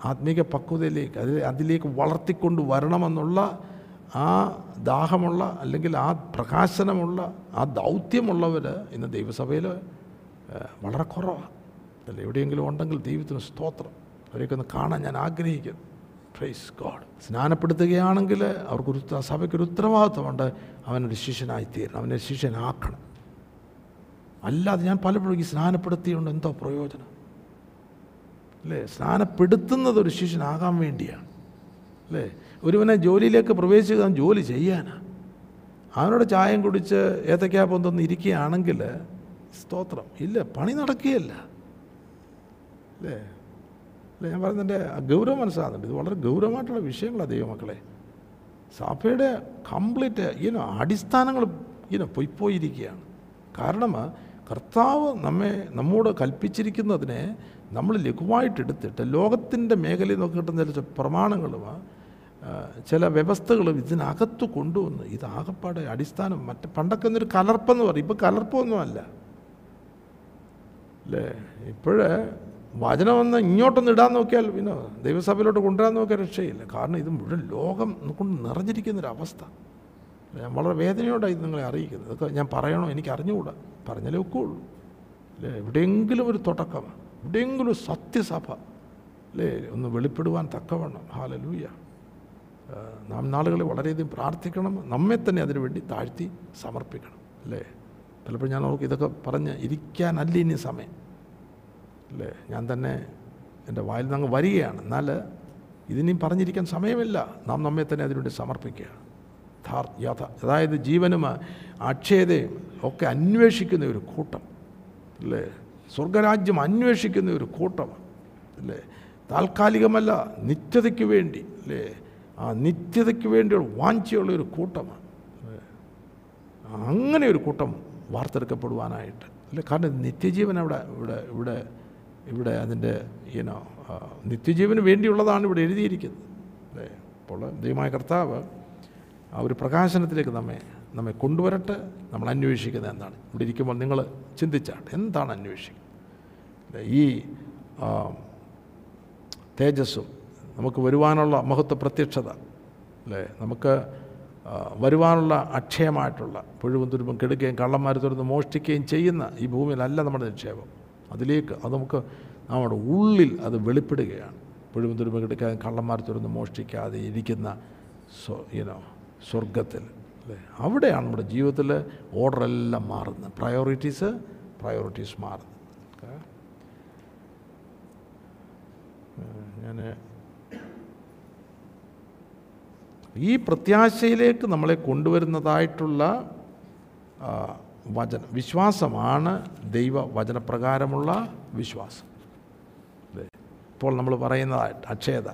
ആത്മീക പക്വതയിലേക്ക് അതിൽ അതിലേക്ക് വളർത്തിക്കൊണ്ട് വരണമെന്നുള്ള ആ ദാഹമുള്ള അല്ലെങ്കിൽ ആ പ്രകാശനമുള്ള ആ ദൗത്യമുള്ളവർ ഇന്ന് ദൈവസഭയിൽ വളരെ കുറവാണ് അല്ല എവിടെയെങ്കിലും ഉണ്ടെങ്കിൽ ദൈവത്തിന് സ്തോത്രം. അവരെയൊക്കെ ഒന്ന് കാണാൻ ഞാൻ ആഗ്രഹിക്കുന്നു. പ്രൈസ് ഗോഡ് സ്നാനപ്പെടുത്തുകയാണെങ്കിൽ അവർക്കൊരു സഭയ്ക്കൊരു ഉത്തരവാദിത്വമുണ്ട്. അവനൊരു ശിഷ്യനായിത്തീരണം അവനെ ശിഷ്യനാക്കണം. അല്ലാതെ ഞാൻ പലപ്പോഴും ഈ സ്നാനപ്പെടുത്തിയുണ്ട് എന്തോ പ്രയോജനം? അല്ലേ? സ്നാനപ്പെടുത്തുന്നത് ഒരു ശിഷ്യനാകാൻ വേണ്ടിയാണ്. അല്ലേ? ഒരുവനെ ജോലിയിലേക്ക് പ്രവേശിക്കാൻ ജോലി ചെയ്യാനാണ് അവനോട് ചായം കുടിച്ച് ഏത്തക്കാപ്പം പൊന്തൊന്ന് ഇരിക്കുകയാണെങ്കിൽ സ്തോത്രം. ഇല്ല പണി നടക്കുകയല്ല. അല്ലേ? അല്ലേ ഞാൻ പറയുന്നതിന്റെ ഗൗരവം മനസ്സിലാകുന്നുണ്ട്. ഇത് വളരെ ഗൗരവമായിട്ടുള്ള വിഷയങ്ങളാണ് ദൈവമക്കളെ. സഭയുടെ കംപ്ലീറ്റ് ഈനോ അടിസ്ഥാനങ്ങൾ ഈനോ പൊയ്പോയിരിക്കുകയാണ് കാരണം കർത്താവ് നമ്മെ നമ്മോട് കൽപ്പിച്ചിരിക്കുന്നതിനെ നമ്മൾ ലഘുവായിട്ടെടുത്തിട്ട് ലോകത്തിന്റെ മേഖലയിൽ നോക്കി കിട്ടുന്ന ചില പ്രമാണങ്ങളും ചില വ്യവസ്ഥകളും ഇതിനകത്ത് കൊണ്ടുവന്ന് ഇതാകപ്പാടെ അടിസ്ഥാനം മറ്റ് പണ്ടൊക്കെ എന്നൊരു കലർപ്പെന്ന് പറയും. ഇപ്പോൾ കലർപ്പൊന്നുമല്ല. അല്ലേ ഇപ്പോഴേ വചനം ഒന്ന് ഇങ്ങോട്ടൊന്ന് ഇടാൻ നോക്കിയാൽ പിന്നെ ദൈവസഭയിലോട്ട് കൊണ്ടുവരാൻ നോക്കിയാൽ രക്ഷയില്ല. കാരണം ഇത് മുഴുവൻ ലോകം കൊണ്ട് നിറഞ്ഞിരിക്കുന്നൊരവസ്ഥ. ഞാൻ വളരെ വേദനയോടായി നിങ്ങളെ അറിയിക്കുന്നത്. ഇതൊക്കെ ഞാൻ പറയണോ എനിക്ക് അറിഞ്ഞുകൂടാ പറഞ്ഞാലേ ഒക്കുള്ളൂ. അല്ലേ എവിടെയെങ്കിലും ഒരു തുടക്കം. എവിടെയെങ്കിലും സത്യസഭ അല്ലേ? ഒന്ന് വെളിപ്പെടുവാൻ തക്കവണ്ണം. ഹാലലൂയ നാം നാളുകളിൽ വളരെയധികം പ്രാർത്ഥിക്കണം. നമ്മെ തന്നെ അതിനുവേണ്ടി താഴ്ത്തി സമർപ്പിക്കണം അല്ലേ? പലപ്പോഴും ഞാൻ നോക്കി ഇതൊക്കെ പറഞ്ഞ് ഇരിക്കാനല്ല ഇനി സമയം അല്ലേ? ഞാൻ തന്നെ എന്റെ വായിൽ നിന്ന് അങ്ങ് വരികയാണ്. എന്നാൽ ഇതിനെയും പറഞ്ഞിരിക്കാൻ സമയമില്ല. നാം നമ്മെ തന്നെ അതിനുവേണ്ടി സമർപ്പിക്കുകയാണ്. യഥ അതായത് ജീവനും അക്ഷയതയും ഒക്കെ അന്വേഷിക്കുന്ന ഒരു കൂട്ടം അല്ലേ? സ്വർഗരാജ്യം അന്വേഷിക്കുന്ന ഒരു കൂട്ടമാണ്. അല്ലേ? താൽക്കാലികമല്ല നിത്യതയ്ക്ക് വേണ്ടി അല്ലേ? ആ നിത്യതയ്ക്ക് വേണ്ടിയുള്ള വാഞ്ചയുള്ള ഒരു കൂട്ടമാണ്? അങ്ങനെ ഒരു കൂട്ടം വാർത്തെടുക്കപ്പെടുവാനായിട്ട്. അല്ലേ? കാരണം നിത്യജീവൻ അവിടെ ഇവിടെ ഇവിടെ ഇവിടെ അതിന്റെ ഈനോ നിത്യജീവന് വേണ്ടിയുള്ളതാണ് ഇവിടെ എഴുതിയിരിക്കുന്നത്. അല്ലേ? അപ്പോൾ ദൈവമായ കർത്താവ് ആ ഒരു പ്രകാശനത്തിലേക്ക് നമ്മെ നമ്മെ കൊണ്ടുവരട്ടെ നമ്മൾ അന്വേഷിക്കുന്നത് എന്താണ് ഇവിടെ ഇരിക്കുമ്പോൾ നിങ്ങൾ ചിന്തിച്ചാട്ടെ എന്താണ് അന്വേഷിക്കുന്നത്? ഈ തേജസ്സും നമുക്ക് വരുവാനുള്ള മഹത്വ പ്രത്യക്ഷത അല്ലേ? നമുക്ക് വരുവാനുള്ള അക്ഷയമായിട്ടുള്ള പുഴുവും തുരുമ്പും കെടുക്കുകയും കള്ളന്മാർ തുറന്ന് മോഷ്ടിക്കുകയും ചെയ്യുന്ന ഈ ഭൂമിയിലല്ല നമ്മുടെ നിക്ഷേപം. അതിലേക്ക് അത് നമുക്ക് നമ്മുടെ ഉള്ളിൽ അത് വെളിപ്പെടുകയാണ്. പുഴുവും തുരുമ്പും കെടുക്കാതെ കള്ളന്മാർ തുറന്ന് മോഷ്ടിക്കാതെ ഇരിക്കുന്ന സ്വ യുനോ സ്വർഗത്തിൽ അല്ലേ? അവിടെയാണ് നമ്മുടെ ജീവിതത്തിൽ ഓർഡറെല്ലാം മാറുന്നത്. പ്രയോറിറ്റീസ് പ്രയോറിറ്റീസ് മാറുന്നത് ഓക്കേ ഞാൻ ഈ പ്രത്യാശയിലേക്ക് നമ്മളെ കൊണ്ടുവരുന്നതായിട്ടുള്ള വചന. വിശ്വാസമാണ് ദൈവ വചനപ്രകാരമുള്ള വിശ്വാസം. ഇപ്പോൾ നമ്മൾ പറയുന്നതായിട്ട് അക്ഷയത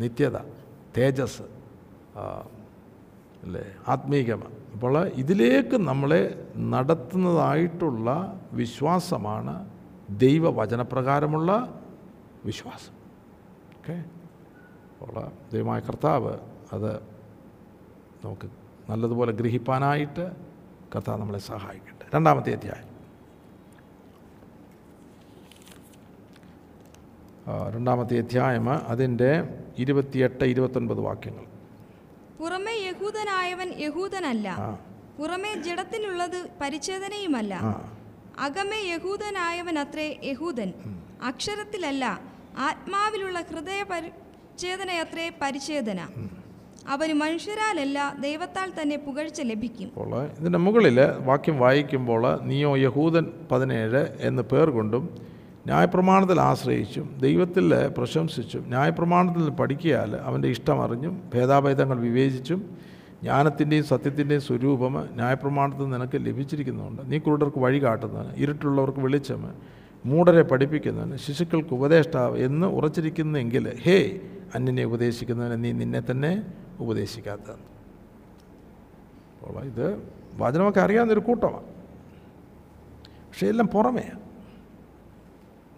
നിത്യത തേജസ് അല്ലേ ആത്മീകമ. അപ്പോൾ ഇതിലേക്ക് നമ്മളെ നടത്തുന്നതായിട്ടുള്ള വിശ്വാസമാണ് ദൈവവചനപ്രകാരമുള്ള വിശ്വാസം. ഓക്കെ. ഉള്ള ദൈവമായ കർത്താവ് അത് നമുക്ക് നല്ലതുപോലെ ഗ്രഹിപ്പാനായിട്ട് കർത്താവ് നമ്മളെ സഹായിക്കട്ടെ. രണ്ടാമത്തെ അധ്യായം. രണ്ടാമത്തെ അധ്യായം അതിന്റെ ഇരുപത്തിയെട്ട് ഇരുപത്തൊൻപത് വാക്യങ്ങൾ. പുറമെ യഹൂദനായവൻ യഹൂദനല്ല. പുറമേ ജഡത്തിനുള്ളത് പരിച്ഛേദനയുമല്ല. അകമേ യഹൂദനായവൻ അത്രേ യഹൂദൻ അക്ഷരത്തിലല്ല ആത്മാവിലുള്ള ഹൃദയ പരിച്ഛേദനയത്രേ പരിച്ഛേദന. അവന് മനുഷ്യരാലല്ല ദൈവത്താൽ തന്നെ പുകഴ്ച ലഭിക്കും. ഇതിന്റെ മുകളിൽ വാക്യം വായിക്കുമ്പോൾ നീയോ യഹൂദൻ പതിനേഴ് എന്ന് പേർ കൊണ്ടും ന്യായപ്രമാണത്തിൽ ആശ്രയിച്ചും ദൈവത്തിൽ പ്രശംസിച്ചും ന്യായപ്രമാണത്തിൽ പഠിക്കിയാൽ അവന്റെ ഇഷ്ടം അറിഞ്ഞും ഭേദാഭേദങ്ങൾ വിവേചിച്ചും ജ്ഞാനത്തിന്റെയും സത്യത്തിന്റെയും സ്വരൂപം ന്യായപ്രമാണത്തിൽ നിനക്ക് ലഭിച്ചിരിക്കുന്നുണ്ട്. നീ കുരുടർക്ക് വഴി കാട്ടുന്നതിന് ഇരുട്ടുള്ളവർക്ക് വെളിച്ചം മൂടരെ പഠിപ്പിക്കുന്നവന് ശിശുക്കൾക്ക് ഉപദേഷ്ടാവ് എന്ന് ഉറച്ചിരിക്കുന്നെങ്കിൽ ഹേ അന്യനെ ഉപദേശിക്കുന്നവന് നീ നിന്നെ തന്നെ ഉപദേശിക്കാത്ത. അപ്പോൾ ഇത് വചനമൊക്കെ അറിയാവുന്നൊരു കൂട്ടമാണ്. പക്ഷേ എല്ലാം പുറമേ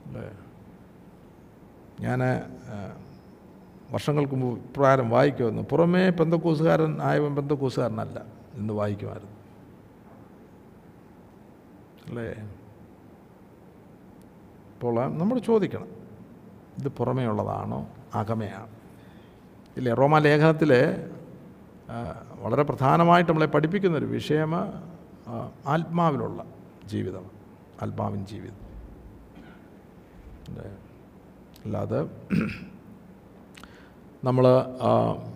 അല്ലേ? ഞാൻ വർഷങ്ങൾക്ക് മുമ്പ് ഇപ്രകാരം വായിക്കുമായിരുന്നു. പുറമേ പെന്തക്കൂസുകാരൻ ആയവൻ പെന്തക്കൂസുകാരനല്ല എന്ന് വായിക്കുമായിരുന്നു. അല്ലേ? അപ്പോൾ നമ്മൾ ചോദിക്കണം ഇത് പുറമേ ഉള്ളതാണോ അകമയാണ്? ഇല്ലേ? റോമാ ലേഖനത്തിൽ വളരെ പ്രധാനമായിട്ട് നമ്മളെ പഠിപ്പിക്കുന്നൊരു വിഷയം ആത്മാവിലുള്ള ജീവിതം ആത്മാവിൻ ജീവിതം. അല്ലേ? അല്ലാതെ നമ്മൾ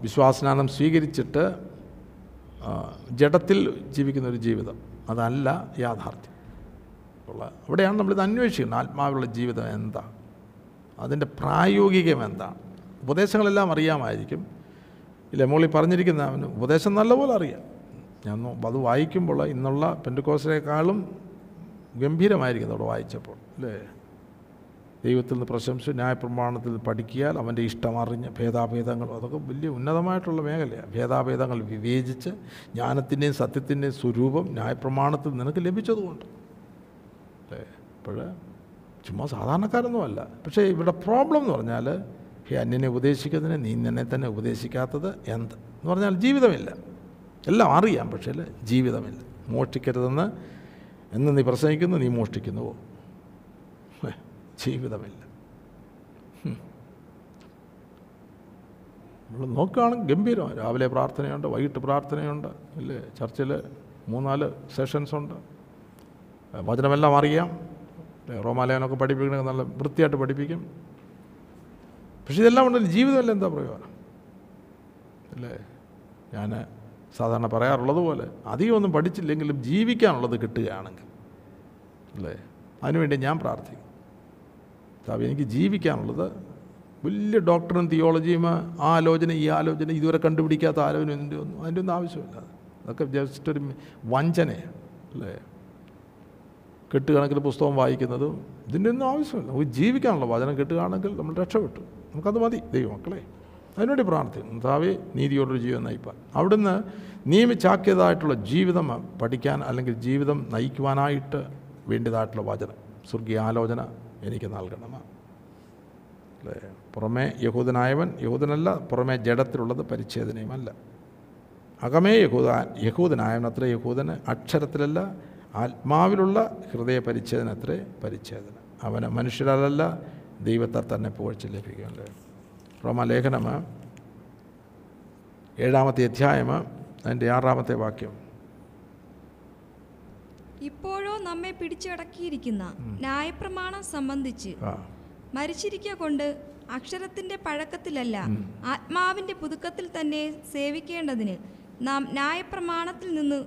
വിശ്വാസനാനം സ്വീകരിച്ചിട്ട് ജഡത്തിൽ ജീവിക്കുന്ന ഒരു ജീവിതം അതല്ല യാഥാർത്ഥ്യം. ഉള്ള അവിടെയാണ് നമ്മളിത് അന്വേഷിക്കുന്നത് ആത്മാവിലുള്ള ജീവിതം എന്താ? അതിന്റെ പ്രായോഗികം എന്താണ് ഉപദേശങ്ങളെല്ലാം അറിയാമായിരിക്കും. ഇല്ല മോളി പറഞ്ഞിരിക്കുന്ന അവന് ഉപദേശം നല്ലപോലെ അറിയാം. ഞാൻ അത് വായിക്കുമ്പോൾ ഇന്നുള്ള പെൻഡുക്കോസിനേക്കാളും ഗംഭീരമായിരിക്കുന്നു അവിടെ വായിച്ചപ്പോൾ അല്ലേ? ദൈവത്തിൽ നിന്ന് പ്രശംസ ന്യായപ്രമാണത്തിൽ നിന്ന് പഠിക്കിയാൽ അവന്റെ ഇഷ്ടം അറിഞ്ഞ് ഭേദാഭേദങ്ങൾ അതൊക്കെ വലിയ ഉന്നതമായിട്ടുള്ള മേഖലയാണ്. ഭേദാഭേദങ്ങൾ വിവേചിച്ച് ജ്ഞാനത്തിന്റെയും സത്യത്തിന്റെയും സ്വരൂപം ന്യായപ്രമാണത്തിൽ നിനക്ക് ലഭിച്ചതുകൊണ്ട്. അല്ലേ അപ്പോൾ ചുമ്മാ സാധാരണക്കാരൊന്നുമല്ല. പക്ഷേ ഇവിടെ പ്രോബ്ലം എന്ന് പറഞ്ഞാൽ ഈ അന്യനെ ഉപദേശിക്കുന്നതിന് നീ നിന്നെ തന്നെ ഉപദേശിക്കാത്തത് എന്ത്? എന്ന് പറഞ്ഞാൽ ജീവിതമില്ല. എല്ലാം അറിയാം പക്ഷേ ജീവിതമില്ല. മോഷ്ടിക്കരുതെന്ന് എന്ന് നീ പ്രസംഗിക്കുന്നു നീ മോഷ്ടിക്കുന്നുവോ ജീവിതമില്ല. നമ്മൾ നോക്കുകയാണെങ്കിൽ ഗംഭീരമാണ് രാവിലെ പ്രാർത്ഥനയുണ്ട് വൈകിട്ട് പ്രാർത്ഥനയുണ്ട് ഇല്ലേ? ചർച്ചിൽ മൂന്നാൽ സെഷൻസ് ഉണ്ട്. വചനമെല്ലാം അറിയാം. റോമാലയനൊക്കെ പഠിപ്പിക്കണമെങ്കിൽ നല്ല വൃത്തിയായിട്ട് പഠിപ്പിക്കും. പക്ഷെ ഇതെല്ലാം ഉണ്ടല്ലോ ജീവിതമല്ല എന്താ പ്രയോജനം? അല്ലേ? ഞാൻ സാധാരണ പറയാറുള്ളത് പോലെ അധികമൊന്നും പഠിച്ചില്ലെങ്കിലും ജീവിക്കാനുള്ളത് കിട്ടുകയാണെങ്കിൽ അല്ലേ? അതിനുവേണ്ടി ഞാൻ പ്രാർത്ഥിക്കും താവ് എനിക്ക് ജീവിക്കാനുള്ളത് വലിയ ഡോക്ടറും തിയോളജിയും ആ ആലോചന ഈ ആലോചന ഇതുവരെ കണ്ടുപിടിക്കാത്ത ആലോചന ഇതിന്റെ ഒന്നും അതിന്റെ ഒന്നും ആവശ്യമില്ല. അതൊക്കെ ജസ്റ്റ് ഒരു വഞ്ചനയാണ് അല്ലേ? കെട്ടുകണക്കിന് പുസ്തകം വായിക്കുന്നതും ഇതിന്റെ ഒന്നും ആവശ്യമില്ല. നമുക്ക് ജീവിക്കാനുള്ള വചനം കെട്ടുകയാണെങ്കിൽ നമ്മൾ രക്ഷപ്പെട്ടു. നമുക്കത് മതി. ദൈവമക്കളെ അതിനുവേണ്ടി പ്രാർത്ഥിക്കും താവേ നീതിയോടൊരു ജീവിതം നയിപ്പാൻ. അവിടുന്ന് നിയമിച്ചാക്കിയതായിട്ടുള്ള ജീവിതം പഠിക്കാൻ അല്ലെങ്കിൽ ജീവിതം നയിക്കുവാനായിട്ട് വേണ്ടിയതായിട്ടുള്ള വചനം സ്വർഗീയ ആലോചന എനിക്ക് നൽകണം അല്ലേ? പുറമേ യഹൂദനായവൻ യഹൂദനല്ല പുറമേ ജഡത്തിലുള്ളത് പരിച്ഛേദനയുമല്ല. അകമേ യഹൂദ യഹൂദനായവൻ അത്ര യഹൂദന് അക്ഷരത്തിലല്ല ആത്മാവിലുള്ള ഹൃദയ പരിച്ഛേദന അത്രേ പരിച്ഛേദന. അവന് മനുഷ്യരാലല്ല ദൈവത്താൽ തന്നെ പുകഴ്ച ലഭിക്കേണ്ടത്. റോമലേഖനം ഏഴാമത്തെ അധ്യായം അതിന്റെ ആറാമത്തെ വാക്യം. ഇപ്പോഴോ നമ്മെ പിടിച്ചടക്കിയിരിക്കുന്ന ന്യായപ്രമാണം സംബന്ധിച്ച് മരിച്ചിരിക്കുക മരിച്ചിരിക്ക കൊണ്ട് അക്ഷരത്തിന്റെ പഴക്കത്തിലല്ല ആത്മാവിന്റെ പുതുക്കത്തിൽ തന്നെ സേവിക്കേണ്ടതിന് നാം ന്യായപ്രമാണത്തിൽ നിന്ന്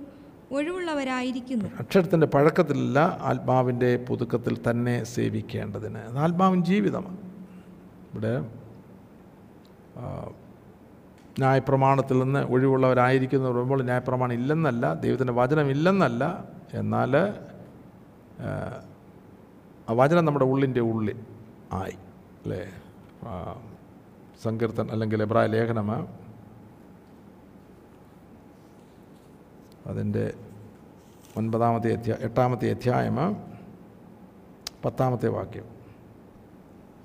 ഒഴിവുള്ളവരായിരിക്കുന്നു. അക്ഷരത്തിന്റെ പഴക്കത്തിലല്ല ആത്മാവിന്റെ പുതുക്കത്തിൽ തന്നെ സേവിക്കേണ്ടതിന്. അത് ആത്മാവിൻ ജീവിതമാണ്. ഇവിടെ ന്യായപ്രമാണത്തിൽ നിന്ന് ഒഴിവുള്ളവരായിരിക്കുന്നു പറയുമ്പോൾ ന്യായപ്രമാണം ഇല്ലെന്നല്ല ദൈവത്തിന്റെ വചനം ഇല്ലെന്നല്ല എന്നാൽ ആ, വചനം നമ്മുടെ ഉള്ളിന്റെ ഉള്ളിൽ ആയി. അല്ലേ? സങ്കീർത്തൻ അല്ലെങ്കിൽ എബ്രായ ലേഖനം അതിന്റെ ഒൻപതാമത്തെ അധ്യായ എട്ടാമത്തെ അധ്യായം പത്താമത്തെ വാക്യം.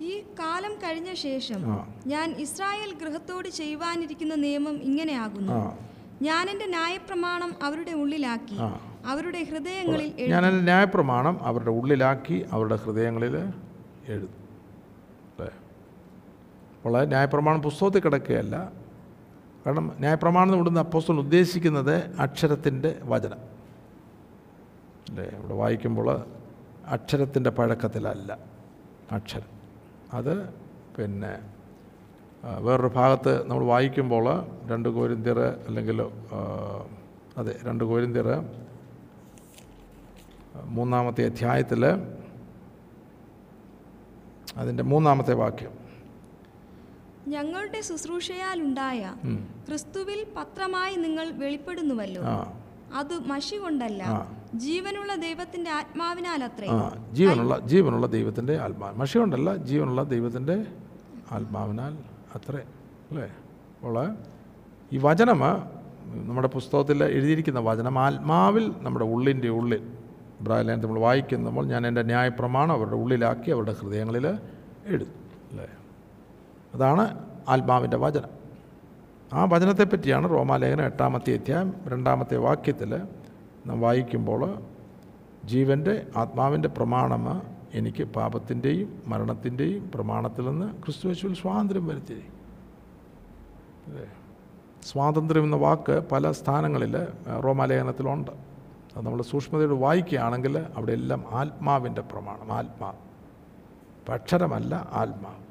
ഈ കാലം കഴിഞ്ഞ ശേഷം ഞാൻ ഇസ്രായേൽ ഗൃഹത്തോട് ചെയ്യുവാനിരിക്കുന്ന നിയമം ഇങ്ങനെയാകുന്നു ഞാൻ എന്റെ ന്യായപ്രമാണം അവരുടെ ഉള്ളിലാക്കി അവരുടെ ഹൃദയങ്ങളിൽ ഞാൻ എന്റെ ന്യായപ്രമാണം അവരുടെ ഉള്ളിലാക്കി അവരുടെ ഹൃദയങ്ങളിൽ എഴുതും അല്ലേ? അപ്പോൾ ന്യായപ്രമാണം പുസ്തകത്തിൽ കിടക്കുകയല്ല. കാരണം ന്യായപ്രമാണം ഇവിടുന്ന് അപ്പോസ്റ്റൽ ഉദ്ദേശിക്കുന്നത് അക്ഷരത്തിന്റെ വചനം. അല്ലേ? ഇവിടെ വായിക്കുമ്പോൾ അക്ഷരത്തിന്റെ പഴക്കത്തിലല്ല. അക്ഷരം. അത് പിന്നെ വേറൊരു ഭാഗത്ത് നമ്മൾ വായിക്കുമ്പോൾ രണ്ട് കോരിന്തിയർ അല്ലെങ്കിൽ അതെ രണ്ട് കോരിന്തിയർ മൂന്നാമത്തെ അധ്യായത്തിൽ അതിന്റെ മൂന്നാമത്തെ വാക്യം. ഞങ്ങളുടെ ശുശ്രൂഷയാലുണ്ടായ. ക്രിസ്തുവിൽ പത്രമായി നിങ്ങൾ വെളിപ്പെടുന്നുവല്ലോ. അത് മഷി കൊണ്ടല്ല ജീവനുള്ള ദൈവത്തിന്റെ ആത്മാവിനാൽ അത്ര ജീവനുള്ള ജീവനുള്ള ദൈവത്തിന്റെ ആത്മാവ് മഷി കൊണ്ടല്ല ജീവനുള്ള ദൈവത്തിന്റെ ആത്മാവിനാൽ അത്രേ അല്ലേ? അപ്പോൾ ഈ വചനം നമ്മുടെ പുസ്തകത്തിൽ എഴുതിയിരിക്കുന്ന വചനം ആത്മാവിൽ നമ്മുടെ ഉള്ളിന്റെ ഉള്ളിൽ ഇബ്രാഹിം നമ്മൾ വായിക്കുമ്പോൾ ഞാൻ എന്റെ ന്യായപ്രമാണം അവരുടെ ഉള്ളിലാക്കി അവരുടെ ഹൃദയങ്ങളിൽ എഴുതും അല്ലേ? അതാണ് ആത്മാവിന്റെ വചനം. ആ വചനത്തെ പറ്റിയാണ് റോമാലേഖനം എട്ടാമത്തെ അധ്യായം രണ്ടാമത്തെ വാക്യത്തിൽ നാം വായിക്കുമ്പോൾ ജീവന്റെ ആത്മാവിന്റെ പ്രമാണം എനിക്ക് പാപത്തിന്റെയും മരണത്തിന്റെയും പ്രമാണത്തിൽ നിന്ന് ക്രിസ്തുവേശുവിൽ സ്വാതന്ത്ര്യം വരുത്തി? സ്വാതന്ത്ര്യം എന്ന വാക്ക് പല സ്ഥാനങ്ങളിൽ റോമാലേഖനത്തിലുണ്ട്. അത് നമ്മൾ സൂക്ഷ്മതയോട് വായിക്കുകയാണെങ്കിൽ അവിടെ എല്ലാം ആത്മാവിന്റെ പ്രമാണം ആത്മാവ് അക്ഷരമല്ല ആത്മാവ്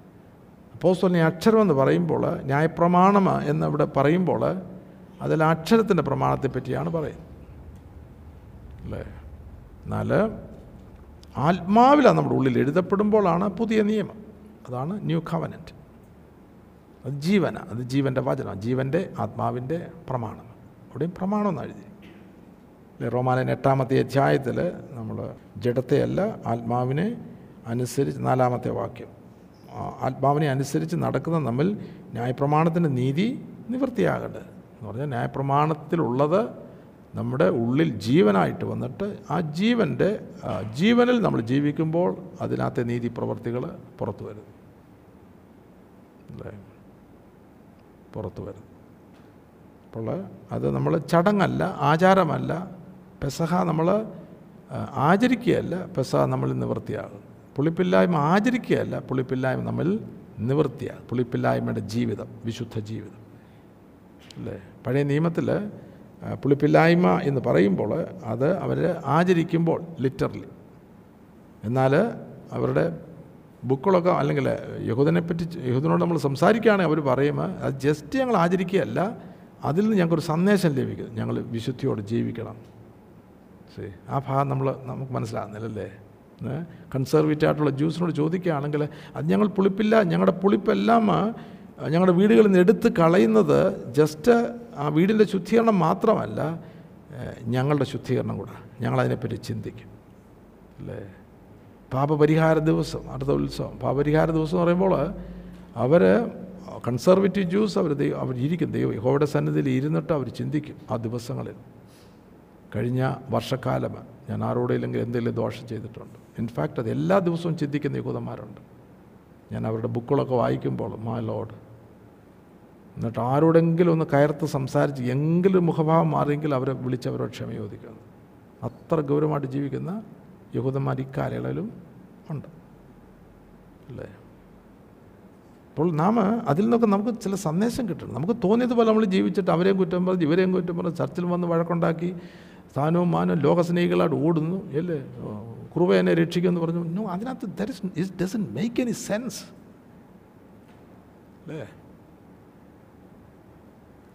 അപ്പോസ്തലനെ അക്ഷരം എന്ന് പറയുമ്പോൾ ന്യായപ്രമാണം എന്നിവിടെ പറയുമ്പോൾ അതിൽ അക്ഷരത്തിന്റെ പ്രമാണത്തെ പറ്റിയാണ് പറയുന്നത്. അല്ലേ? എന്നാൽ ആത്മാവിലാണ് നമ്മുടെ ഉള്ളിൽ എഴുതപ്പെടുമ്പോഴാണ് പുതിയ നിയമം. അതാണ് ന്യൂ കവനന്റ്. അത് ജീവന അത് ജീവന്റെ വചനം ജീവന്റെ ആത്മാവിന്റെ പ്രമാണം. അവിടെയും പ്രമാണം എന്ന് എഴുതി റോമാലയൻ എട്ടാമത്തെ അധ്യായത്തിൽ നമ്മൾ ജഡത്തെയല്ല ആത്മാവിനെ അനുസരിച്ച് നാലാമത്തെ വാക്യം. ആത്മാവിനെ അനുസരിച്ച് നടക്കുന്ന നമ്മൾ ന്യായപ്രമാണത്തിന്റെ നീതി നിവൃത്തിയാകട്ടെ. എന്ന് പറഞ്ഞാൽ ന്യായപ്രമാണത്തിലുള്ളത് നമ്മുടെ ഉള്ളിൽ ജീവനായിട്ട് വന്നിട്ട് ആ ജീവന്റെ ജീവനിൽ നമ്മൾ ജീവിക്കുമ്പോൾ അതിനകത്തെ നീതി പ്രവർത്തികൾ പുറത്തു വരും. അല്ലേ? പുറത്തു വരും. അപ്പോൾ അത് നമ്മൾ ചടങ്ങല്ല ആചാരമല്ല. പെസഹ നമ്മൾ ആചരിക്കുകയല്ല. പെസഹ നമ്മൾ നിവൃത്തിയാകും. പുളിപ്പില്ലായ്മ ആചരിക്കുകയല്ല. പുളിപ്പില്ലായ്മ നമ്മൾ നിവൃത്തിയാണ് പുളിപ്പില്ലായ്മയുടെ ജീവിതം വിശുദ്ധ ജീവിതം. അല്ലേ? പഴയ നിയമത്തിൽ പുളിപ്പില്ലായ്മ എന്ന് പറയുമ്പോൾ അത് അവർ ആചരിക്കുമ്പോൾ ലിറ്ററലി എന്നാൽ അവരുടെ ബുക്കുകളൊക്കെ അല്ലെങ്കിൽ യഹൂദനെ പറ്റി യഹൂദനോട് നമ്മൾ സംസാരിക്കുകയാണെങ്കിൽ അവർ പറയുമ്പോൾ അത് ജസ്റ്റ് ഞങ്ങൾ ആചരിക്കുകയല്ല അതിൽ നിന്ന് ഞങ്ങൾക്കൊരു സന്ദേശം ലഭിക്കും. ഞങ്ങൾ വിശുദ്ധിയോടെ ജീവിക്കണം. ശരി? ആ ഭാഗം നമ്മൾ നമുക്ക് മനസ്സിലാകുന്നില്ലല്ലേ? കൺസർവേറ്റീവ് ആയിട്ടുള്ള ജ്യൂസിനോട് ചോദിക്കുകയാണെങ്കിൽ അത് ഞങ്ങൾ പുളിപ്പില്ല ഞങ്ങളുടെ പുളിപ്പെല്ലാം ഞങ്ങളുടെ വീടുകളിൽ നിന്ന് എടുത്ത് കളയുന്നത് ജസ്റ്റ് ആ വീടിന്റെ ശുദ്ധീകരണം മാത്രമല്ല ഞങ്ങളുടെ ശുദ്ധീകരണം കൂടെ. ഞങ്ങളതിനെപ്പറ്റി ചിന്തിക്കും. അല്ലേ? പാപപരിഹാര ദിവസം അടുത്ത ഉത്സവം. പാപപരിഹാര ദിവസം എന്ന് പറയുമ്പോൾ അവർ കൺസർവേറ്റീവ് ജ്യൂസ് അവർ ദൈവം അവർ ഇരിക്കും ദൈവം. യഹോയുടെ സന്നിധിയിൽ ഇരുന്നിട്ട് അവർ ചിന്തിക്കും ആ ദിവസങ്ങളിൽ. കഴിഞ്ഞ വർഷക്കാലം ഞാൻ ആരോടെങ്കിലും എന്തെങ്കിലും ദോഷം ചെയ്തിട്ടുണ്ട്? ഇൻഫാക്റ്റ് അത് എല്ലാ ദിവസവും ചിന്തിക്കുന്ന യഹൂദന്മാരുണ്ട്. ഞാൻ അവരുടെ ബുക്കുകളൊക്കെ വായിക്കുമ്പോൾ മാ ലോഡ് എന്നിട്ട് ആരോടെങ്കിലും ഒന്ന് കയർത്ത് സംസാരിച്ച് എങ്കിലും മുഖഭാവം മാറിയെങ്കിൽ അവരെ വിളിച്ച് അവരോട് ക്ഷമ ചോദിക്കുന്നു. അത്ര ഗൗരവമായിട്ട് ജീവിക്കുന്ന യഹൂദന്മാർ ഇക്കാലയളവിലും ഉണ്ട്. അല്ലേ? അപ്പോൾ നാം അതിൽ നിന്നൊക്കെ നമുക്ക് ചില സന്ദേശം കിട്ടണം. നമുക്ക് തോന്നിയതുപോലെ നമ്മൾ ജീവിച്ചിട്ട് അവരെയും കുറ്റം പറഞ്ഞ് ഇവരെയും കുറ്റം പറഞ്ഞ് ചർച്ചിൽ വന്ന് വഴക്കുണ്ടാക്കി സ്ഥാനവും മാനവും ലോകസ്നേഹികളായിട്ട് ഓടുന്നു അല്ലേ? കുറുവ എന്നെ രക്ഷിക്കുമെന്ന് പറഞ്ഞു. നോ അതിനകത്ത് there is it doesn't make any sense അല്ലേ?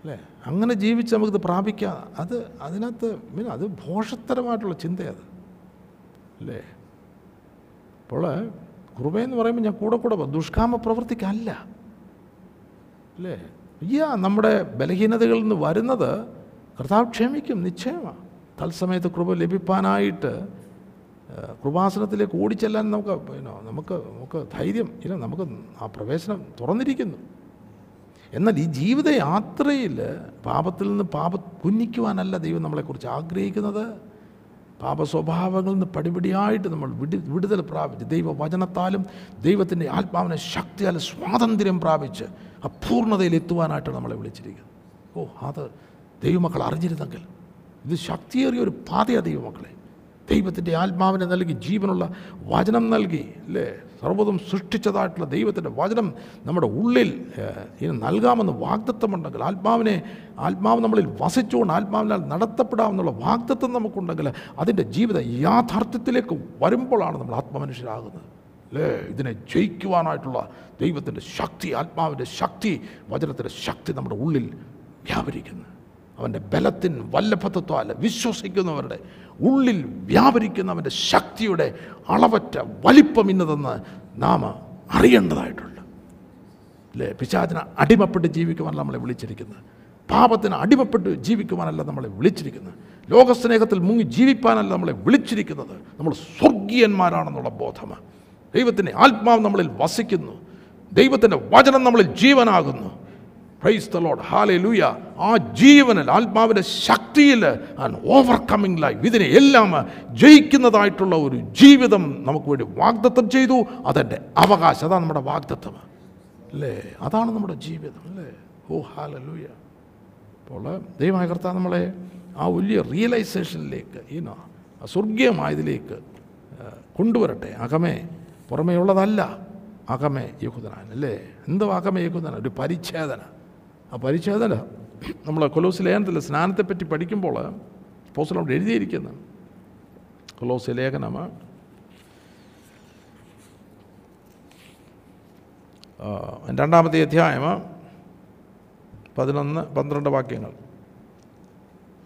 അല്ലേ? അങ്ങനെ ജീവിച്ച് നമുക്കിത് പ്രാപിക്കാം. അത് അതിനകത്ത് മീൻ അത് ഭോഷത്തരമായിട്ടുള്ള ചിന്തയത്. അല്ലേ? അപ്പോൾ കൃപയെന്ന് പറയുമ്പോൾ ഞാൻ കൂടെ കൂടെ ദുഷ്കാമ പ്രവൃത്തിക്കല്ല. അല്ലേ? യാ നമ്മുടെ ബലഹീനതകളിൽ നിന്ന് വരുന്നത് കർത്താവ് ക്ഷമിക്കും നിശ്ചയമാണ് തത്സമയത്ത് കൃപ ലഭിപ്പാനായിട്ട് കൃപാസനത്തിലേക്ക് ഓടിച്ചെല്ലാൻ നമുക്ക് പിന്നെ നമുക്ക് നമുക്ക് ധൈര്യം ഇല്ല നമുക്ക് ആ പ്രവേശനം തുറന്നിരിക്കുന്നു. എന്നാൽ ഈ ജീവിതയാത്രയിൽ പാപത്തിൽ നിന്ന് പാപ കുഞ്ഞിക്കുവാനല്ല ദൈവം നമ്മളെക്കുറിച്ച് ആഗ്രഹിക്കുന്നത്. പാപ സ്വഭാവങ്ങളിൽ നിന്ന് പടിപടിയായിട്ട് നമ്മൾ വിടി വിടുതൽ പ്രാപിച്ച് ദൈവവചനത്താലും ദൈവത്തിന്റെ ആത്മാവിനെ ശക്തിയാൽ സ്വാതന്ത്ര്യം പ്രാപിച്ച് അപൂർണതയിൽ എത്തുവാനായിട്ടാണ് നമ്മളെ വിളിച്ചിരിക്കുന്നത് ഓ അത് ദൈവമക്കൾ അറിഞ്ഞിരുന്നെങ്കിൽ ഇത് ശക്തിയേറിയ ഒരു പാതയാണ് ദൈവമക്കളെ. ദൈവത്തിന്റെ ആത്മാവിനെ നൽകി ജീവനുള്ള വചനം നൽകി അല്ലേ? സർവതും സൃഷ്ടിച്ചതായിട്ടുള്ള ദൈവത്തിന്റെ വചനം നമ്മുടെ ഉള്ളിൽ ഇതിന് നൽകാമെന്ന് വാഗ്ദത്വമുണ്ടെങ്കിൽ ആത്മാവിനെ ആത്മാവ് നമ്മളിൽ വസിച്ചുകൊണ്ട് ആത്മാവിനാൽ നടത്തപ്പെടാമെന്നുള്ള വാഗ്ദത്വം നമുക്കുണ്ടെങ്കിൽ അതിന്റെ ജീവിത യാഥാർത്ഥ്യത്തിലേക്ക് വരുമ്പോഴാണ് നമ്മൾ ആത്മമനുഷ്യരാകുന്നത്. അല്ലേ? ഇതിനെ ജയിക്കുവാനായിട്ടുള്ള ദൈവത്തിന്റെ ശക്തി ആത്മാവിന്റെ ശക്തി വചനത്തിന്റെ ശക്തി നമ്മുടെ ഉള്ളിൽ വ്യാപരിക്കുന്നു. അവന്റെ ബലത്തിൻ വല്ലഭത്വത്താൽ വിശ്വസിക്കുന്നവരുടെ ഉള്ളിൽ വ്യാപരിക്കുന്നവന്റെ ശക്തിയുടെ അളവറ്റ വലിപ്പം ഇന്നതെന്ന് നാം അറിയേണ്ടതായിട്ടുണ്ട്. അല്ലേ പിശാചിന് അടിമപ്പെട്ട് ജീവിക്കുവാനല്ല നമ്മളെ വിളിച്ചിരിക്കുന്നത്. പാപത്തിന് അടിമപ്പെട്ട് ജീവിക്കുവാനല്ല നമ്മളെ വിളിച്ചിരിക്കുന്നത്. ലോകസ്നേഹത്തിൽ മുങ്ങി ജീവിപ്പാനല്ല നമ്മളെ വിളിച്ചിരിക്കുന്നത്. നമ്മൾ സ്വർഗീയന്മാരാണെന്നുള്ള ബോധമാണ് ദൈവത്തിന്റെ ആത്മാവ് നമ്മളിൽ വസിക്കുന്നു. ദൈവത്തിന്റെ വചനം നമ്മളിൽ ജീവനാകുന്നു. Praise the Lord hallelujah ആ ജീവനിൽ ആത്മാവിന്റെ ശക്തിയിൽ ആൻഡ് ഓവർകമ്മിങ് ലൈഫ് ഇതിനെ എല്ലാം ജയിക്കുന്നതായിട്ടുള്ള ഒരു ജീവിതം നമുക്ക് വേണ്ടി വാഗ്ദത്തം ചെയ്തു. അതെന്റെ അവകാശം. അതാണ് നമ്മുടെ വാഗ്ദത്തം. അല്ലേ? അതാണ് നമ്മുടെ ജീവിതം. അല്ലേ? ഓ ഹാല ലൂയ അപ്പോൾ ദൈവമായ കർത്താവ് നമ്മളെ ആ വലിയ റിയലൈസേഷനിലേക്ക് ഈനോ സ്വർഗീയമായതിലേക്ക് കൊണ്ടുവരട്ടെ. അകമേ പുറമേ ഉള്ളതല്ല അകമേ യഹുദനാൻ അല്ലേ? എന്തോ അകമേ യഹുദനാൻ ഒരു പരിച്ഛേദന. ആ പരിച്ഛേദന നമ്മൾ കൊലോസ് ലേഖനത്തിൽ സ്നാനത്തെപ്പറ്റി പഠിക്കുമ്പോൾ പോസ്റ്റൽ അവിടെ എഴുതിയിരിക്കുന്നത് കൊലോസ് ലേഖനം ആ, രണ്ടാമത്തെ അധ്യായം പതിനൊന്ന് പന്ത്രണ്ട് വാക്യങ്ങൾ.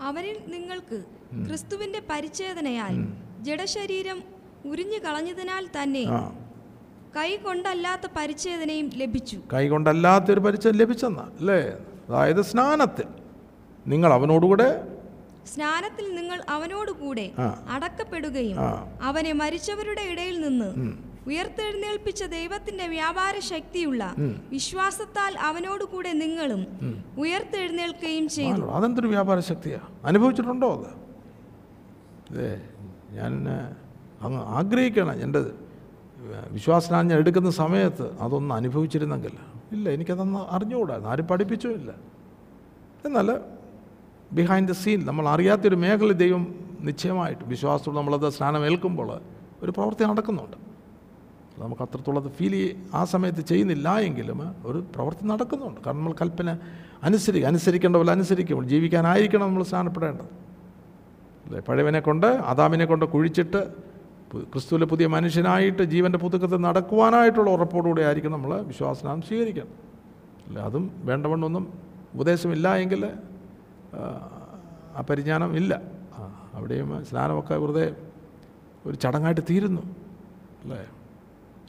അവരിൽ നിങ്ങൾക്ക് ക്രിസ്തുവിന്റെ പരിച്ഛേദനയാൽ ജഡശരീരം ഉരിഞ്ഞു കളഞ്ഞതിനാൽ തന്നെ ആ കൈ കൊണ്ടല്ലാത്ത പരിച്ഛേദനയും ലഭിച്ചു. കൈകൊണ്ടല്ലാത്തൊരു പരിചയം ലഭിച്ചെന്നാ അല്ലേ? അതായത് സ്നാനത്തിൽ നിങ്ങൾ അവനോടുകൂടെ സ്നാനത്തിൽ നിങ്ങൾ അവനോട് കൂടെ അടക്കപ്പെടുകയും അവനെ മരിച്ചവരുടെ ഇടയിൽ നിന്ന് ഉയർത്തെഴുന്നേൽപ്പിച്ച ദൈവത്തിന്റെ വ്യാപാര ശക്തിയുള്ള വിശ്വാസത്താൽ അവനോട് കൂടെ നിങ്ങളും ഉയർത്തെഴുന്നേൽക്കുകയും ചെയ്തു. അതെന്തൊരു വ്യാപാര ശക്തിയാ? അനുഭവിച്ചിട്ടുണ്ടോ അത്? അല്ലേ ഞാൻ അങ്ങ് ആഗ്രഹിക്കണം എന്റെ വിശ്വാസനാൻ ഞാൻ എടുക്കുന്ന സമയത്ത് അതൊന്നും അനുഭവിച്ചിരുന്നെങ്കിൽ ഇല്ല എനിക്കതൊന്ന് അറിഞ്ഞുകൂടായിരുന്നു ആരും പഠിപ്പിച്ചുമില്ല. എന്നാൽ ബിഹൈൻഡ് ദ സീൻ നമ്മൾ അറിയാത്തൊരു മേഖല ദൈവം നിശ്ചയമായിട്ട് വിശ്വാസത്തോട് നമ്മളത് സ്നാനം ഏൽക്കുമ്പോൾ ഒരു പ്രവൃത്തി നടക്കുന്നുണ്ട്. നമുക്ക് അത്രത്തോളം ഫീൽ ആ സമയത്ത് ചെയ്യുന്നില്ല എങ്കിലും ഒരു പ്രവൃത്തി നടക്കുന്നുണ്ട്. കാരണം നമ്മൾ കൽപ്പന അനുസരിക്കുക അനുസരിക്കേണ്ട പോലെ അനുസരിക്കുമ്പോൾ ജീവിക്കാനായിരിക്കണം നമ്മൾ സ്നാനപ്പെടേണ്ടത്. അല്ലേ? പഴയവനെ കൊണ്ട് ആദാമിനെ കൊണ്ട് കുഴിച്ചിട്ട് ക്രിസ്തുവിലെ പുതിയ മനുഷ്യനായിട്ട് ജീവന്റെ പുതുക്കത്തിൽ നടക്കുവാനായിട്ടുള്ള ഉറപ്പോടുകൂടി ആയിരിക്കും നമ്മൾ വിശ്വാസനാം സ്വീകരിക്കണം. അല്ല അതും വേണ്ടവണ്ണൊന്നും ഉപദേശമില്ല എങ്കിൽ ആ, ആ പരിജ്ഞാനം ഇല്ല. ആ, അവിടെയും സ്നാനമൊക്കെ വെറുതെ ഒരു ചടങ്ങായിട്ട് തീരുന്നു. അല്ലേ?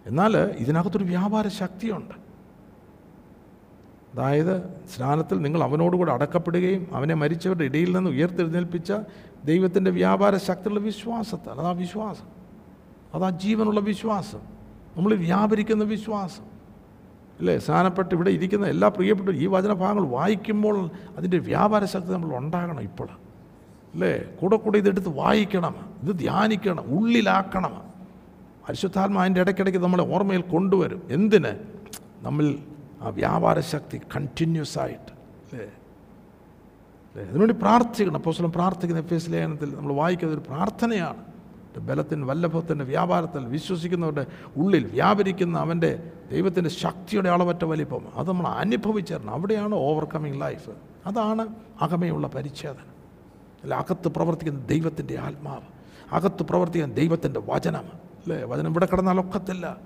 എന്നാൽ ഇതിനകത്തൊരു വ്യാപാര ശക്തിയുണ്ട്. അതായത് സ്നാനത്തിൽ നിങ്ങൾ അവനോടുകൂടെ അടക്കപ്പെടുകയും അവനെ മരിച്ചവരുടെ ഇടയിൽ നിന്ന് ഉയർത്തെഴുന്നേൽപ്പിച്ച ദൈവത്തിന്റെ വ്യാപാര ശക്തിയുള്ള വിശ്വാസത്താൽ അതാ വിശ്വാസം. അതാ ജീവനുള്ള വിശ്വാസം. നമ്മൾ വ്യാപരിക്കുന്ന വിശ്വാസം. അല്ലേ? സ്നാനപ്പെട്ട് ഇവിടെ ഇരിക്കുന്ന എല്ലാ പ്രിയപ്പെട്ട ഈ വചനഭാഗങ്ങൾ വായിക്കുമ്പോൾ അതിന്റെ വ്യാപാര ശക്തി നമ്മൾ ഉണ്ടാകണം ഇപ്പോൾ അല്ലേ? കൂടെ കൂടെ ഇതെടുത്ത് വായിക്കണം. ഇത് ധ്യാനിക്കണം. ഉള്ളിലാക്കണം. പരിശുദ്ധാത്മ അതിന്റെ ഇടയ്ക്കിടയ്ക്ക് നമ്മളെ ഓർമ്മയിൽ കൊണ്ടുവരും. എന്തിന്? നമ്മൾ ആ വ്യാപാര ശക്തി കണ്ടിന്യൂസ് ആയിട്ട്. അല്ലേ? അല്ലേ? അതിനുവേണ്ടി പ്രാർത്ഥിക്കണം. അപ്പോസ്തലൻ പ്രാർത്ഥിക്കുന്ന എഫ് എസ് ലേഖനത്തിൽ നമ്മൾ വായിക്കുന്ന ഒരു പ്രാർത്ഥനയാണ്. ബലത്തിന്റെ വല്ലഭത്തിന്റെ വ്യാപാരത്തിൽ വിശ്വസിക്കുന്നവരുടെ ഉള്ളിൽ വ്യാപരിക്കുന്ന അവന്റെ ദൈവത്തിന്റെ ശക്തിയുടെ അളവറ്റ വലിപ്പം. അത് നമ്മൾ അനുഭവിച്ചേരണം അവിടെയാണ് ഓവർകമ്മിങ് ലൈഫ് അതാണ് അകമയുള്ള പരിച്ഛേദന. അല്ല അകത്ത് പ്രവർത്തിക്കുന്ന ദൈവത്തിന്റെ ആത്മാവ്. അകത്ത് പ്രവർത്തിക്കുന്ന ദൈവത്തിന്റെ വചനം. അല്ലേ? വചനം ഇവിടെ കിടന്നാൽ ഒക്കത്തില്ല.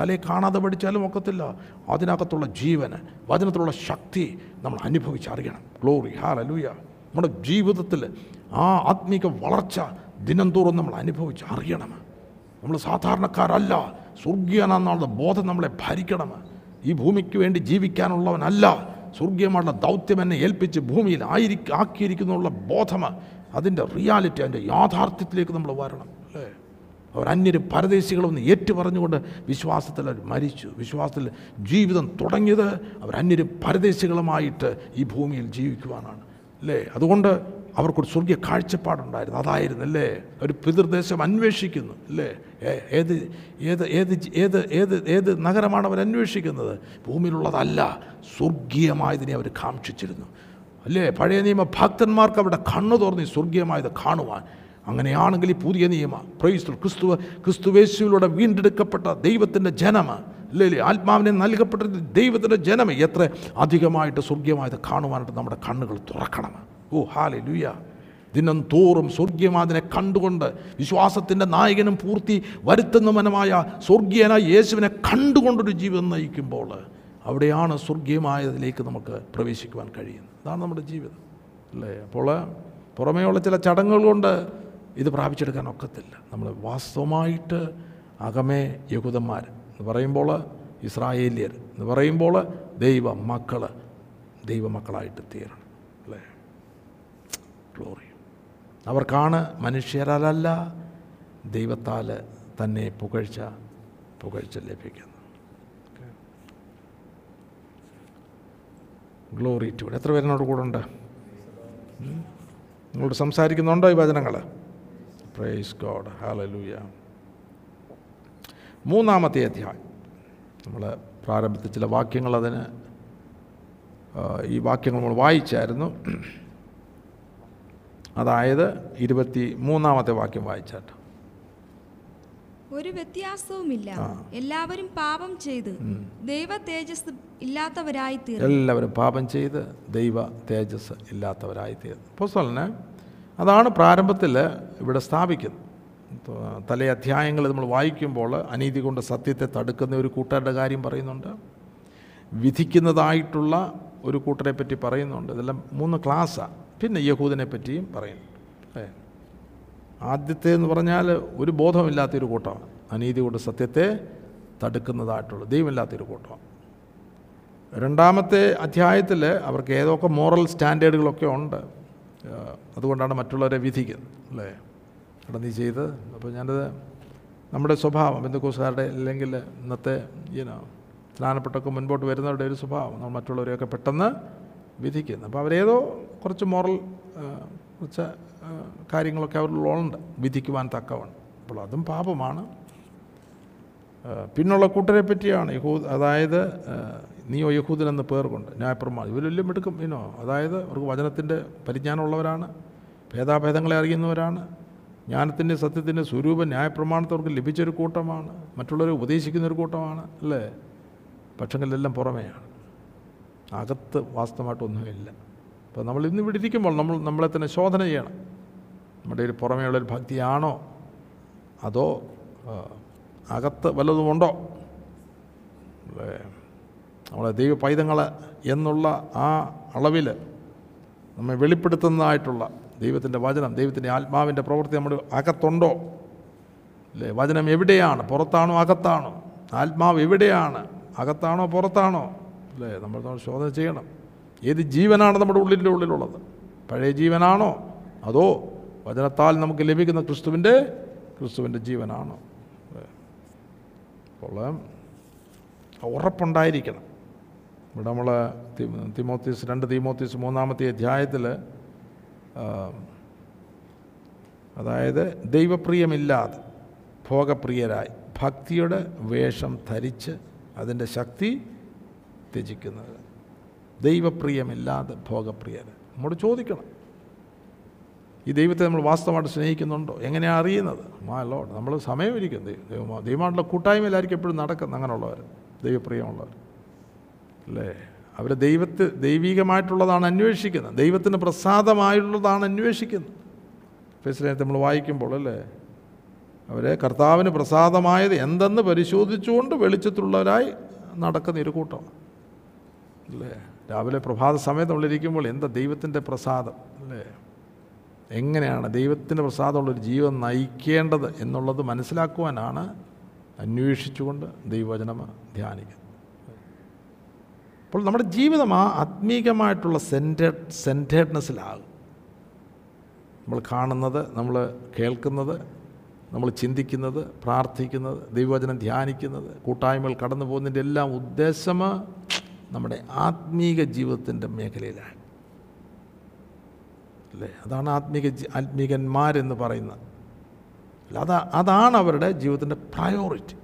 തലയെ കാണാതെ പഠിച്ചാലും ഒക്കത്തില്ല. അതിനകത്തുള്ള ജീവന് വചനത്തിലുള്ള ശക്തി നമ്മൾ അനുഭവിച്ചറിയണം. ഗ്ലോറി ഹാലലൂയ നമ്മുടെ ജീവിതത്തിൽ ആ ആത്മീക വളർച്ച ദിനം തോറും നമ്മൾ അനുഭവിച്ച് അറിയണം. നമ്മൾ സാധാരണക്കാരല്ല. സ്വർഗീയനെന്നുള്ള ബോധം നമ്മളെ ഭരിക്കണം. ഈ ഭൂമിക്ക് വേണ്ടി ജീവിക്കാനുള്ളവനല്ല. സ്വർഗീയമായുള്ള ദൗത്യം എന്നെ ഏൽപ്പിച്ച് ഭൂമിയിൽ ആയിരി ആക്കിയിരിക്കുന്നുള്ള ബോധം അതിന്റെ റിയാലിറ്റി അതിന്റെ യാഥാർത്ഥ്യത്തിലേക്ക് നമ്മൾ വരണം. അല്ലേ? അവർ അന്യര് പരദേശികളൊന്ന് ഏറ്റുപറഞ്ഞുകൊണ്ട് വിശ്വാസത്തിൽ അവർ മരിച്ചു. വിശ്വാസത്തിൽ ജീവിതം തുടങ്ങിയത് അവർ അന്യര് പരദേശികളുമായിട്ട് ഈ ഭൂമിയിൽ ജീവിക്കുവാനാണ്. അല്ലേ? അതുകൊണ്ട് അവർക്കൊരു സ്വർഗീയ കാഴ്ചപ്പാടുണ്ടായിരുന്നു. അതായിരുന്നു അല്ലേ ഒരു പിതൃദേശം അന്വേഷിക്കുന്നു അല്ലേ? ഏത് ഏത് ഏത് ഏത് ഏത് ഏത് നഗരമാണ് അവർ അന്വേഷിക്കുന്നത്? ഭൂമിയിലുള്ളതല്ല സ്വർഗീയമായതിനെ അവർ കാക്ഷിച്ചിരുന്നു അല്ലേ? പഴയ നിയമ ഭക്തന്മാർക്ക് അവിടെ കണ്ണു തുറന്ന് സ്വർഗീയമായത് കാണുവാൻ. അങ്ങനെയാണെങ്കിൽ ഈ പുതിയ നിയമ പ്രൈസ്തു ക്രിസ്തു ക്രിസ്തുവേശുവിലൂടെ വീണ്ടെടുക്കപ്പെട്ട ദൈവത്തിന്റെ ജനമ അല്ലേ അല്ലേ? ആത്മാവിനെ നൽകപ്പെട്ട ദൈവത്തിന്റെ ജനം എത്ര അധികമായിട്ട് സ്വർഗീയമായത് കാണുവാനായിട്ട് നമ്മുടെ കണ്ണുകൾ തുറക്കണം. ഓ ഹാലെ ലുയ ദിനം തോറും സ്വർഗീയമാതിനെ കണ്ടുകൊണ്ട് വിശ്വാസത്തിന്റെ നായകനും പൂർത്തി വരുത്തുന്നവനുമായ സ്വർഗീയനായ യേശുവിനെ കണ്ടുകൊണ്ടൊരു ജീവിതം നയിക്കുമ്പോൾ അവിടെയാണ് സ്വർഗീയമായതിലേക്ക് നമുക്ക് പ്രവേശിക്കുവാൻ കഴിയുന്നത്. അതാണ് നമ്മുടെ ജീവിതം. അല്ലേ? അപ്പോൾ പുറമേയുള്ള ചില ചടങ്ങുകൾ കൊണ്ട് ഇത് പ്രാപിച്ചെടുക്കാൻ ഒക്കത്തില്ല. നമ്മൾ വാസ്തവമായിട്ട് അകമേ യഹൂദന്മാർ എന്ന് പറയുമ്പോൾ ഇസ്രായേലിയർ എന്ന് പറയുമ്പോൾ ദൈവ മക്കൾ ദൈവമക്കളായിട്ട് തീരണം. ഗ്ലോറി അവർക്കാണ് മനുഷ്യരല്ല ദൈവത്താൽ തന്നെ പുകഴ്ച പുകഴ്ച ലഭിക്കുന്നത് ഗ്ലോറി ടു എത്ര പേരിനോട് കൂടെ ഉണ്ട്? നിങ്ങളോട് സംസാരിക്കുന്നുണ്ടോ ഈ വചനങ്ങൾ പ്രൈസ് ഗോഡ് ഹാലലൂയ മൂന്നാമത്തെ അധ്യായം. നമ്മൾ പ്രാരംഭത്തിൽ ചില വാക്യങ്ങൾ അതിന് ഈ വാക്യങ്ങൾ നമ്മൾ വായിച്ചായിരുന്നു. അതായത് ഇരുപത്തി മൂന്നാമത്തെ വാക്യം വായിച്ചാട്ട്. ഒരു വ്യത്യാസവുമില്ല. എല്ലാവരും പാപം ചെയ്ത് ദൈവ തേജസ് ഇല്ലാത്തവരായി തീർന്നു. എല്ലാവരും പാപം ചെയ്ത് ദൈവ തേജസ് ഇല്ലാത്തവരായി തീർന്നു പുസ്തകന് അതാണ് പ്രാരംഭത്തിൽ ഇവിടെ സ്ഥാപിക്കുന്നത്. തലേ അധ്യായങ്ങൾ നമ്മൾ വായിക്കുമ്പോൾ അനീതി കൊണ്ട് സത്യത്തെ തടുക്കുന്ന ഒരു കൂട്ടരുടെ കാര്യം പറയുന്നുണ്ട്. വിധിക്കുന്നതായിട്ടുള്ള ഒരു കൂട്ടരെ പറ്റി പറയുന്നുണ്ട്. ഇതെല്ലാം മൂന്ന് ക്ലാസ്സാണ് പിന്നെ യഹൂദനെ പറ്റിയും പറയുന്നു. അല്ലേ ആദ്യത്തെ എന്ന് പറഞ്ഞാൽ ഒരു ബോധമില്ലാത്തൊരു കൂട്ടമാണ് അനീതി കൊണ്ട് സത്യത്തെ തടുക്കുന്നതായിട്ടുള്ള ദൈവമില്ലാത്തൊരു കൂട്ടമാണ് രണ്ടാമത്തെ അധ്യായത്തിൽ അവർക്ക് ഏതൊക്കെ മോറൽ സ്റ്റാൻഡേർഡുകളൊക്കെ ഉണ്ട് അതുകൊണ്ടാണ് മറ്റുള്ളവരെ വിധിക്കുന്നത് അല്ലേ? എടാ നീ ചെയ്ത് അപ്പോൾ ഞാനത് നമ്മുടെ സ്വഭാവം ബന്ധുക്കോസുകാരുടെ അല്ലെങ്കിൽ ഇന്നത്തെ ഈനോ സ്നാനപ്പെട്ടൊക്കെ മുൻപോട്ട് വരുന്നവരുടെ ഒരു സ്വഭാവം. നമ്മൾ മറ്റുള്ളവരെയൊക്കെ പെട്ടെന്ന് വിധിക്കുന്നു. അപ്പോൾ അവരേതോ കുറച്ച് മോറൽ കുറച്ച് കാര്യങ്ങളൊക്കെ അവരിലുണ്ട് വിധിക്കുവാൻ തക്കവണ്ണം. അപ്പോൾ അതും പാപമാണ്. പിന്നുള്ള കൂട്ടരെ പറ്റിയാണ് യഹൂദ് അതായത് നീയോ യഹൂദൻ എന്ന പേർ കൊണ്ട് ന്യായപ്രമാണം. ഇവർ വലിയ മിടുക്കും ഇനോ അതായത് അവർക്ക് വചനത്തിന്റെ പരിജ്ഞാനമുള്ളവരാണ് ഭേദാഭേദങ്ങളെ അറിയുന്നവരാണ് ജ്ഞാനത്തിന്റെ സത്യത്തിന്റെ സ്വരൂപ ന്യായപ്രമാണത്തെ അവർക്ക് ലഭിച്ചൊരു കൂട്ടമാണ് മറ്റുള്ളവരെ ഉപദേശിക്കുന്ന ഒരു കൂട്ടമാണ് അല്ലേ? പക്ഷങ്ങളിലെല്ലാം പുറമെയാണ്. അകത്ത് വാസ്തവമായിട്ടൊന്നുമില്ല. അപ്പോൾ നമ്മൾ ഇന്ന് ഇവിടെ ഇരിക്കുമ്പോൾ നമ്മൾ നമ്മളെ തന്നെ ശോധന ചെയ്യണം. നമ്മുടെ ഒരു പുറമേയുള്ളൊരു ഭക്തിയാണോ? അതോ അകത്ത് വല്ലതുമുണ്ടോ നമ്മളെ ദൈവ പൈതങ്ങൾ എന്നുള്ള ആ അളവിൽ നമ്മെ വെളിപ്പെടുത്തുന്നതായിട്ടുള്ള ദൈവത്തിന്റെ വചനം ദൈവത്തിന്റെ ആത്മാവിന്റെ പ്രവൃത്തി നമ്മുടെ അകത്തുണ്ടോ? അല്ലേ? വചനം എവിടെയാണ്? പുറത്താണോ? അകത്താണോ? ആത്മാവ് എവിടെയാണ്? അകത്താണോ? പുറത്താണോ? അല്ലേ? നമ്മൾ ശോധന ചെയ്യണം. ഏത് ജീവനാണ് നമ്മുടെ ഉള്ളിന്റെ ഉള്ളിലുള്ളത്? പഴയ ജീവനാണോ? അതോ വചനത്താൽ നമുക്ക് ലഭിക്കുന്ന ക്രിസ്തുവിന്റെ ക്രിസ്തുവിന്റെ ജീവനാണോ? അപ്പോൾ ഉറപ്പുണ്ടായിരിക്കണം. ഇവിടെ നമ്മൾ തിമോത്തീസ് രണ്ട് തിമോത്തീസ് മൂന്നാമത്തെ അധ്യായത്തിൽ അതായത് ദൈവപ്രിയമില്ലാതെ ഭോഗപ്രിയരായി ഭക്തിയുടെ വേഷം ധരിച്ച് അതിന്റെ ശക്തി ത്യജിക്കുന്നത് ദൈവപ്രിയമില്ലാതെ ഭോഗപ്രിയർ നമ്മോട് ചോദിക്കണം. ഈ ദൈവത്തെ നമ്മൾ വാസ്തവമായിട്ട് സ്നേഹിക്കുന്നുണ്ടോ? എങ്ങനെയാണ് അറിയുന്നത്? മാ ലോഡ് നമ്മൾ സമയമിരിക്കും ദൈവം ദൈവമായിട്ടുള്ള കൂട്ടായ്മയിലായിരിക്കും എപ്പോഴും നടക്കുന്നത് അങ്ങനെയുള്ളവർ ദൈവപ്രിയമുള്ളവർ. അല്ലേ? അവർ ദൈവത്തെ ദൈവികമായിട്ടുള്ളതാണ് അന്വേഷിക്കുന്നത്. ദൈവത്തിന് പ്രസാദമായിട്ടുള്ളതാണ് അന്വേഷിക്കുന്നത്. ഫെസിലേറ്റ് നമ്മൾ വായിക്കുമ്പോൾ അല്ലേ? അവരെ കർത്താവിന് പ്രസാദമായത് എന്തെന്ന് പരിശോധിച്ചുകൊണ്ട് വെളിച്ചത്തുള്ളവരായി നടക്കുന്ന ഒരു കൂട്ടം. അല്ലേ? രാവിലെ പ്രഭാത സമയത്ത് നമ്മളിരിക്കുമ്പോൾ എന്താ ദൈവത്തിന്റെ പ്രസാദം? അല്ലേ? എങ്ങനെയാണ് ദൈവത്തിന്റെ പ്രസാദമുള്ളൊരു ജീവൻ നയിക്കേണ്ടത് എന്നുള്ളത് മനസ്സിലാക്കുവാനാണ് അന്വേഷിച്ചുകൊണ്ട് ദൈവവചനം ധ്യാനിക്കുന്നത്. അപ്പോൾ നമ്മുടെ ജീവിതം ആ ആത്മീകമായിട്ടുള്ള സെന്റേഡ് സെന്റേഡ്നെസ്സിലാകും നമ്മൾ കാണുന്നത് നമ്മൾ കേൾക്കുന്നത് നമ്മൾ ചിന്തിക്കുന്നത് പ്രാർത്ഥിക്കുന്നത് ദൈവവചനം ധ്യാനിക്കുന്നത് കൂട്ടായ്മകൾ കടന്നു പോകുന്നതിന്റെ എല്ലാം ഉദ്ദേശം നമ്മുടെ ആത്മീക ജീവിതത്തിന്റെ മേഖലയിലാണ്. അല്ലേ? അതാണ് ആത്മീക ആത്മീകന്മാരെന്ന് പറയുന്നത് അല്ല അതാ അതാണ് അവരുടെ ജീവിതത്തിന്റെ പ്രയോറിറ്റി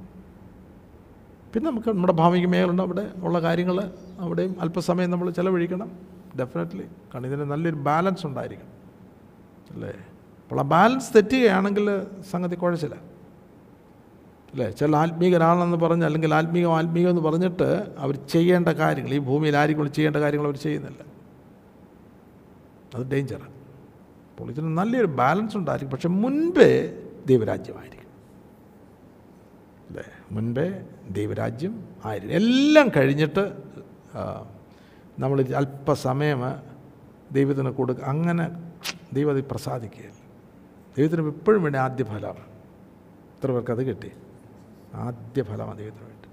പിന്നെ നമുക്ക് നമ്മുടെ ഭാവിക മേഖലയുണ്ട് അവിടെ ഉള്ള കാര്യങ്ങൾ അവിടെയും അല്പസമയം നമ്മൾ ചിലവഴിക്കണം. ഡെഫിനറ്റ്ലി കാരണം ഇതിന് നല്ലൊരു ബാലൻസ് ഉണ്ടായിരിക്കണം. അല്ലേ? അപ്പോൾ ആ ബാലൻസ് തെറ്റുകയാണെങ്കിൽ സംഗതി കുഴച്ചില്ല. അല്ലേ? ചില ആത്മീകനാണെന്ന് പറഞ്ഞ് അല്ലെങ്കിൽ ആത്മീകം ആത്മീകം എന്ന് പറഞ്ഞിട്ട് അവർ ചെയ്യേണ്ട കാര്യങ്ങൾ ഈ ഭൂമിയിൽ ആരെങ്കിലും ചെയ്യേണ്ട കാര്യങ്ങൾ അവർ ചെയ്യുന്നില്ല. അത് ഡേഞ്ചറാണ് അപ്പോൾ ഇതിന് നല്ലൊരു ബാലൻസ് ഉണ്ടായിരിക്കും. പക്ഷെ മുൻപേ ദൈവരാജ്യമായിരിക്കും. അല്ലേ? മുൻപേ ദൈവരാജ്യം ആയിരുന്നു എല്ലാം കഴിഞ്ഞിട്ട് നമ്മൾ അല്പസമയം ദൈവത്തിന് കൊടുക്കുക അങ്ങനെ ദൈവം അത് പ്രസാദിക്കുകയില്ല. ദൈവത്തിന് എപ്പോഴും വേണ്ടി ആദ്യ ഫലമാണ് ഇത്ര പേർക്ക് അത് കിട്ടി? ആദ്യ ഫലം ദൈവത്തിനുവേണ്ടി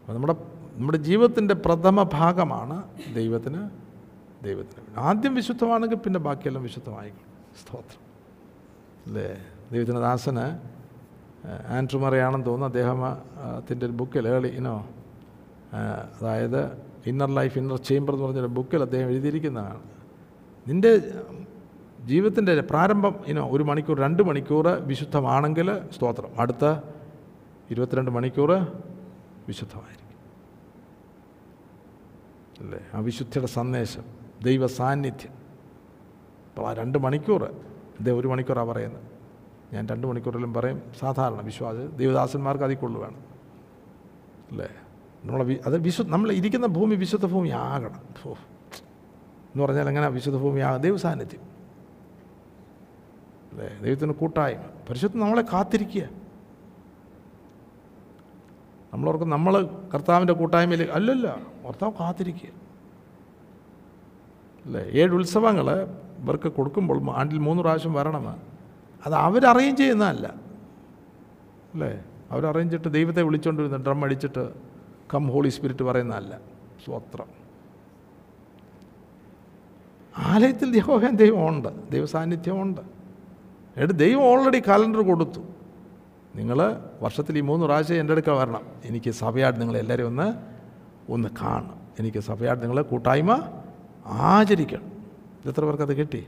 അപ്പോൾ നമ്മുടെ നമ്മുടെ ജീവിതത്തിന്റെ പ്രഥമ ഭാഗമാണ് ദൈവത്തിന് ദൈവത്തിന് വേണ്ടി. ആദ്യം വിശുദ്ധമാണെങ്കിൽ പിന്നെ ബാക്കിയെല്ലാം വിശുദ്ധമായിക്കോളും സ്തോത്രം. അല്ലേ? ദൈവത്തിന്റെ ദാസന് ആൻഡ്രു മറിയാണെന്ന് തോന്നുന്നു. അദ്ദേഹത്തിന്റെ ഒരു ബുക്കിൽ ഏളി ഇനോ അതായത് ഇന്നർ ലൈഫ് ഇന്നർ ചേംബർ എന്ന് പറഞ്ഞൊരു ബുക്കിൽ അദ്ദേഹം എഴുതിയിരിക്കുന്നതാണ്. നിന്റെ ജീവിതത്തിന്റെ പ്രാരംഭം ഇനോ ഒരു മണിക്കൂർ രണ്ട് മണിക്കൂർ വിശുദ്ധമാണെങ്കിൽ സ്തോത്രം. അടുത്ത ഇരുപത്തിരണ്ട് മണിക്കൂർ വിശുദ്ധമായിരിക്കും. അല്ലേ? ആ വിശുദ്ധിയുടെ സന്ദേശം ദൈവ സാന്നിധ്യം അപ്പോൾ ആ രണ്ട് മണിക്കൂർ ഇതേ ഒരു മണിക്കൂറാണ് പറയുന്നത്. ഞാൻ രണ്ട് മണിക്കൂറിലും പറയും സാധാരണ വിശ്വാസ ദൈവദാസന്മാർക്ക് അതിൽ കൊള്ളു വേണം അല്ലേ? നമ്മളെ അത് വിശു നമ്മൾ ഇരിക്കുന്ന ഭൂമി വിശുദ്ധ ഭൂമി ആകണം എന്ന് പറഞ്ഞാൽ എങ്ങനെ വിശുദ്ധ ഭൂമി ആകും ദൈവ സാന്നിധ്യം അല്ലേ ദൈവത്തിന് കൂട്ടായ്മ. പരിശുദ്ധം നമ്മളെ കാത്തിരിക്കുക. നമ്മളവർക്ക് നമ്മൾ കർത്താവിന്റെ കൂട്ടായ്മയിൽ അല്ലല്ല കർത്താവ് കാത്തിരിക്കുക. അല്ലേ? ഏഴ് ഉത്സവങ്ങൾ ഇവർക്ക് കൊടുക്കുമ്പോൾ ആണ്ടിൽ മൂന്ന് പ്രാവശ്യം വരണം. അത് അവരറേഞ്ച് ചെയ്യുന്നതല്ല. അല്ലേ? ചെയ്തിട്ട് ദൈവത്തെ വിളിച്ചുകൊണ്ടിരുന്ന ഡ്രം അടിച്ചിട്ട് കം ഹോളി സ്പിരിറ്റ് പറയുന്നതല്ല. സ്വത്രം. ആലയത്തിൽ യഹോവൻ ദൈവമുണ്ട്. ദൈവ സാന്നിധ്യമുണ്ട് എന്നിട്ട് ദൈവം ഓൾറെഡി കലണ്ടർ കൊടുത്തു. നിങ്ങൾ വർഷത്തിൽ ഈ മൂന്ന് പ്രാവശ്യം എന്റെ അടുക്ക വരണം. എനിക്ക് സഭയായിട്ട് നിങ്ങൾ എല്ലാവരും ഒന്ന് ഒന്ന് കാണണം. എനിക്ക് സഭയായിട്ട് നിങ്ങളെ കൂട്ടായ്മ ആചരിക്കണം. ഇതെത്ര പേർക്കത് കിട്ടി?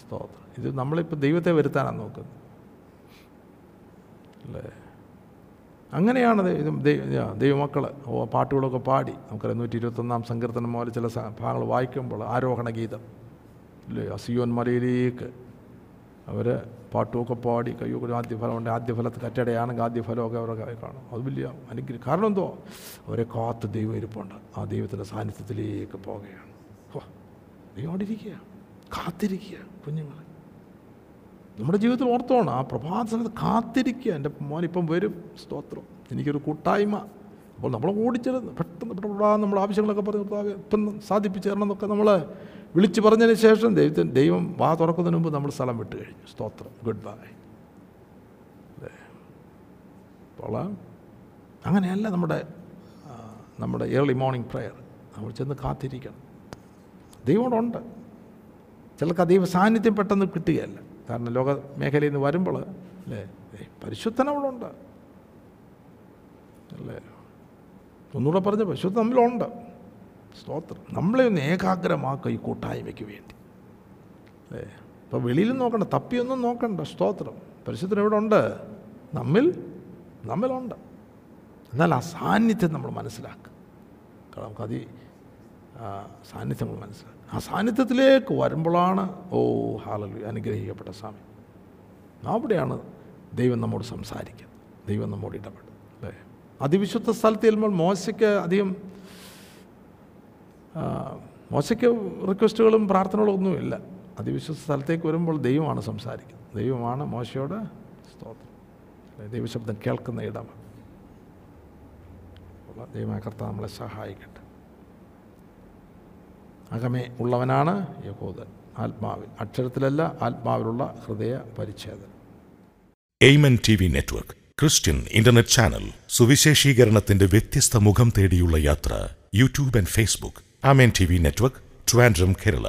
സ്തോത്രം. ഇത് നമ്മളിപ്പോൾ ദൈവത്തെ വരുത്താനാണ് നോക്കുന്നത്. അല്ലേ? അങ്ങനെയാണ് ദൈവമക്കൾ ഓ പാട്ടുകളൊക്കെ പാടി. നമുക്കറിയാം നൂറ്റി ഇരുപത്തൊന്നാം സങ്കീർത്തനം പോലെ ചില ഭാഗങ്ങൾ വായിക്കുമ്പോൾ ആരോഹണ ഗീതം അല്ലേ? അസിയോൻ മലയിലേക്ക് അവർ പാട്ടുമൊക്കെ പാടി കയ്യൊക്കെ ആദ്യഫലമുണ്ട് ആദ്യഫലത്ത് കറ്റടയാണെങ്കിൽ ആദ്യഫലമൊക്കെ അവരൊക്കെ കാണും അത് വലിയ അനുഗ്രഹം കാരണം എന്തോ അവരെ കാത്ത് ദൈവം ഇരിപ്പുണ്ട് ആ ദൈവത്തിന്റെ സാന്നിധ്യത്തിലേക്ക് പോവുകയാണ് ദൈവം കാത്തിരിക്കുക കുഞ്ഞുങ്ങൾ നമ്മുടെ ജീവിതത്തിൽ ഓർത്തോണം ആ പ്രഭാത സമയത്ത് കാത്തിരിക്കുക എന്റെ മോൻ ഇപ്പം വരും സ്തോത്രം എനിക്കൊരു കൂട്ടായ്മ അപ്പോൾ നമ്മൾ ഓടിച്ചിരുന്ന് പെട്ടെന്ന് പെട്ടെന്ന് നമ്മൾ ആവശ്യങ്ങളൊക്കെ പറഞ്ഞ് ഇപ്പം സാധിപ്പിച്ചു തരണം എന്നൊക്കെ നമ്മൾ വിളിച്ച് പറഞ്ഞതിന് ശേഷം ദൈവത്തിന് ദൈവം വാ തുറക്കുന്നതിന് മുമ്പ് നമ്മൾ സ്ഥലം വിട്ട് കഴിഞ്ഞു. സ്തോത്രം. Goodbye. അല്ലേ കൊള്ളാം. അങ്ങനെയല്ല നമ്മുടെ നമ്മുടെ ഏർലി മോർണിംഗ് പ്രെയർ നമ്മൾ ചെന്ന് കാത്തിരിക്കണം. ദൈവം അവിടെ ഉണ്ട് ചിലർക്ക് ദൈവ സാന്നിധ്യം പെട്ടെന്ന് കിട്ടുകയല്ല. കാരണം ലോക മേഖലയിൽ നിന്ന് വരുമ്പോൾ അല്ലേ? പരിശുദ്ധൻ അവളുണ്ട് അല്ലേ? ഒന്നുകൂടെ പറഞ്ഞ പരിശുദ്ധം നമ്മളുണ്ട്. സ്തോത്രം. നമ്മളെ ഒന്ന് ഏകാഗ്രമാക്കുക ഈ കൂട്ടായ്മയ്ക്ക് വേണ്ടി. അല്ലേ? അപ്പോൾ വെളിയിൽ നോക്കണ്ട തപ്പിയൊന്നും നോക്കണ്ട സ്തോത്രം. പരിശുദ്ധം എവിടെ ഉണ്ട് നമ്മിൽ നമ്മിലുണ്ട്. എന്നാൽ ആ സാന്നിധ്യം നമ്മൾ മനസ്സിലാക്കുക. കാരണം നമുക്ക് അതി ആ, സാന്നിധ്യം നമ്മൾ മനസ്സിലാക്കുക. ആ സാന്നിധ്യത്തിലേക്ക് വരുമ്പോഴാണ് ഓ ഹാലലു അനുഗ്രഹിക്കപ്പെട്ട സ്വാമി. അവിടെയാണ് ദൈവം നമ്മോട് സംസാരിക്കുന്നത്. ദൈവം നമ്മോട് ഇടപെടും അല്ലേ? അതിവിശുദ്ധ സ്ഥലത്ത് ചെല്ലുമ്പോൾ മോശയ്ക്ക് അധികം മോശയ്ക്ക് റിക്വസ്റ്റുകളും പ്രാർത്ഥനകളും ഒന്നുമില്ല. അതിവിശ്വസ സ്ഥലത്തേക്ക് വരുമ്പോൾ ദൈവമാണ് സംസാരിക്കുന്നത്. ദൈവമാണ് മോശയോട് സ്തോത്രം? ദൈവശബ്ദം കേൾക്കുന്ന ഇടം. ഉള്ള ദൈവമായ കർത്താവ് നമ്മളെ സഹായിക്കട്ടെ. അകമേ ഉള്ളവനാണ് യഹോദൻ. ആത്മാവിൽ. അക്ഷരത്തിലല്ല ആത്മാവിലുള്ള ഹൃദയ പരിച്ഛേദന. Amen T V network Christian internet channel സുവിശേഷീകരണത്തിന്റെ വ്യത്യസ്ത മുഖം തേടിയുള്ള യാത്ര YouTube and Facebook. Amen T V network Trivandrum Kerala